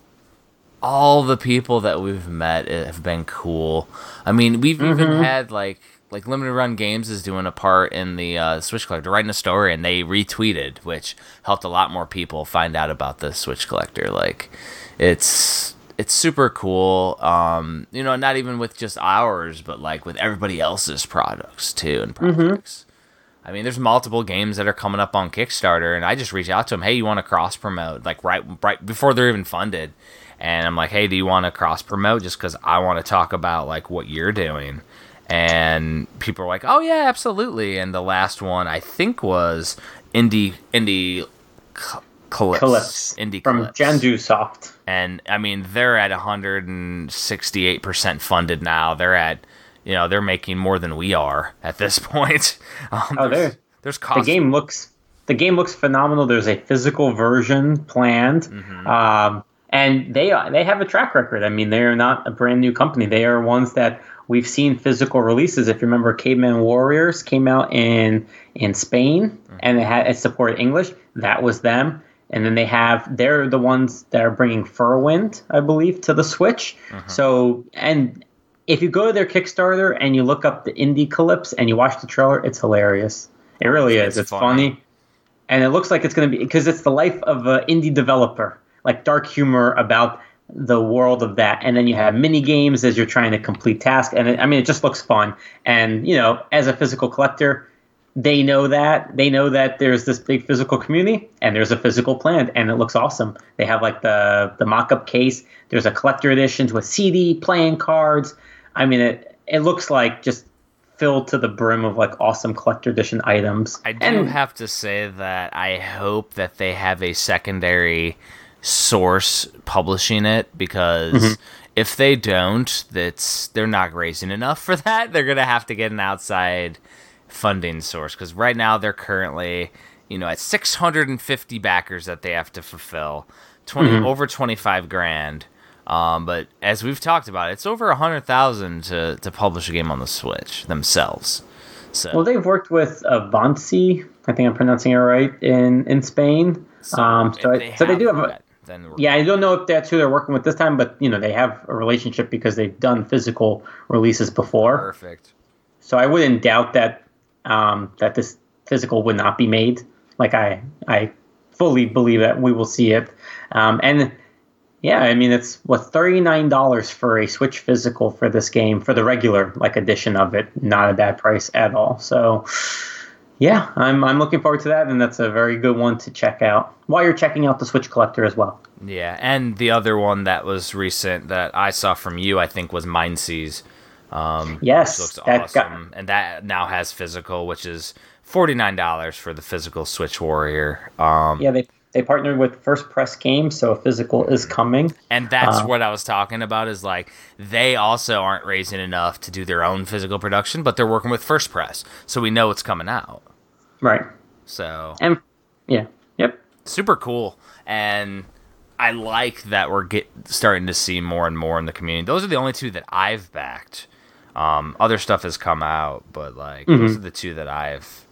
all the people that we've met have been cool. I mean, we've even had like like limited run games is doing a part in the uh, Switch Collector, writing a story, and they retweeted, which helped a lot more people find out about the Switch Collector. Like, it's it's super cool. Um, you know, not even with just ours, but like with everybody else's products too and projects. I mean, there's multiple games that are coming up on Kickstarter, and I just reach out to them. Hey, you want to cross promote? Like right, right before they're even funded, and I'm like, hey, do you want to cross promote? Just because I want to talk about like what you're doing, and people are like, oh yeah, absolutely. And the last one I think was indie indie Calypse indie from. Jandu Soft. and I mean they're at 168 percent funded now. They're at you know they're making more than we are at this point. Um, Oh, there's, there's The game looks the game looks phenomenal. There's a physical version planned, Mm-hmm. um, and they they have a track record. I mean, they are not a brand new company. They are ones that we've seen physical releases. If you remember, Caveman Warriors came out in in Spain, Mm-hmm. and it had it supported English. That was them. And then they have they're the ones that are bringing Furwind, I believe, to the Switch. Mm-hmm. So and if you go to their Kickstarter and you look up the Indie Calypse and you watch the trailer, it's hilarious. It really is. It's It's, funny. funny. and it looks like it's going to be because it's the life of an indie developer, like dark humor about the world of that. And then you have mini games as you're trying to complete tasks, and it, I mean, it just looks fun. And you know, as a physical collector, they know that. They know that there's this big physical community and there's a physical plant and it looks awesome. They have like the the mock-up case. There's a collector edition with cd playing cards. I mean it it looks like just filled to the brim of like awesome collector edition items. I do and have to say that I hope that they have a secondary source publishing it because Mm-hmm. if they don't, that's they're not raising enough for that. They're gonna have to get an outside funding source because right now they're currently, you know, at 650 backers that they have to fulfill, 20 Mm-hmm. over 25 grand. Um, but as we've talked about, it's over a hundred thousand to to publish a game on the Switch themselves. So well they've worked with Avanci i think i'm pronouncing it right in in spain um so, I, so they do have a, then Yeah, I don't know if that's who they're working with this time, but you know they have a relationship because they've done physical releases before. perfect. So I wouldn't doubt that um, that this physical would not be made. Like I, I fully believe that we will see it. Um, and yeah, I mean it's what thirty nine dollars for a Switch physical for this game for the regular like edition of it. Not a bad price at all. So yeah, I'm I'm looking forward to that, and that's a very good one to check out while you're checking out the Switch Collector as well. Yeah, and the other one that was recent that I saw from you, I think, was Mindseize. Um, Yes, looks that got- awesome, and that now has physical, which is forty nine dollars for the physical Switch Warrior. Um, Yeah, they they partnered with First Press Games, so a physical is coming. And that's Uh, what I was talking about is like they also aren't raising enough to do their own physical production, but they're working with First Press, so we know it's coming out. Right. So And yeah, yep. super cool. And i like that we're get starting to see more and more in the community. Those are the only two that i've backed. Um, other stuff has come out but like those are the two that i've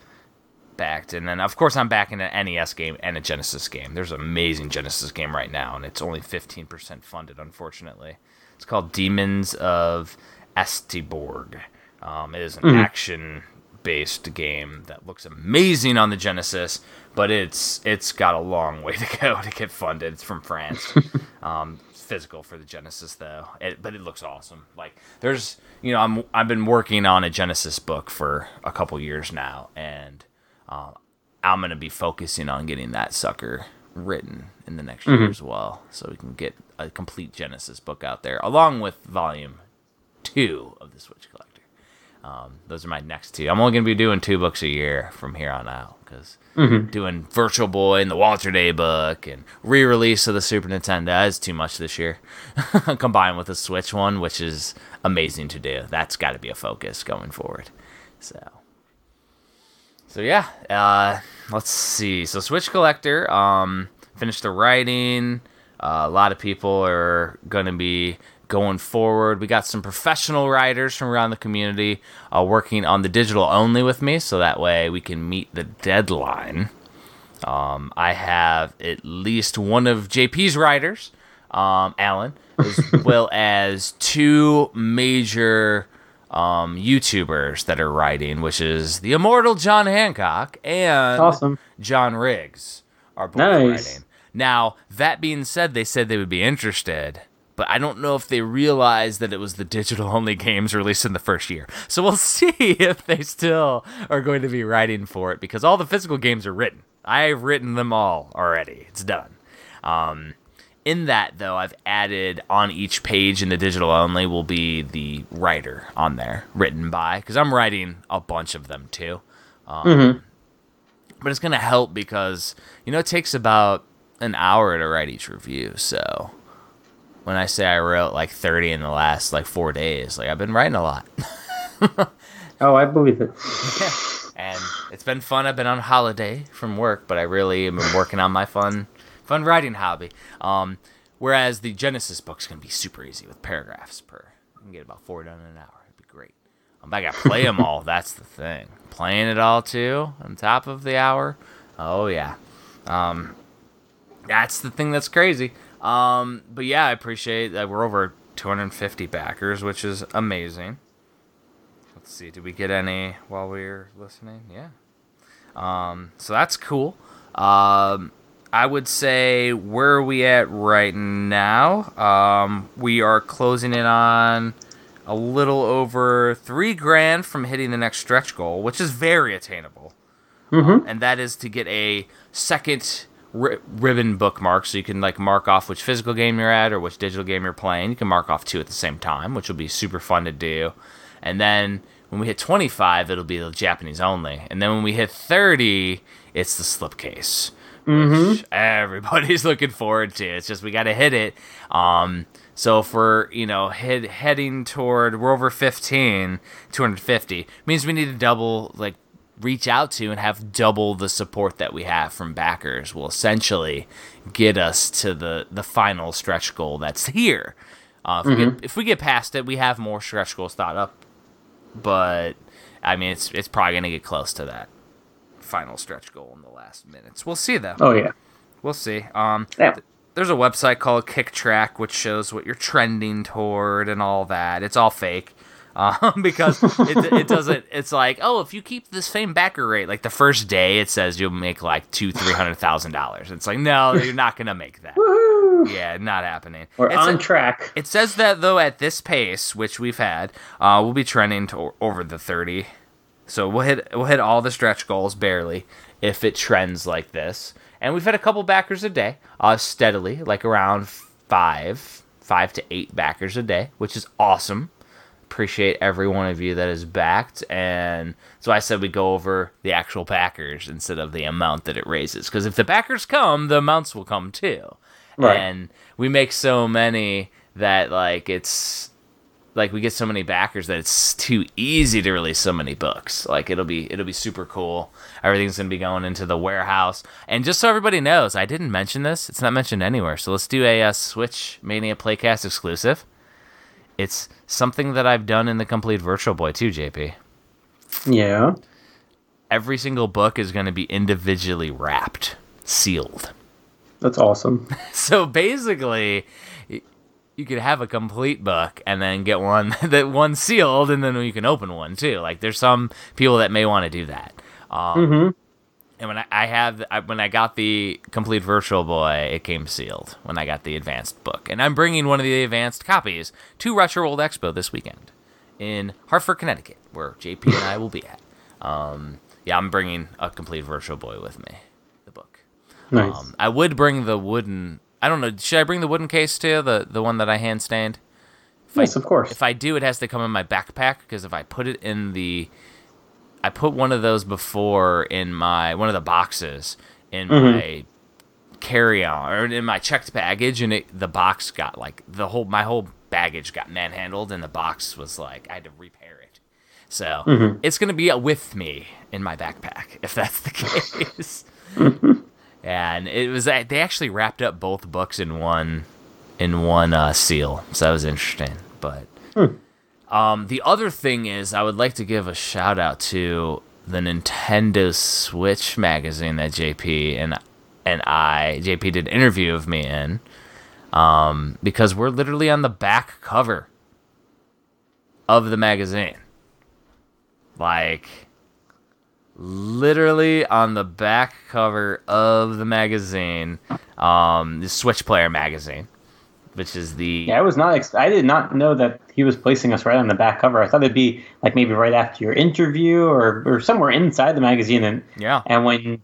backed. And then of course i'm backing an nes game and a genesis game. There's an amazing genesis game right now and it's only 15% funded unfortunately. It's called demons of Asteborg. Um, it is an action based game that looks amazing on the Genesis, but it's it's got a long way to go to get funded. It's from France. um, it's physical for the Genesis though, it, but it looks awesome. Like there's you know I'm I've been working on a Genesis book for a couple years now, and uh, I'm gonna be focusing on getting that sucker written in the next year as well, so we can get a complete Genesis book out there along with volume two of the Switch Collector. Um, those are my next two. I'm only gonna be doing two books a year from here on out because doing Virtual Boy and the Walter Day book and re-release of the Super Nintendo is too much this year. Combined with the Switch one, which is amazing to do. That's got to be a focus going forward. So. So yeah, uh, let's see. So Switch Collector, um, finished the writing. Uh, a lot of people are gonna be going forward. We got some professional writers from around the community uh, working on the digital only with me, so that way we can meet the deadline. Um, I have at least one of JP's writers, um, Alan, as well as two major um, YouTubers that are writing, which is the immortal John Hancock and Awesome. John Riggs are both Nice. writing. Now, that being said, they said they would be interested, but I don't know if they realized that it was the digital only games released in the first year. So we'll see if they still are going to be writing for it because all the physical games are written. I've written them all already. It's done. Um, in that though, I've added on each page in the digital only will be the writer on there, written by, because I'm writing a bunch of them too. Um, But it's gonna help because you know it takes about an hour to write each review. So when I say I wrote like 30 in the last like four days, like I've been writing a lot. Oh, I believe it. and it's been fun. I've been on holiday from work, but I really am working on my fun, fun writing hobby. Um, whereas the Genesis book's gonna be super easy with paragraphs per. You can get about four done in an hour. It'd be great. Um, I gotta play them all. That's the thing. Playing it all too on top of the hour. Oh yeah. Um, that's the thing that's crazy. Um, but yeah, I appreciate that we're over 250 backers, which is amazing. Let's see, did we get any while we were listening? Yeah. Um, so that's cool. Um, I would say where are we at right now? Um, we are closing in on a little over three grand from hitting the next stretch goal, which is very attainable. Mm-hmm. And that is to get a second ri- ribbon bookmark, so you can like mark off which physical game you're at or which digital game you're playing. You can mark off two at the same time, which will be super fun to do. And then when we hit 25, it'll be the Japanese only. And then when we hit 30, it's the slipcase. Which everybody's looking forward to. It's just we got to hit it. Um, so if we're you know head, heading toward we're over 15, 250 means we need to double like reach out to and have double the support that we have from backers will essentially get us to the the final stretch goal that's here. Uh, if, we get, if we get past it, we have more stretch goals thought up, but I mean it's it's probably gonna get close to that final stretch goal in the last minutes. We'll see though. Oh yeah. We'll see. Um, Yeah. th- there's a website called Kicktraq which shows what you're trending toward and all that. It's all fake. Um, because it, it doesn't. It's like, oh, if you keep this same backer rate, like the first day, it says you'll make like two, three hundred thousand dollars. It's like, no, you're not gonna make that. Woohoo! Yeah, not happening. We're It's on a- track. it says that though at this pace, which we've had, uh, we'll be trending to over the thirty. So we'll hit we'll hit all the stretch goals barely if it trends like this. And we've had a couple backers a day, uh, steadily, like around five, five to eight backers a day, which is awesome. Appreciate every one of you that is backed, and so I said we go over the actual backers instead of the amount that it raises. Because if the backers come, the amounts will come too. Right. and we make so many that like it's like we get so many backers that it's too easy to release so many books. Like it'll be it'll be super cool. Everything's going to be going into the warehouse. And just so everybody knows i didn't mention this. It's not mentioned anywhere. So let's do a uh, switch mania playcast exclusive. It's something that i've done in the complete virtual boy too jp Yeah. every single book is going to be individually wrapped sealed That's awesome. So basically, you could have a complete book and then get one that one sealed, and then you can open one too. Like there's some people that may want to do that. Um, And when I, I have I, when I got the complete Virtual Boy, it came sealed. When I got the advanced book, and I'm bringing one of the advanced copies to Retro World Expo this weekend in Hartford, Connecticut, where JP and I will be at. Um, yeah, I'm bringing a complete Virtual Boy with me. The book. Nice. Um, I would bring the wooden. I don't know. Should I bring the wooden case too? The the one that I hand stained. If yes, I, of course. If I do, it has to come in my backpack because if I put it in the, I put one of those before in my one of the boxes in mm-hmm. my carry on or in my checked baggage, and it the box got like the whole my whole baggage got manhandled, and the box was like I had to repair it. So mm-hmm. it's gonna be with me in my backpack if that's the case. and it was uh, they actually wrapped up both books in one in one uh, seal, so that was interesting. But hmm. Um, the other thing is, I would like to give a shout out to the Nintendo Switch magazine that JP and and I JP did an interview of me in, um, because we're literally on the back cover. of the magazine. Like, literally on the back cover of the magazine, um, the Switch Player magazine, which is the Yeah, I was not. Ex- I did not know that he was placing us right on the back cover. I thought it'd be like maybe right after your interview or, or somewhere inside the magazine. And yeah, and when,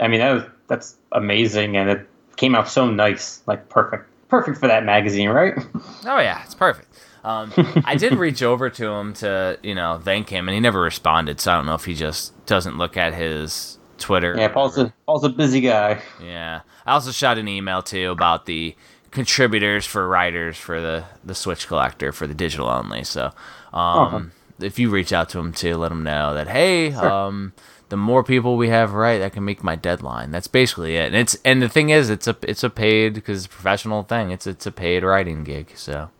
I mean, that was that's amazing, and it came out so nice, like perfect, perfect for that magazine, right? Oh yeah, it's perfect. Um, I did reach over to him to you know thank him, and he never responded. So I don't know if he just doesn't look at his Twitter. Yeah, Paul's a Paul's a busy guy. Yeah. I also shot an email too about the contributors for writers for the the Switch Collector for the digital only. So, um, if you reach out to him too, let him know that hey, um, the more people we have right, that can make my deadline. That's basically it. And it's and the thing is, it's a it's a paid because it's a professional thing. It's it's a paid writing gig. So,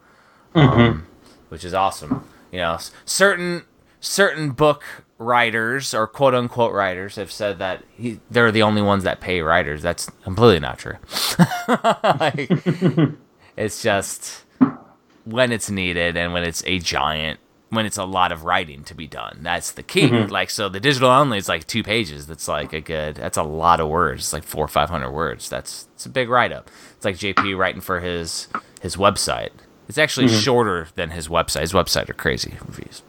um, which is awesome. You know, certain certain book writers or quote unquote writers have said that he, they're the only ones that pay writers. That's completely not true. like, it's just when it's needed and when it's a giant when it's a lot of writing to be done that's the key. Mm-hmm. Like so the digital only is like two pages. That's like a good that's a lot of words. It's like four or five hundred words. That's it's a big write-up. It's like jp writing for his his website. It's actually mm-hmm. shorter than his website. His website are crazy. Reviews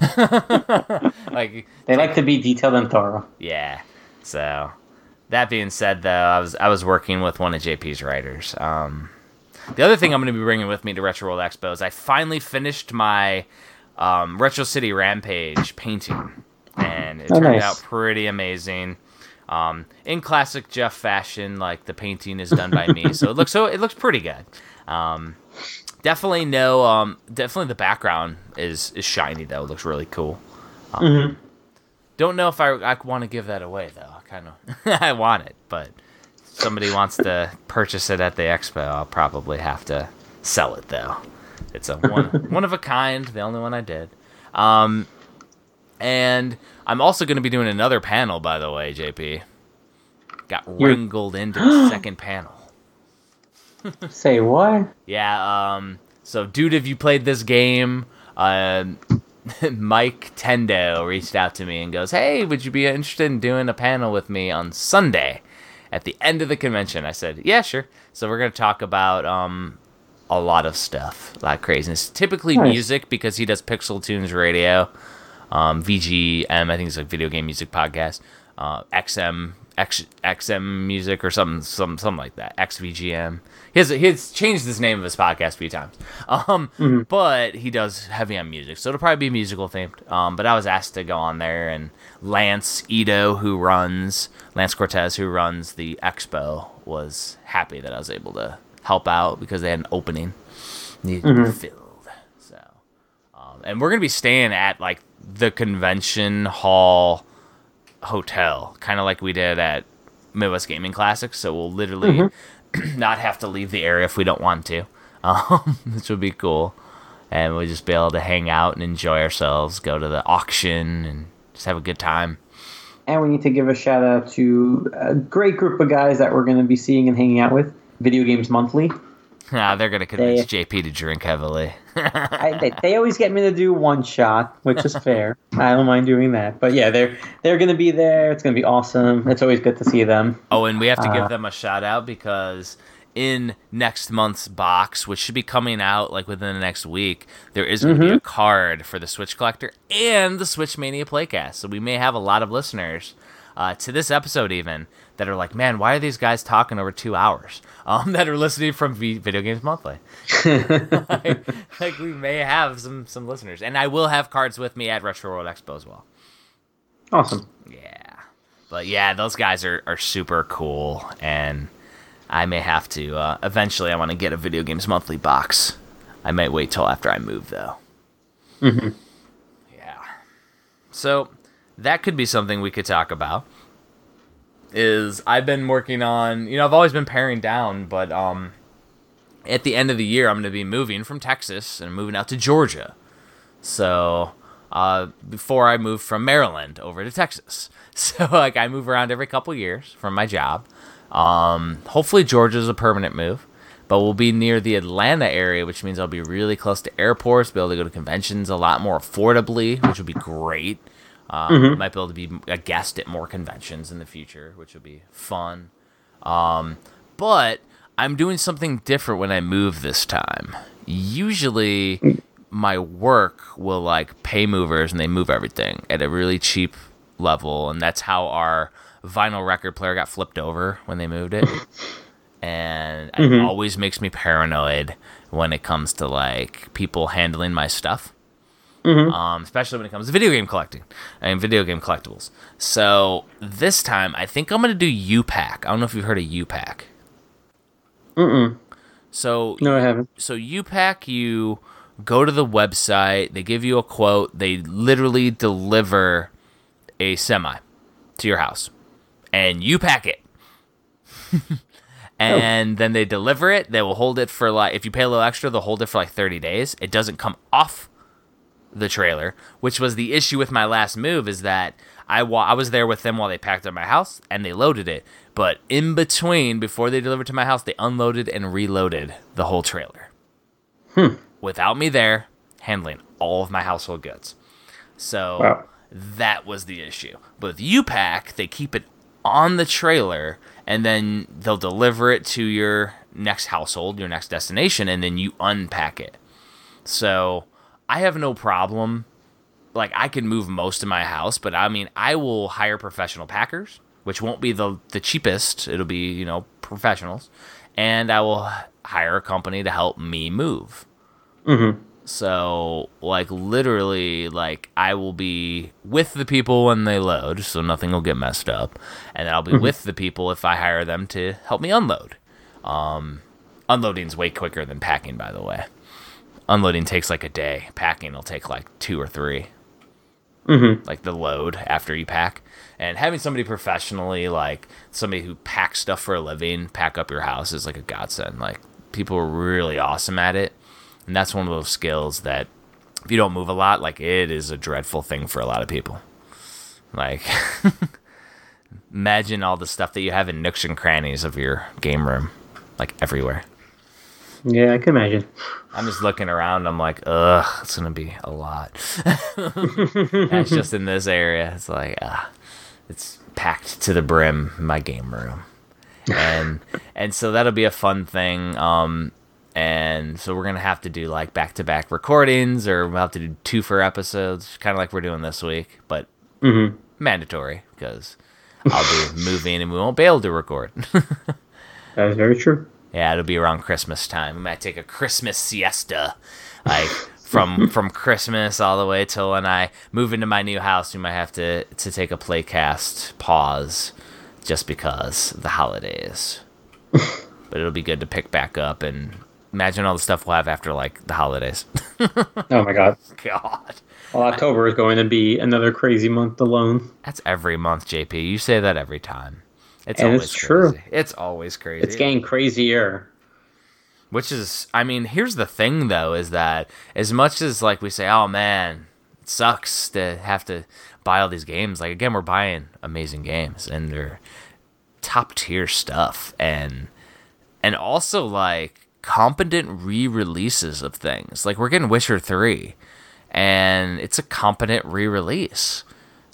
like They like to be detailed and thorough. yeah. So that being said, though, I was I was working with one of JP's writers. Um, the other thing I'm going to be bringing with me to Retro World Expo is I finally finished my um, Retro City Rampage painting, and it Oh, turned nice. out pretty amazing. Um, in classic Jeff fashion, like the painting is done by me, so it looks so it looks pretty good. Um, definitely no, um, definitely the background is is shiny though. It looks really cool. Um, Don't know if I I want to give that away though. I kind of I want it, but if somebody wants to purchase it at the expo, I'll probably have to sell it though. It's a one one of a kind, the only one I did. Um, and I'm also going to be doing another panel, by the way, JP. Got wrangled into the second panel. Say what? Yeah, um, so dude, have you played this game? Uh, Mike Tendo reached out to me and goes, Hey, would you be interested in doing a panel with me on Sunday at the end of the convention? I said, Yeah, sure. So we're going to talk about um, a lot of stuff, a lot of craziness. Typically Nice. music because he does Pixel Tunes Radio, um, VGM, I think it's like video game music podcast, uh, XM. X, XM music or something, some something like that. XVGM. He has, he changed his name of his podcast a few times. Um, but he does heavy on music, so it'll probably be musical themed. Um, but I was asked to go on there, and Lance Ito, who runs Lance Cortez, who runs the expo, was happy that I was able to help out because they had an opening needed to be filled. So, um, and we're gonna be staying at like the convention hall hotel, kind of like we did at Midwest Gaming Classics. So we'll literally not have to leave the area if we don't want to, um, which would be cool. And we'll just be able to hang out and enjoy ourselves, go to the auction, and just have a good time. And we need to give a shout out to a great group of guys that we're going to be seeing and hanging out with. Video Games Monthly. Ah, they're gonna convince JP to drink heavily. I, they, they always get me to do one shot, which is fair. I don't mind doing that. But yeah, they're they're going to be there. It's going to be awesome. It's always good to see them. Oh, and we have to Uh, give them a shout out because in next month's box, which should be coming out like within the next week, there is going to be a card for the Switch Collector and the Switch Mania Playcast. So we may have a lot of listeners uh, to this episode even that are like, man, why are these guys talking over two hours? Um, that are listening from v- Video Games Monthly. like, like we may have some some listeners, and I will have cards with me at Retro World Expo as well. Awesome. Yeah. But yeah, those guys are, are super cool, and I may have to. Uh, eventually, I want to get a Video Games Monthly box. I might wait till after I move, though. Mhm. Yeah. So that could be something we could talk about. Is I've been working on, you know, I've always been paring down, but um, at the end of the year, I'm going to be moving from Texas and moving out to Georgia. So uh, before I moved from Maryland over to Texas. So like I move around every couple years from my job. Um, hopefully Georgia's a permanent move, but we'll be near the Atlanta area, which means I'll be really close to airports, be able to go to conventions a lot more affordably, which would be great. Um, Might be able to be a guest at more conventions in the future, which would be fun. Um, but I'm doing something different when I move this time. Usually, my work will like pay movers and they move everything at a really cheap level, and that's how our vinyl record player got flipped over when they moved it. and it always makes me paranoid when it comes to like people handling my stuff um, especially when it comes to video game collecting and video game collectibles. So this time, I think I'm gonna do U-Pack. I don't know if you've heard of U-Pack. Mm-mm. So No, I haven't. so U-Pack, you go to the website, they give you a quote, they literally deliver a semi to your house, and you pack it. and then they deliver it. They will hold it for like if you pay a little extra, they'll hold it for like 30 days. It doesn't come off the trailer, which was the issue with my last move is that I wa- I was there with them while they packed up my house and they loaded it. But in between, before they delivered to my house, they unloaded and reloaded the whole trailer. Hmm. Without me there, handling all of my household goods. So Wow. that was the issue. But with U-Pack, they keep it on the trailer and then they'll deliver it to your next household, your next destination, and then you unpack it. So I have no problem. Like I can move most of my house, but I mean I will hire professional packers, which won't be the the cheapest. It'll be, you know, professionals. And I will hire a company to help me move. So, like, literally, like, I will be with the people when they load, so nothing will get messed up. And then I'll be with the people if I hire them to help me unload. Um, unloading's way quicker than packing, by the way. Unloading takes like a day. Packing will take like two or 3 mm-hmm. Like the load after you pack. And having somebody professionally, like somebody who packs stuff for a living, pack up your house is like a godsend. Like, people are really awesome at it and that's one of those skills that if you don't move a lot like it is a dreadful thing for a lot of people like imagine all the stuff that you have in nooks and crannies of your game room like everywhere Yeah, I can imagine. I'm just looking around. I'm like ugh it's gonna be a lot. That's just in this area. It's like uh, it's packed to the brim in my game room. And and so that'll be a fun thing um and so we're gonna have to do like back to back recordings or we'll have to do two for episodes kind of like we're doing this week but mandatory because i'll be moving and we won't be able to record. That is very true. Yeah it'll be around christmas time we might take a christmas siesta like from from christmas all the way till when i move into my new house we might have to to take a playcast pause just because the holidays but it'll be good to pick back up and imagine all the stuff we'll have after like the holidays. Oh my god. God, Well, October is going to be another crazy month alone. that's every month, JP. You say that every time. It's And always it's true. crazy. It's always crazy. It's getting crazier. Which is, I mean, here's the thing though, is that as much as like we say, oh man, it sucks to have to buy all these games. Like again, we're buying amazing games and they're top tier stuff, and and also like competent re-releases of things. Like we're getting Witcher three, and it's a competent re-release.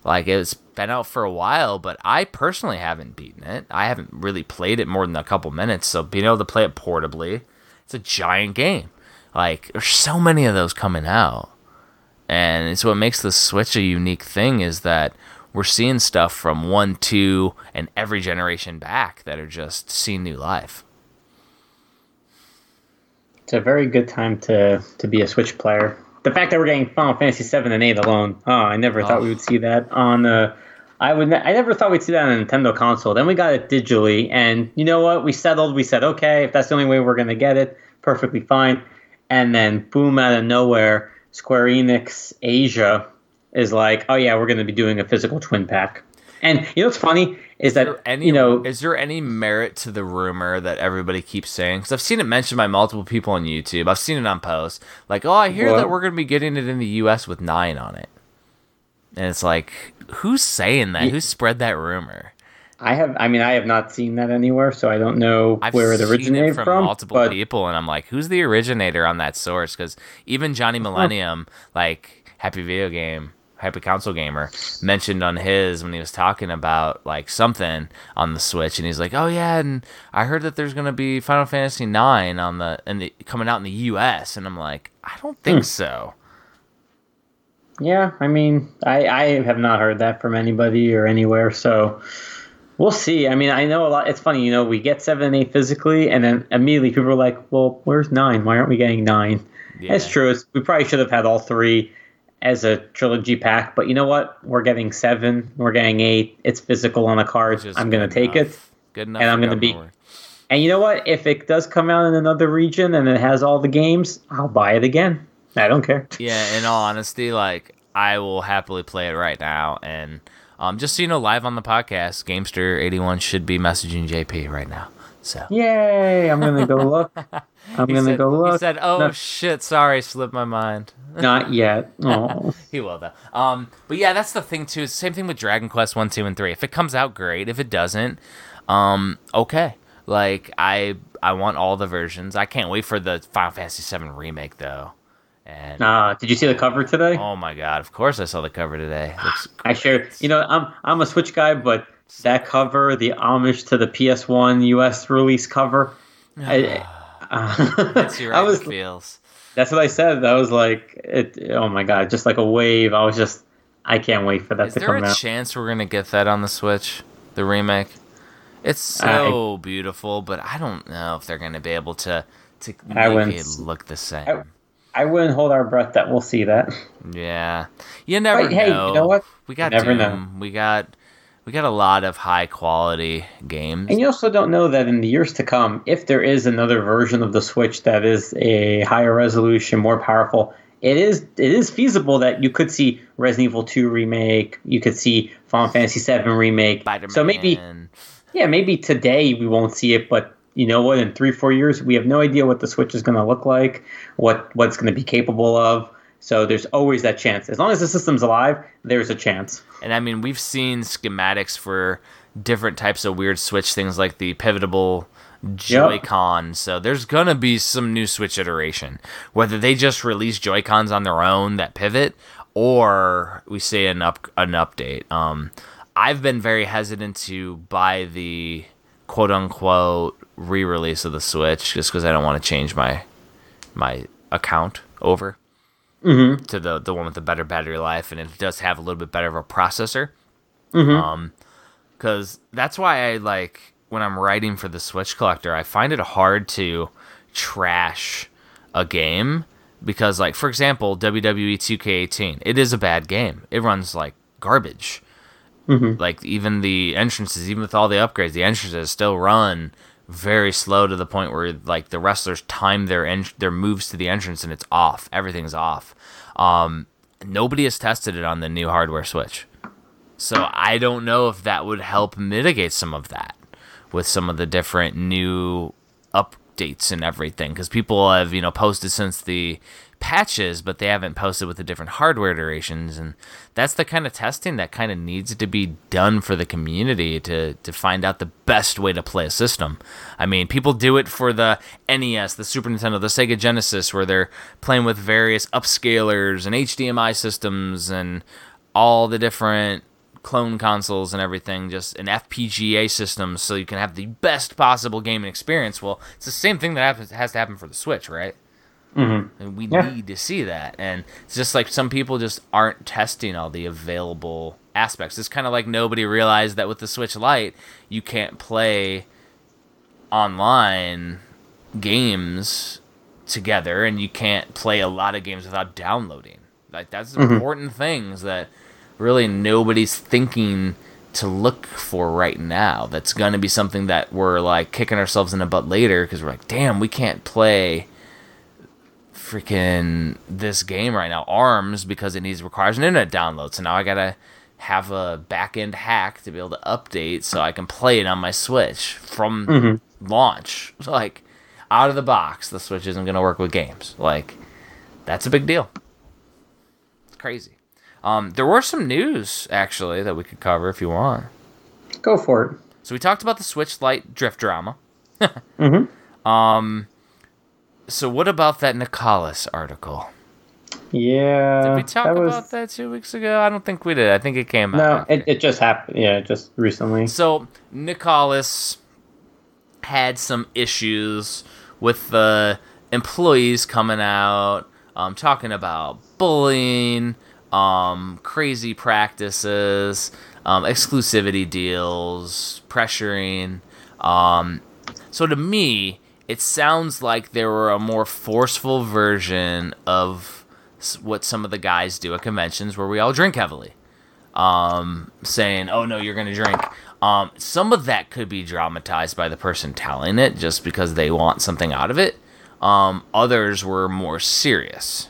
Like it's been out for a while, but I personally haven't beaten it. I haven't really played it more than a couple minutes, so being able to play it portably, it's a giant game. Like there's so many of those coming out. And it's what makes the Switch a unique thing is that we're seeing stuff from 1, 2 and every generation back that are just seeing new life. It's a very good time to to be a Switch player. The fact that we're getting Final Fantasy seven and eight alone, oh, I never thought Oh. we would see that on. Uh, I would. I never thought we'd see that on a Nintendo console. Then we got it digitally, and you know what? We settled. We said, okay, if that's the only way we're gonna get it, perfectly fine. And then, boom, out of nowhere, Square Enix Asia is like, oh yeah, we're gonna be doing a physical twin pack. And you know what's funny is Is there that any you know is there any merit to the rumor that everybody keeps saying? Because I've seen it mentioned by multiple people on YouTube. I've seen it on posts like, "Oh, I hear that we're going to be getting it in the U.S. with nine on it," and it's like, who's saying that? Ye- Who spread that rumor? I have. I mean, I have not seen that anywhere, so I don't know I've where it seen originated it from, from. multiple but people, and I'm like, who's the originator on that source? Because even Johnny Millennium, like Happy Video Game, Happy Console Gamer, mentioned on his when he was talking about like something on the Switch, and he's like, oh yeah, and I heard that there's gonna be Final Fantasy nine on the and the coming out in the U.S., and I'm like, I don't think hmm. so. yeah, I mean, I I have not heard that from anybody or anywhere, so. We'll see. I mean, I know a lot. It's funny, you know, we get seven and eight physically, and then immediately people are like, "Well, where's nine? Why aren't we getting nine? Yeah. It's true. It's, we probably should have had all three as a trilogy pack, but you know what? We're getting seven. We're getting eight. It's physical on a card. I'm gonna take it. Good enough. And I'm gonna be- Governor. And you know what? If it does come out in another region and it has all the games, I'll buy it again. I don't care. Yeah, in all honesty, like I will happily play it right now. And um, just so you know, live on the podcast, Gamester81 should be messaging JP right now. So Yay! I'm gonna go look. I'm gonna said, go look. He said, "Oh No, shit, sorry, slipped my mind." not yet. Oh. he will though. Um, but yeah, that's the thing too. It's the same thing with Dragon Quest one, two, and three. If it comes out, great. If it doesn't, um, okay. Like I, I want all the versions. I can't wait for the Final Fantasy VII remake though. And Uh, did you see the cover today? oh my god, of course I saw the cover today. Looks I shared. You know, I'm I'm a Switch guy, but that cover, the homage to the PS1 US release cover, I, Uh, That's your I was. feels. That's what I said. I was like, it. Oh my god, just like a wave. I was just. I can't wait for that Is to come out. Is there a chance we're gonna get that on the Switch, the remake? It's so beautiful, but I don't know if they're gonna be able to to make it look the same. I- I wouldn't hold our breath that we'll see that. yeah, you never But, hey, you know. know what? We got never Doom. know. We got we got a lot of high quality games. And you also don't know that in the years to come, if there is another version of the Switch that is a higher resolution, more powerful, it is it is feasible that you could see Resident Evil 2 remake, you could see Final Fantasy 7 remake. Spider-Man. So maybe yeah, maybe today we won't see it, but you know what? In three, four years, we have no idea what the Switch is going to look like, what what it's going to be capable of. So there's always that chance. As long as the system's alive, there's a chance. And I mean, we've seen schematics for different types of weird Switch things like the pivotable Joy-Con. So there's gonna be some new Switch iteration. Whether they just release Joy-Cons on their own that pivot, or we see an up an update. Um, I've been very hesitant to buy the quote unquote re-release of the Switch just because I don't want to change my my account over Mm-hmm. to the the one with the better battery life, and it does have a little bit better of a processor. Mm-hmm. Um, because that's why I like when I'm writing for the Switch Collector, I find it hard to trash a game because, like, for example, WWE 2K18, it is a bad game. It runs like garbage. Mm-hmm. Like even the entrances, even with all the upgrades, the entrances still run very slow to the point where like the wrestlers time their en- their moves to the entrance and it's off. Everything's off. Um, nobody has tested it on the new hardware Switch. So I don't know if that would help mitigate some of that with some of the different new updates and everything because people have you know posted since the patches but they haven't posted with the different hardware iterations and that's the kind of testing that kind of needs to be done for the community to to find out the best way to play a system i mean people do it for the nes the super nintendo the sega genesis where they're playing with various upscalers and hdmi systems and all the different clone consoles and everything, just an FPGA system, so you can have the best possible gaming experience. Well, it's the same thing that happens, has to happen for the Switch, right? Mm-hmm. And we Yeah. need to see that. And it's just like some people just aren't testing all the available aspects. It's kind of like nobody realized that with the Switch Lite, you can't play online games together and you can't play a lot of games without downloading. Like that's important things that really nobody's thinking to look for right now. That's going to be something that we're like kicking ourselves in the butt later because we're like, damn, we can't play freaking this game right now, ARMS, because it needs requires an internet download. So now I gotta have a back end hack to be able to update so I can play it on my Switch from launch. Like out of the box, the Switch isn't gonna work with games. Like that's a big deal. It's crazy. Um, there were some news actually that we could cover if you want. Go for it. So we talked about the Switch Lite drift drama. Mm-hmm. Um, so what about that Nicalis article? Yeah. Did we talk that was, about that two weeks ago? I don't think we did. I think it came out. No, after. it, it just happened. Yeah, just recently. So Nicalis had some issues with the employees coming out, um, talking about bullying, um, crazy practices, um, exclusivity deals, pressuring. Um, so to me, it sounds like there were a more forceful version of what some of the guys do at conventions where we all drink heavily um, saying, "Oh no, you're going to drink." Um, some of that could be dramatized by the person telling it, just because they want something out of it. Um, others were more serious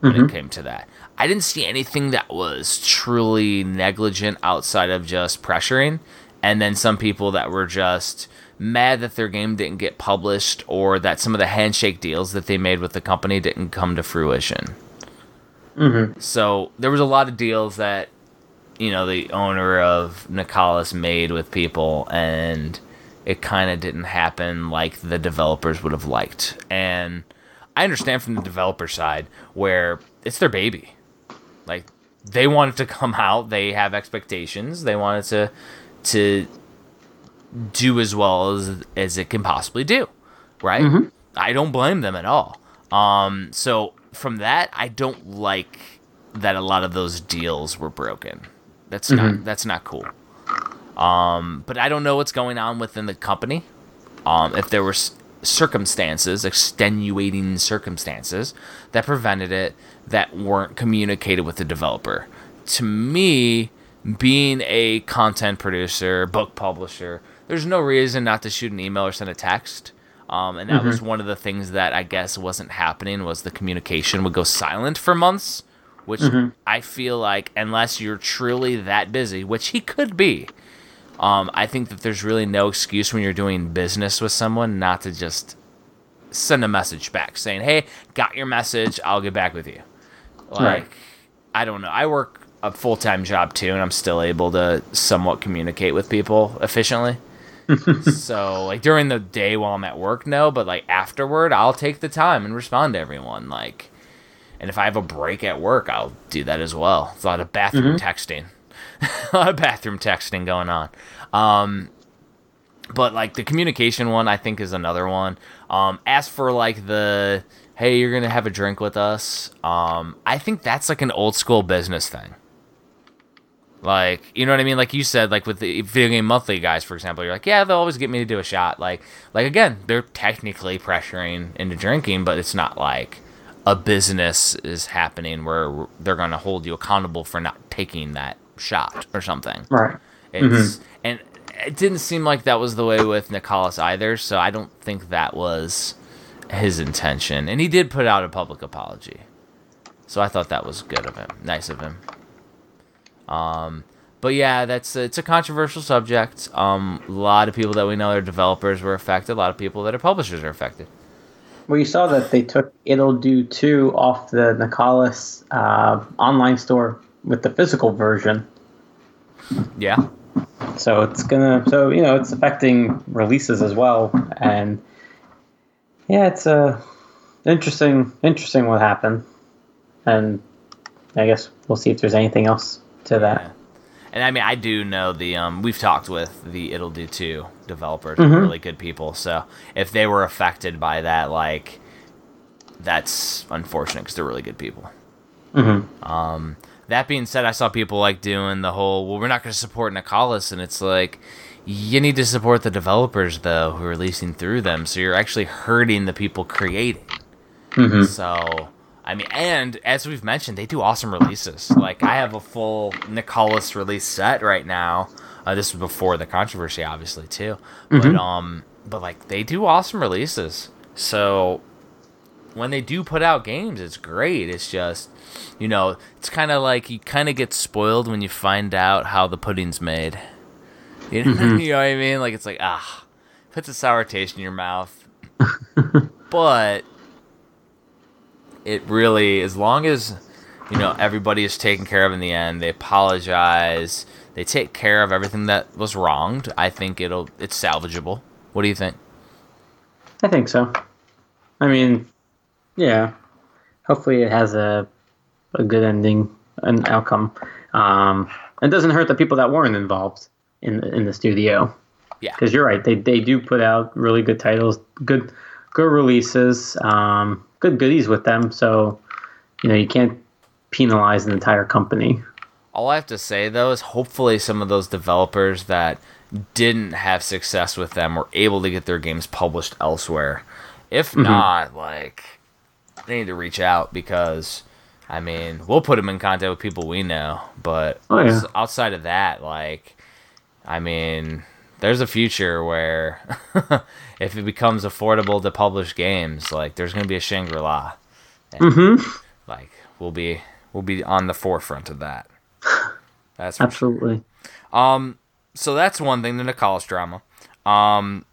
when it came to that. I didn't see anything that was truly negligent outside of just pressuring, and then some people that were just mad that their game didn't get published or that some of the handshake deals that they made with the company didn't come to fruition. Mm-hmm. So there was a lot of deals that you know the owner of Nicalis made with people, and it kind of didn't happen like the developers would have liked. And I understand from the developer side where it's their baby, like they want it to come out, they have expectations, they want it to to do as well as as it can possibly do, right? I don't blame them at all. Um, so from that, I don't like that a lot of those deals were broken. That's not that's not cool. Um, but I don't know what's going on within the company. Um, if there were circumstances, extenuating circumstances that prevented it that weren't communicated with the developer. To me, being a content producer, book publisher, there's no reason not to shoot an email or send a text. Um, and that was one of the things that I guess wasn't happening was the communication would go silent for months, which I feel like unless you're truly that busy, which he could be, um, I think that there's really no excuse when you're doing business with someone not to just send a message back saying, "Hey, got your message. I'll get back with you." Like, Right. I don't know. I work a full time job too, and I'm still able to somewhat communicate with people efficiently. so, like during the day while I'm at work, no, but like afterward, I'll take the time and respond to everyone. Like, and if I have a break at work, I'll do that as well. It's a lot of bathroom texting, a lot of bathroom texting going on. Um, but like the communication one, I think is another one. Um, as for like the hey, you're gonna have a drink with us, um, I think that's like an old school business thing. Like, you know what I mean? Like you said, like with the video game monthly guys, for example, you're like, yeah, they'll always get me to do a shot. Like, like again, they're technically pressuring into drinking, but it's not like a business is happening where they're gonna hold you accountable for not taking that shot or something. Right. It's mm-hmm. and it didn't seem like that was the way with Nicalis either, so I don't think that was his intention. And he did put out a public apology. So I thought that was good of him. Nice of him. Um but yeah, that's it's a controversial subject. Um a lot of people that we know are developers were affected, a lot of people that are publishers are affected. Well, you saw that they took Ittle Dew 2 off the Nicalis uh, online store with the physical version. Yeah. So it's gonna, so you know, it's affecting releases as well, and yeah, it's uh, interesting, interesting what happened, and I guess we'll see if there's anything else to that. And I mean, I do know the um, we've talked with the Ittle Dew Two developers, Mhm. really good people. So if they were affected by that, like, that's unfortunate because they're really good people. Mm-hmm. Um, that being said, I saw people like doing the whole, well, we're not going to support Nicalis, and it's like, you need to support the developers though who are releasing through them. So you're actually hurting the people creating. Mm-hmm. So, I mean, and as we've mentioned, they do awesome releases. Like, I have a full Nicalis release set right now. Uh, this was before the controversy, obviously, too. But, um, but like, they do awesome releases. So, when they do put out games, it's great. It's just, you know, it's kind of like you kind of get spoiled when you find out how the pudding's made. You know, you know what I mean? Like, it's like, ah, puts a sour taste in your mouth. but it really as long as you know everybody is taken care of in the end. They apologize. They take care of everything that was wronged. I think it'll it's salvageable. What do you think? I think so. I mean, yeah. Hopefully, it has a a good ending, an outcome. Um, it doesn't hurt the people that weren't involved in the, in the studio. Yeah. because you're right. They they do put out really good titles, good good releases, um, good goodies with them. So you know you can't penalize an entire company. All I have to say though is hopefully some of those developers that didn't have success with them were able to get their games published elsewhere. If Mm-hmm. not, like they need to reach out because I mean, we'll put them in contact with people we know, but Oh, yeah. outside of that, like I mean, there's a future where if it becomes affordable to publish games, like there's going to be a Shangri-La. Mm-hmm. Like we'll be we'll be on the forefront of that. That's Absolutely. um, so that's one thing. Then the college drama. Um,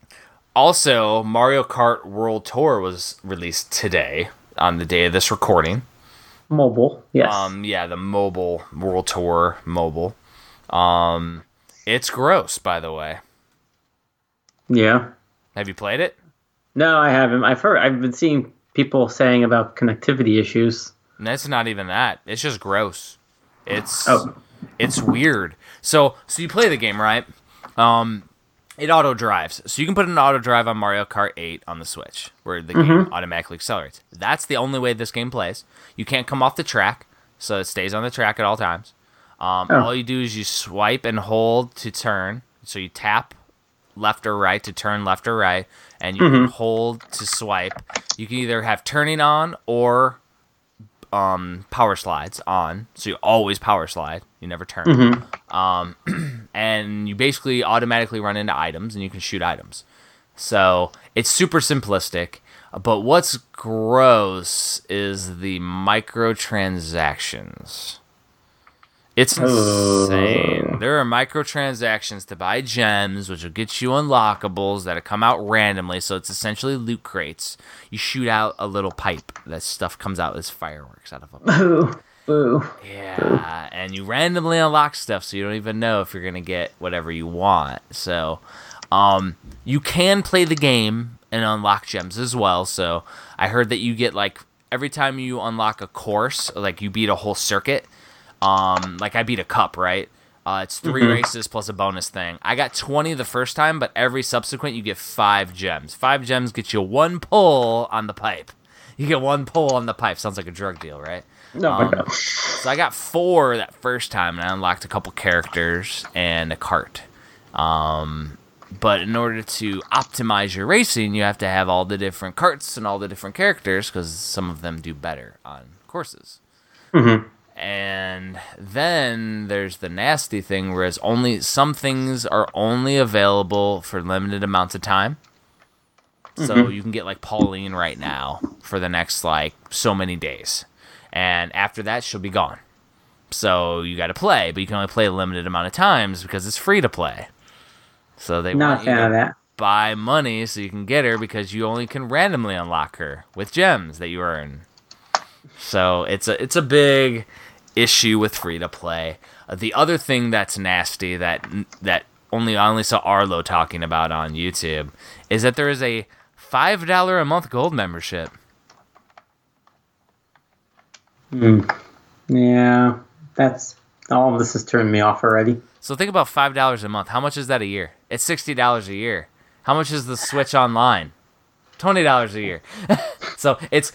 also Mario Kart World Tour was released today on the day of this recording. Mobile, yes. Um, yeah, the mobile World Tour mobile. Um, it's gross, by the way. yeah. Have you played it? No, I haven't. I've heard. I've been seeing people saying about connectivity issues. And that's not even that. It's just gross. It's Oh. it's weird. So so you play the game, right? Um it auto drives. So you can put an auto drive on Mario Kart 8 on the Switch where the game automatically accelerates. That's the only way this game plays. You can't come off the track, so it stays on the track at all times. Um, Oh. All you do is you swipe and hold to turn. So you tap left or right to turn left or right, and you can hold to swipe. You can either have turning on or um, power slides on, so you always power slide. You never turn. Um, and you basically automatically run into items, and you can shoot items. So it's super simplistic. But what's gross is the microtransactions. It's insane. There are microtransactions to buy gems, which will get you unlockables that come out randomly. So it's essentially loot crates. You shoot out a little pipe. That stuff comes out as fireworks out of them. Boo, boo. Yeah, and you randomly unlock stuff, so you don't even know if you're gonna get whatever you want. So, um, you can play the game and unlock gems as well. So I heard that you get like every time you unlock a course, like you beat a whole circuit. Um, like I beat a cup, right? Uh, it's 3 races plus a bonus thing. I got 20 the first time, but every subsequent you get five gems. Five gems get you one pull on the pipe. You get one pull on the pipe. Sounds like a drug deal, right? My Um, god. So I got four that first time, and I unlocked a couple characters and a cart. Um, but in order to optimize your racing, you have to have all the different carts and all the different characters because some of them do better on courses. Mhm. And then there's the nasty thing, whereas only some things are only available for limited amounts of time. So mm-hmm. you can get like Pauline right now for the next like so many days, and after that she'll be gone. So you got to play, but you can only play a limited amount of times because it's free to play. So they Not want you to buy money so you can get her because you only can randomly unlock her with gems that you earn. So it's a it's a big issue with free to play. Uh, the other thing that's nasty that that only I only saw Arlo talking about on YouTube is that there is a five dollar a month gold membership. Yeah, that's all of this has turned me off already. So think about five dollars a month. How much is that a year? It's sixty dollars a year. How much is the Switch Online? Twenty dollars a year. so it's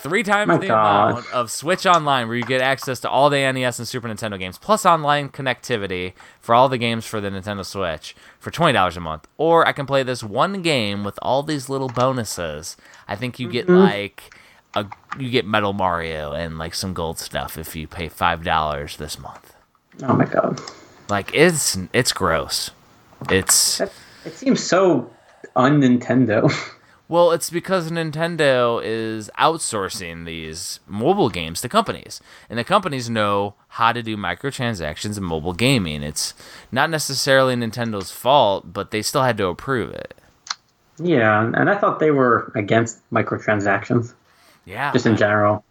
three times My the amount of Switch Online, where you get access to all the NES and Super Nintendo games, plus online connectivity for all the games for the Nintendo Switch for twenty dollars a month. Or I can play this one game with all these little bonuses. I think you get mm-hmm. like a you get Metal Mario and like some gold stuff if you pay five dollars this month. Oh my god. Like it's it's gross. It's That, it seems so un Nintendo. well, it's because Nintendo is outsourcing these mobile games to companies, and the companies know how to do microtransactions in mobile gaming. It's not necessarily Nintendo's fault, but they still had to approve it. yeah, and I thought they were against microtransactions, Yeah, just in general.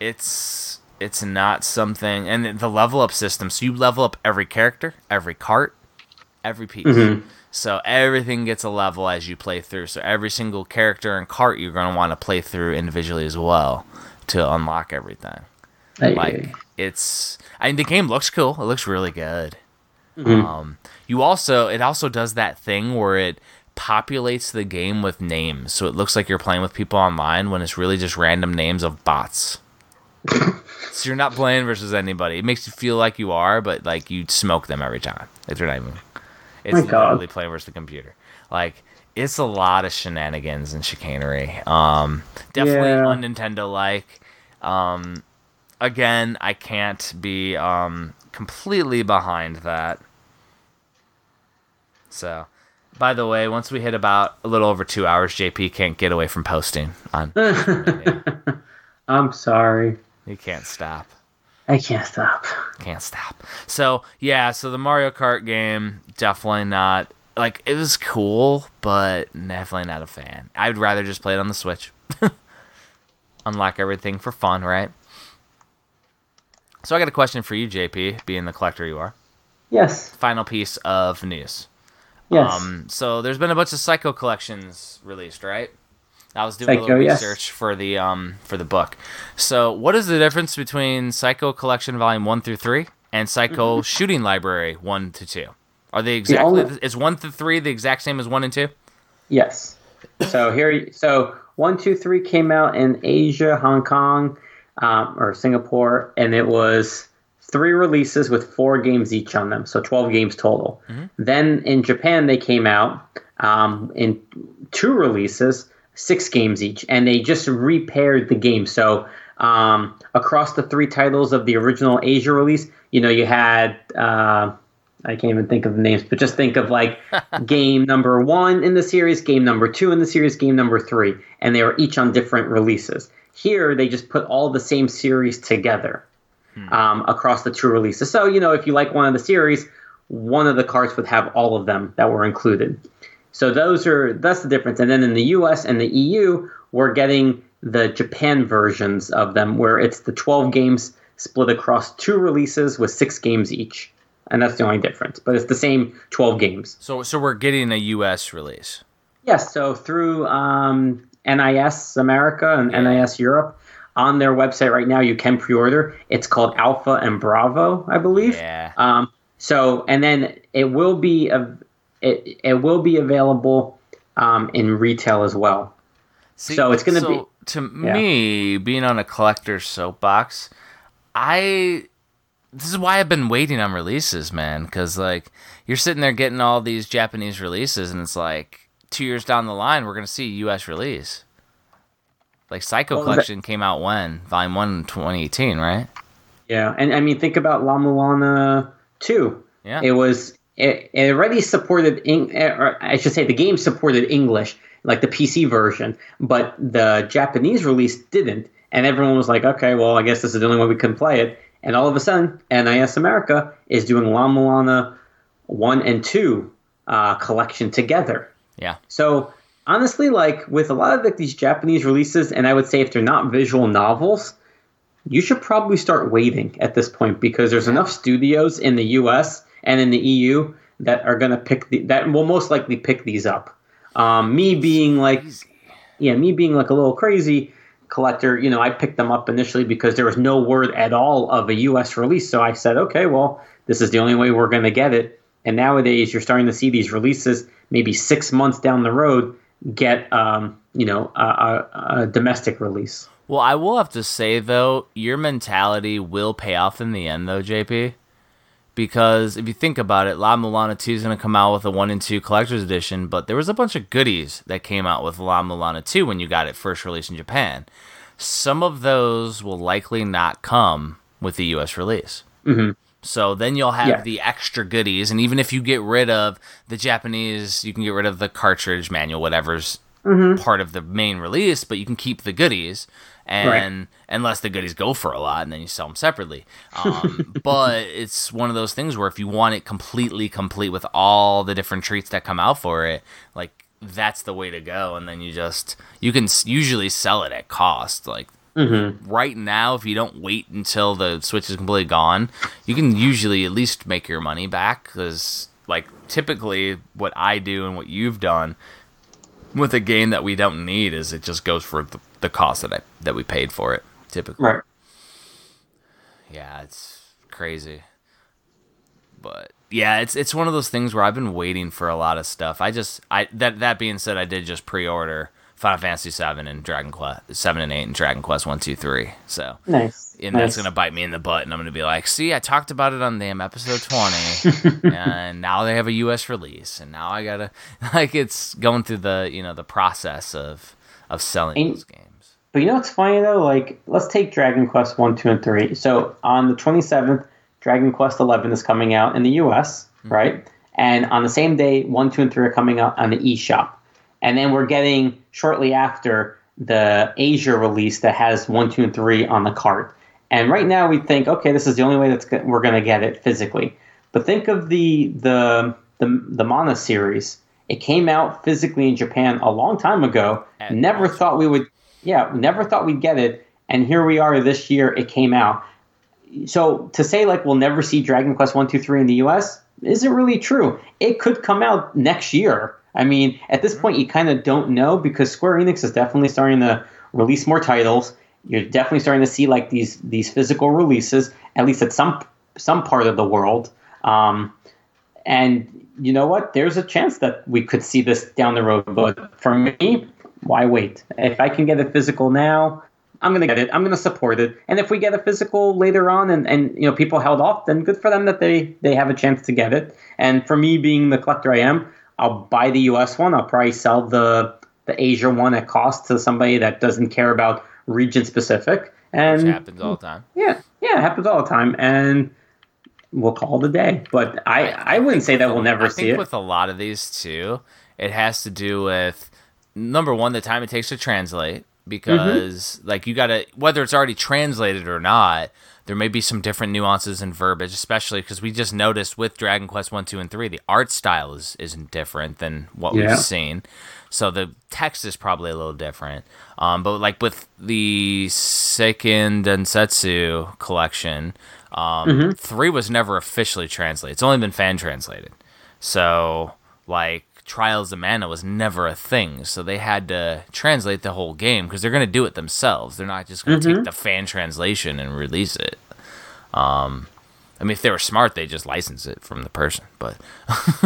it's it's not something, and the level up system. So you level up every character, every cart, every piece. Mm-hmm. So everything gets a level as you play through. So every single character and cart you're going to want to play through individually as well to unlock everything. Hey, Like it's, I mean, the game looks cool. It looks really good. Mhm. Um, you also, it also does that thing where it populates the game with names, so it looks like you're playing with people online when it's really just random names of bots. so you're not playing versus anybody. It makes you feel like you are, but like you smoke them every time. If you're not even, it's My God. literally playing versus the computer. Like it's a lot of shenanigans and chicanery. Um, definitely Yeah. un-Nintendo like. Um, again, I can't be um completely behind that. So, by the way, once we hit about a little over two hours, JP can't get away from posting on. I'm sorry. he can't stop. I can't stop. Can't stop. So yeah, so the Mario Kart game definitely not like it was cool, but definitely not a fan. I'd rather just play it on the Switch. Unlock everything for fun, right? So I got a question for you, JP, being the collector you are. Yes. Final piece of news. Yes. Um, so there's been a bunch of Psikyo collections released, right? I was doing a Psikyo, little yes. research for the um for the book. So what is the difference between Psikyo Collection Volume One through Three and Psikyo Shooting Library One to Two? Are they exactly only- is one through three the exact same as one and two? Yes. So here, so one, two, three came out in Asia, Hong Kong, um, or Singapore, and it was three releases with four games each on them, so twelve games total. Then in Japan, they came out um, in two releases, six games each, and they just repaired the game. So um, across the three titles of the original Asia release, you know, you had. Uh, I can't even think of the names, but just think of like game number one in the series, game number two in the series, game number three, and they were each on different releases. Here, they just put all the same series together um, across the two releases. So, you know, if you like one of the series, one of the cards would have all of them that were included. So those are that's the difference. And then in the U.S. and the EU, we're getting the Japan versions of them, where it's the 12 games split across two releases with six games each, and that's the only difference. But it's the same 12 games. So so we're getting a U.S. release. Yes. So through um, NIS America and NIS Europe. On their website right now, you can pre-order. It's called Alpha and Bravo, I believe. Yeah. Um, so, and then it will be a, it, it will be available um, in retail as well. See, So it's gonna so to yeah. me being on a collector's soapbox. I this is why I've been waiting on releases, man. Because like you're sitting there getting all these Japanese releases, and it's like two years down the line we're gonna see a U.S. release. Like Psikyo Well, that- Collection came out when Volume One in 2018, right? Yeah, and I mean, think about La Mulana 2. Yeah. It was it, it already supported, Eng- eh, or I should say, the game supported English, like the PC version, but the Japanese release didn't. And everyone was like, okay, well, I guess this is the only way we can play it. And all of a sudden, NIS America is doing La Mulana 1 and 2 uh, collection together. yeah. So honestly, like with a lot of like, these Japanese releases, and I would say if they're not visual novels, you should probably start waiting at this point because there's enough studios in the U.S. and in the EU that are going to pick the, that will most likely pick these up. Um, me being like, yeah, me being like a little crazy collector, you know, I picked them up initially because there was no word at all of a U.S. release. So I said, okay, well, this is the only way we're going to get it. And nowadays, you're starting to see these releases maybe six months down the road get, um, you know, a, a, a domestic release. Well, I will have to say though, your mentality will pay off in the end, though, JP. Because if you think about it, La Mulana 2 is going to come out with a 1 and 2 collector's edition, but there was a bunch of goodies that came out with La Mulana 2 when you got it first released in Japan. Some of those will likely not come with the US release. Mhm. So then you'll have Yeah. the extra goodies, and even if you get rid of the Japanese, you can get rid of the cartridge manual, whatever's part of the main release, but you can keep the goodies, and unless the goodies go for a lot, and then you sell them separately. Um, but it's one of those things where if you want it completely complete with all the different treats that come out for it, like that's the way to go, and then you just you can usually sell it at cost, like Mm-hmm. right now, if you don't wait until the Switch is completely gone, you can usually at least make your money back. Because, like, typically what I do and what you've done with a game that we don't need is it just goes for the, the cost that I that we paid for it. Typically, Right. yeah, it's crazy. But yeah, it's it's one of those things where I've been waiting for a lot of stuff. I just I that that being said, I did just pre-order Final Fantasy Seven and Dragon Quest Seven and Eight and Dragon Quest One, Two, Three. So Nice. and nice. that's gonna bite me in the butt, and I'm gonna be like, "See, I talked about it on damn episode 20, and now they have a U.S. release, and now I gotta like it's going through the you know the process of of selling those games." But you know what's funny though? Like, let's take Dragon Quest one, two, and three. So on the twenty seventh, Dragon Quest eleven is coming out in the U.S. Hmm. Right, and on the same day, one, two, and three are coming out on the eShop, and then we're getting shortly after the Asia release that has one, two, and three on the cart. And right now, we think, okay, this is the only way that's go- we're going to get it physically. But think of the the the the Mana series. It came out physically in Japan a long time ago. Never thought we would. Yeah, never thought we'd get it, and here we are this year. It came out. So to say like we'll never see Dragon Quest one, two, three in the U.S. isn't really true. It could come out next year. I mean, at this point, you kind of don't know because Square Enix is definitely starting to release more titles. You're definitely starting to see like these these physical releases, at least at some some part of the world. Um, and you know what? There's a chance that we could see this down the road. But for me, why wait? If I can get it physical now, I'm gonna get it. I'm gonna support it. And if we get a physical later on, and, and you know people held off, then good for them that they they have a chance to get it. And for me, being the collector I am, I'll buy the U.S. one. I'll probably sell the the Asia one at cost to somebody that doesn't care about region specific. And Which happens all the time. yeah, yeah, it happens all the time. And we'll call it a day. But I I, wouldn't say that we'll never I see it. with a lot of these too, it has to do with number one, the time it takes to translate. Because Mm-hmm. like you gotta whether it's already translated or not, there may be some different nuances and verbiage, especially because we just noticed with Dragon Quest one, two, and three, the art style is isn't different than what Yeah. we've seen. So the text is probably a little different. Um, but like with the Seiken Densetsu collection, um, Mm-hmm. three was never officially translated. It's only been fan translated. So like Trials of Mana was never a thing. So they had to translate the whole game because they're gonna do it themselves. They're not just gonna take the fan translation and release it. Um, I mean, if they were smart, they just license it from the person, but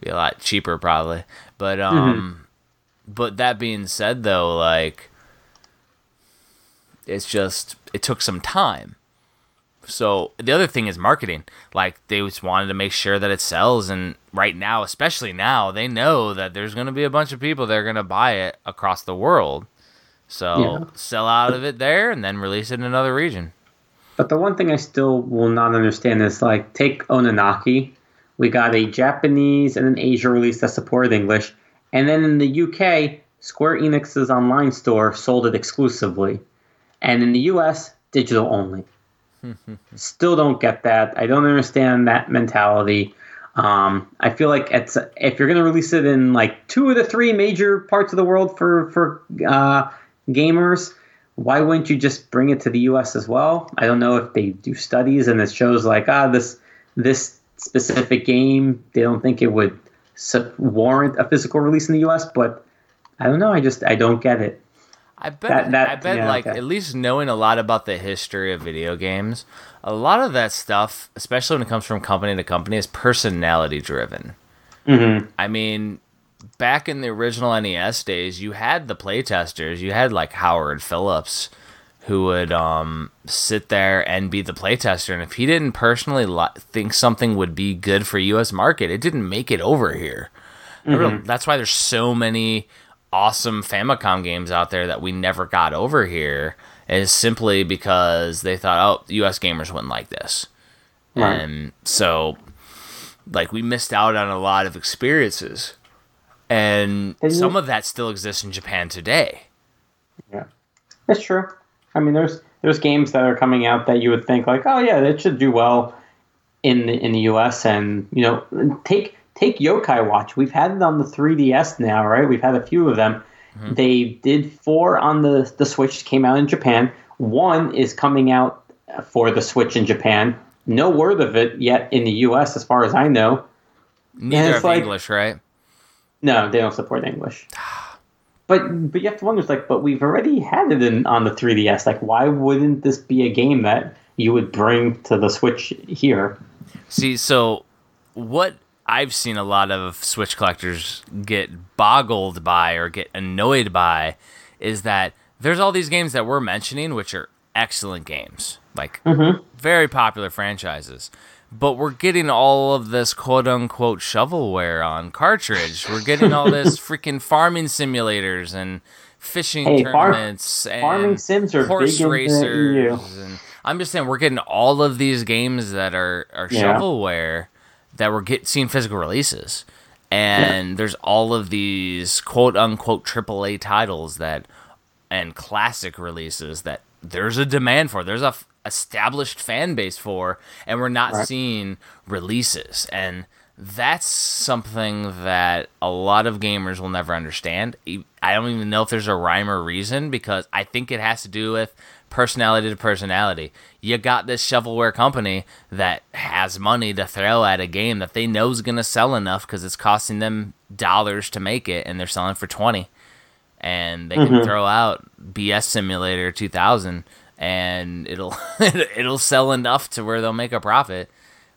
be a lot cheaper probably. But um, but that being said, though, like it's just it took some time. So the other thing is marketing. Like they just wanted to make sure that it sells, and right now, especially now, they know that there's going to be a bunch of people that are going to buy it across the world. So Yeah. sell out of it there, and then release it in another region. But the one thing I still will not understand is like take Oninaki. We got a Japanese and an Asia release that supported English, and then in the UK, Square Enix's online store sold it exclusively, and in the US, digital only. Still don't get that. I don't understand that mentality. Um, I feel like it's if you're going to release it in like two of the three major parts of the world for for uh, gamers, why wouldn't you just bring it to the U.S. as well? I don't know if they do studies and it shows like ah this this specific game they don't think it would warrant a physical release in the U.S. But I don't know. I just I don't get it. I bet. That- that- I bet. yeah, like okay. at least knowing a lot about the history of video games, a lot of that stuff, especially when it comes from company to company, is personality driven. Mm-hmm. I mean, back in the original NES days, you had the playtesters. You had like Howard Phillips, who would um, sit there and be the playtester. And if he didn't personally li- think something would be good for U.S. market, it didn't make it over here. That's why there's so many awesome Famicom games out there that we never got over here. Is simply because they thought, oh, U.S. gamers wouldn't like this, Right. and so like we missed out on a lot of experiences and you- some of that still exists in japan today Yeah, that's true. I mean, there's there's games that are coming out that you would think like, oh yeah, that should do well in the in the U.S. and you know take take Yokai Watch. We've had it on the 3DS now, right? We've had a few of them, mm-hmm. They did four on the the Switch came out in Japan. One is coming out for the Switch in Japan. No word of it yet in the U.S. as far as I know. Neither of like- English, right? No, they don't support English. But but you have to wonder, it's like, but we've already had it in on the 3DS. Like, why wouldn't this be a game that you would bring to the Switch here? See, so what I've seen a lot of Switch collectors get boggled by or get annoyed by is that there's all these games that we're mentioning, which are excellent games, like mm-hmm. very popular franchises. But we're getting all of this quote unquote shovelware on cartridge. We're getting all this freaking farming simulators and fishing Hey, farm- tournaments and farming sims are horse big racers. And I'm just saying we're getting all of these games that are, are Yeah. shovelware that we're get seeing physical releases. And there's all of these quote unquote AAA titles that and classic releases that there's a demand for. There's a f- established fan base for, and we're not Right. seeing releases. And that's something that a lot of gamers will never understand. I don't even know if there's a rhyme or reason because I think it has to do with personality to personality. You got this shovelware company that has money to throw at a game that they know is going to sell enough because it's costing them dollars to make it, and they're selling for 20 and they can mm-hmm. throw out BS Simulator 2000 and it'll it'll sell enough to where they'll make a profit.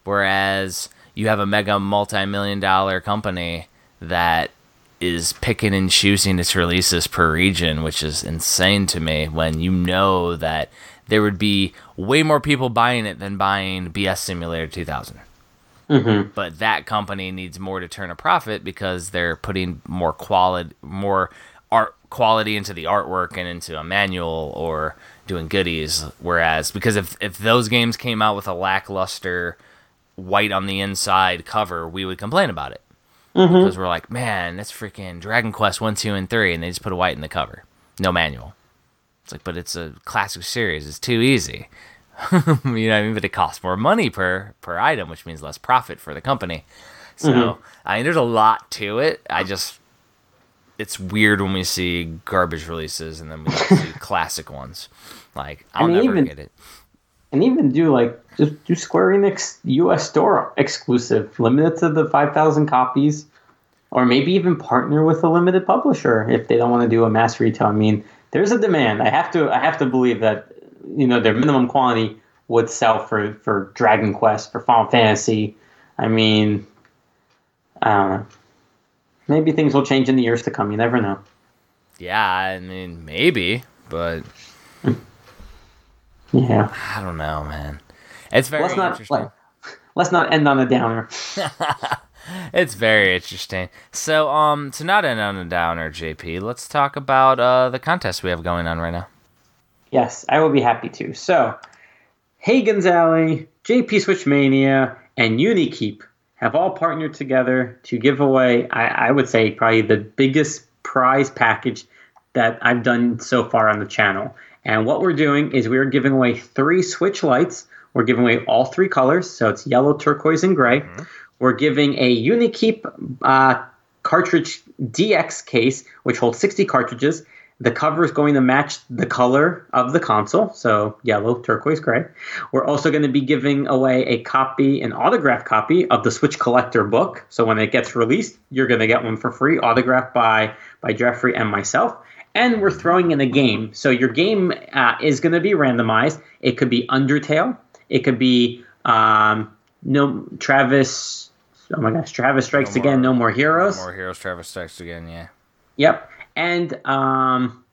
Whereas you have a mega multi-million dollar company that is picking and choosing its releases per region which is insane to me when you know that there would be way more people buying it than buying BS Simulator 2000 mm-hmm. but that company needs more to turn a profit because they're putting more quality more art quality into the artwork and into a manual or doing goodies. Whereas because if if those games came out with a lackluster white on the inside cover we would complain about it Mm-hmm. because we're like man that's freaking dragon quest 1 2 and 3 and they just put a white in the cover no manual it's like but it's a classic series it's too easy you know what I mean? But it costs more money per per item, which means less profit for the company. So mm-hmm. I mean, there's a lot to it. I just it's weird when we see garbage releases and then we see classic ones. Like I'll mean, never even- get it. And even do like just do Square Enix U.S. store exclusive, limited to the five thousand copies, or maybe even partner with a limited publisher if they don't want to do a mass retail. I mean, there's a demand. I have to I have to believe that you know their minimum quantity would sell for for Dragon Quest for Final Fantasy. I mean, I don't know. Maybe things will change in the years to come. You never know. Yeah, I mean maybe, but Yeah. I don't know, man. It's very Let's not interesting. like, let's not end on a downer. It's very interesting. So, um, to not end on a downer, JP, let's talk about uh the contest we have going on right now. Yes, I will be happy to. So, Hagen's Alley, JP Switch Mania, and Unikeep have all partnered together to give away, I, I would say, probably the biggest prize package that I've done so far on the channel. And what we're doing is we're giving away three Switch Lites. We're giving away all three colors, so it's yellow, turquoise, and gray. We're giving a Unikeep uh, cartridge DX case, which holds 60 cartridges. The cover is going to match the color of the console, so yellow, turquoise, gray. We're also going to be giving away a copy, an autographed copy of the Switch Collector book. So when it gets released, you're going to get one for free, autographed by by Jeffrey and myself. And we're throwing in a game. So your game uh, is going to be randomized. It could be Undertale. It could be um, no Travis. Oh my gosh, Travis Strikes No Again. No more heroes. No More Heroes Travis Strikes again, yeah. Yep. And um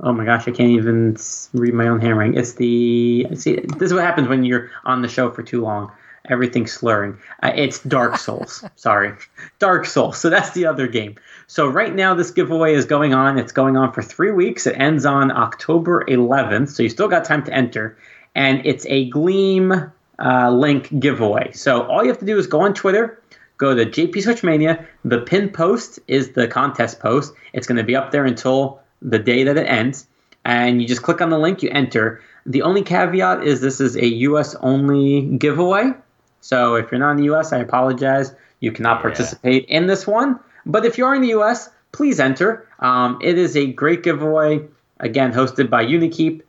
oh my gosh, I can't even read my own handwriting. It's the see this is what happens when you're on the show for too long. Everything's slurring. Uh, it's Dark Souls. Sorry. Dark Souls. So that's the other game. So right now this giveaway is going on. It's going on for 3 weeks. It ends on October 11th, so you still got time to enter and it's a Gleam uh, link giveaway. So all you have to do is go on Twitter, go to JP Switch Mania. The pin post is the contest post. It's going to be up there until the day that it ends, and you just click on the link, you enter. The only caveat is this is a U.S. only giveaway. So if you're not in the U.S., I apologize. You cannot Yeah. participate in this one. But if you are in the U.S., please enter. Um, it is a great giveaway. Again, hosted by Unikeep,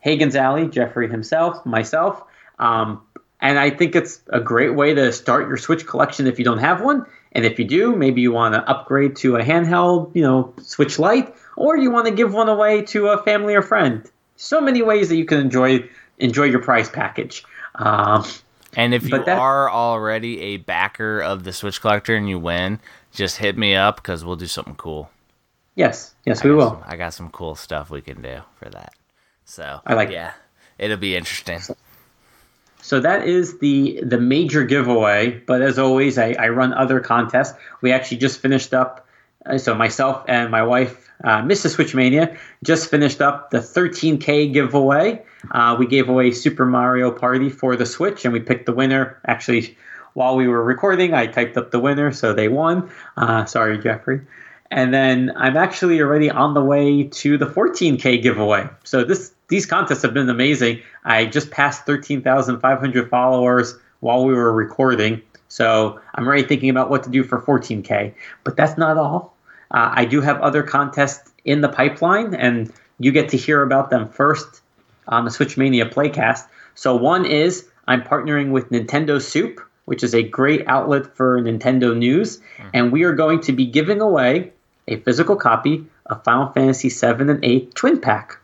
Hagen's Alley, Jeffrey himself, myself. Um, and I think it's a great way to start your Switch collection if you don't have one. And if you do, maybe you want to upgrade to a handheld, you know, Switch Lite, or you want to give one away to a family or friend. So many ways that you can enjoy enjoy your prize package. Um, And if you that- are already a backer of the Switch Collector and you win, just hit me up because we'll do something cool. yes, yes, I we will. some- I got some cool stuff we can do for that. So I like yeah, it'll be interesting. So that is the the major giveaway. But as always, I, I run other contests. We actually just finished up. Uh, So myself and my wife, uh, Mrs. Switchmania, just finished up the 13k giveaway. Uh, we gave away Super Mario Party for the Switch, and we picked the winner. Actually, while we were recording, I typed up the winner, so they won. Uh, sorry, Jeffrey. And then I'm actually already on the way to the 14k giveaway. So this these contests have been amazing. I just passed 13,500 followers while we were recording. So I'm already thinking about what to do for 14k. But that's not all. Uh, I do have other contests in the pipeline, and you get to hear about them first on the Switch Mania Playcast. So one is I'm partnering with Nintendo Soup, which is a great outlet for Nintendo news, and we are going to be giving away a physical copy of Final Fantasy VII and 8 Twin Pack.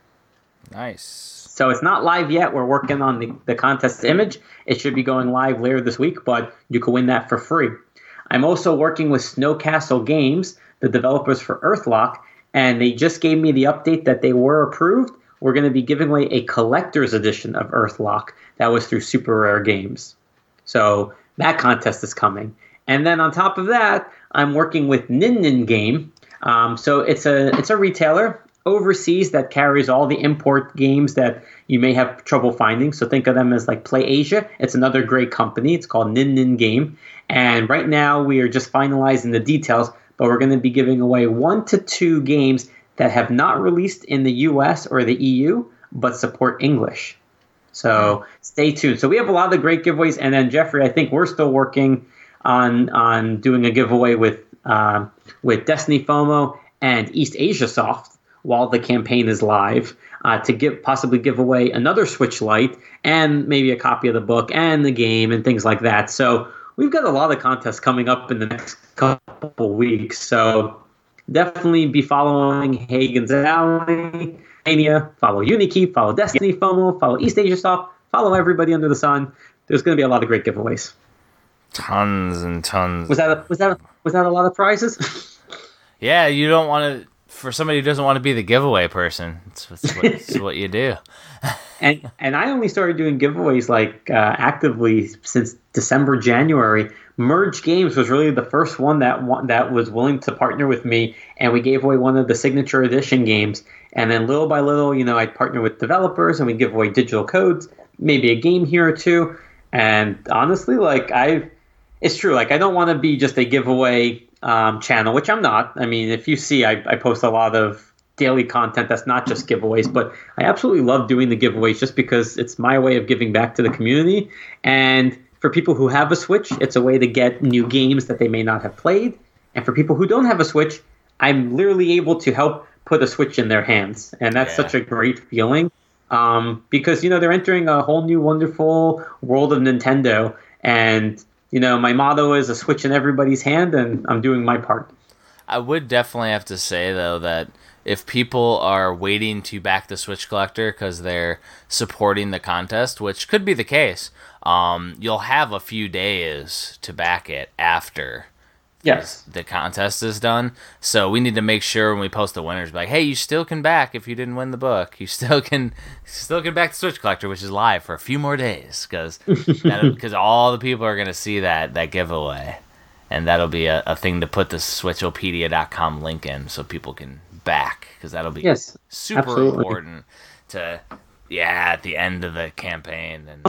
Nice. So it's not live yet. We're working on the, the contest image. It should be going live later this week, but you can win that for free. I'm also working with Snowcastle Games, the developers for Earthlock, and they just gave me the update that they were approved. We're going to be giving away a collector's edition of Earthlock that was through Super Rare Games. So that contest is coming. And then on top of that, I'm working with Nin Nin Game. Um, so it's a it's a retailer overseas that carries all the import games that you may have trouble finding. So think of them as like Play Asia. It's another great company. It's called Nin Nin Game. And right now we are just finalizing the details, but we're going to be giving away one to two games that have not released in the US or the EU, but support English. So stay tuned. So we have a lot of great giveaways, and then Jeffrey, I think we're still working on on doing a giveaway with uh, with Destiny FOMO and East Asia Soft while the campaign is live uh, to give possibly give away another Switch Lite and maybe a copy of the book and the game and things like that. So we've got a lot of contests coming up in the next couple weeks. So definitely be following Hagen's Alley, Mania, follow Unikeep, follow Destiny FOMO, follow East Asia Soft, follow everybody under the sun. There's going to be a lot of great giveaways. Tons and tons. Was that a, was that a, was that a lot of prizes? Yeah, you don't want to. For somebody who doesn't want to be the giveaway person, it's, it's, what, it's what you do. and and I only started doing giveaways like uh, actively since December January. Merge Games was really the first one that one, that was willing to partner with me, and we gave away one of the signature edition games. And then little by little, you know, I'd partner with developers, and we give away digital codes, maybe a game here or two. And honestly, like I, it's true. Like I don't want to be just a giveaway um, channel, which I'm not. I mean, if you see, I, I post a lot of daily content that's not just giveaways, but I absolutely love doing the giveaways just because it's my way of giving back to the community. And for people who have a Switch, it's a way to get new games that they may not have played. And for people who don't have a Switch, I'm literally able to help put a Switch in their hands. And that's Yeah. such a great feeling um, because, you know, they're entering a whole new wonderful world of Nintendo. And, you know, my motto is a Switch in everybody's hand, and I'm doing my part. I would definitely have to say though that if people are waiting to back the Switch Collector because they're supporting the contest, which could be the case, um, you'll have a few days to back it after Yes. the contest is done. So we need to make sure when we post the winners, like, hey, you still can back if you didn't win the book. You still can, still can back the Switch Collector, which is live for a few more days, because because all the people are gonna see that that giveaway, and that'll be a, a thing to put the Switchopedia.com link in so people can back, because that'll be Yes. super absolutely. important to yeah at the end of the campaign and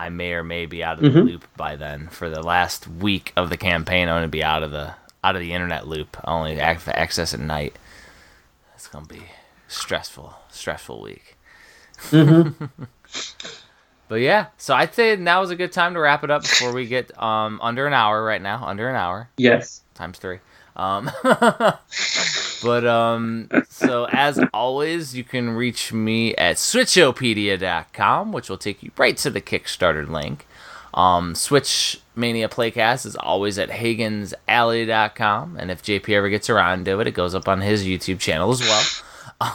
I may or may be out of the Mhm. loop by then. For the last week of the campaign, I'm gonna be out of the out of the internet loop. I only ac- access at night. It's gonna be stressful, stressful week. Mm-hmm. But yeah, so I'd say now is a good time to wrap it up before we get um under an hour right now, under an hour Yes. times three. Um, but um, so as always, you can reach me at switchopedia.com, which will take you right to the Kickstarter link. Um, Switch Mania Playcast is always at HagensAlley.com, and if JP ever gets around to it, it goes up on his YouTube channel as well.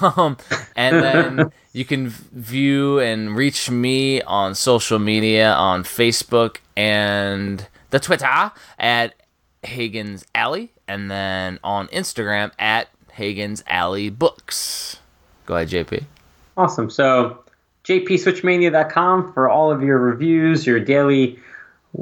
Um, and then you can view and reach me on social media on Facebook and the Twitter at Hagen's Alley, and then on Instagram at Hagen's Alley Books. Go ahead, JP. Awesome. So, jpswitchmania.com for all of your reviews, your daily,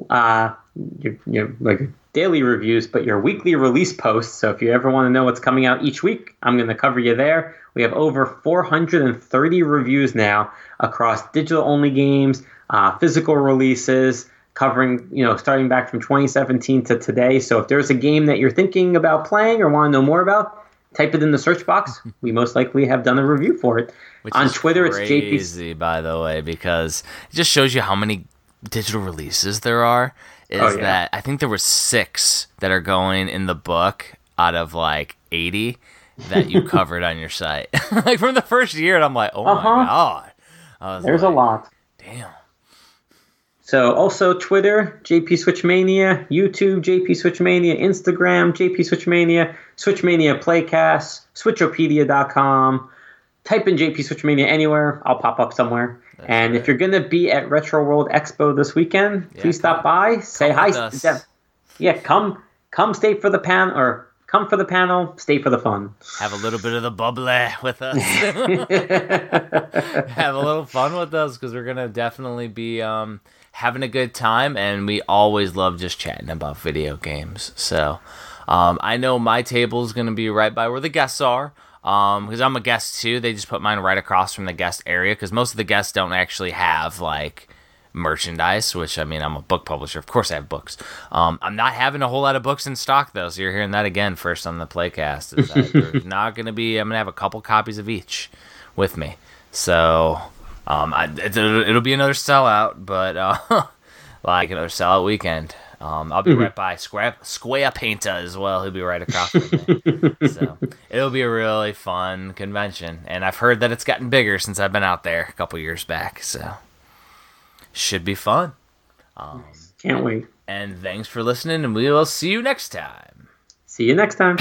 uh, your, your like daily reviews, but your weekly release posts. So, if you ever want to know what's coming out each week, I'm going to cover you there. We have over 430 reviews now across digital only games, uh, physical releases, covering, you know, starting back from 2017 to today. So if there's a game that you're thinking about playing or want to know more about, type it in the search box. We most likely have done a review for it. Which On Twitter, it's JP. crazy, by the way, because it just shows you how many digital releases there are. Is Oh, yeah. that I think there were six that are going in the book out of like 80 that you covered on your site, like from the first year, and I'm like, oh Uh-huh. my god, There's a lot. Damn. So also Twitter, JP Switchmania, YouTube, JP Switchmania, Instagram, JP Switchmania, Switchmania Playcast, Switchopedia.com. Type in JP Switchmania anywhere, I'll pop up somewhere. and if you're gonna be at Retro World Expo this weekend, Yeah, please stop by, say hi. Yeah, come come stay for the pan or come for the panel, stay for the fun. Have a little bit of the bubbly with us. have a little fun with us because we're gonna definitely be um, having a good time, and we always love just chatting about video games. So um, I know my table is gonna be right by where the guests are. Because I'm a guest too, they just put mine right across from the guest area. Because most of the guests don't actually have like merchandise, which I mean, I'm a book publisher. Of course, I have books. Um, I'm not having a whole lot of books in stock though, so you're hearing that again first on the playcast. Not going to be. I'm going to have a couple copies of each with me. So um, I, it'll, it'll be another sellout, but uh, like another sellout weekend. Um, I'll be right by Square Square Painter as well. He'll be right across from me. so it'll be a really fun convention, and I've heard that it's gotten bigger since I've been out there a couple years back. So should be fun. Can't wait. And thanks for listening, and we will see you next time. See you next time.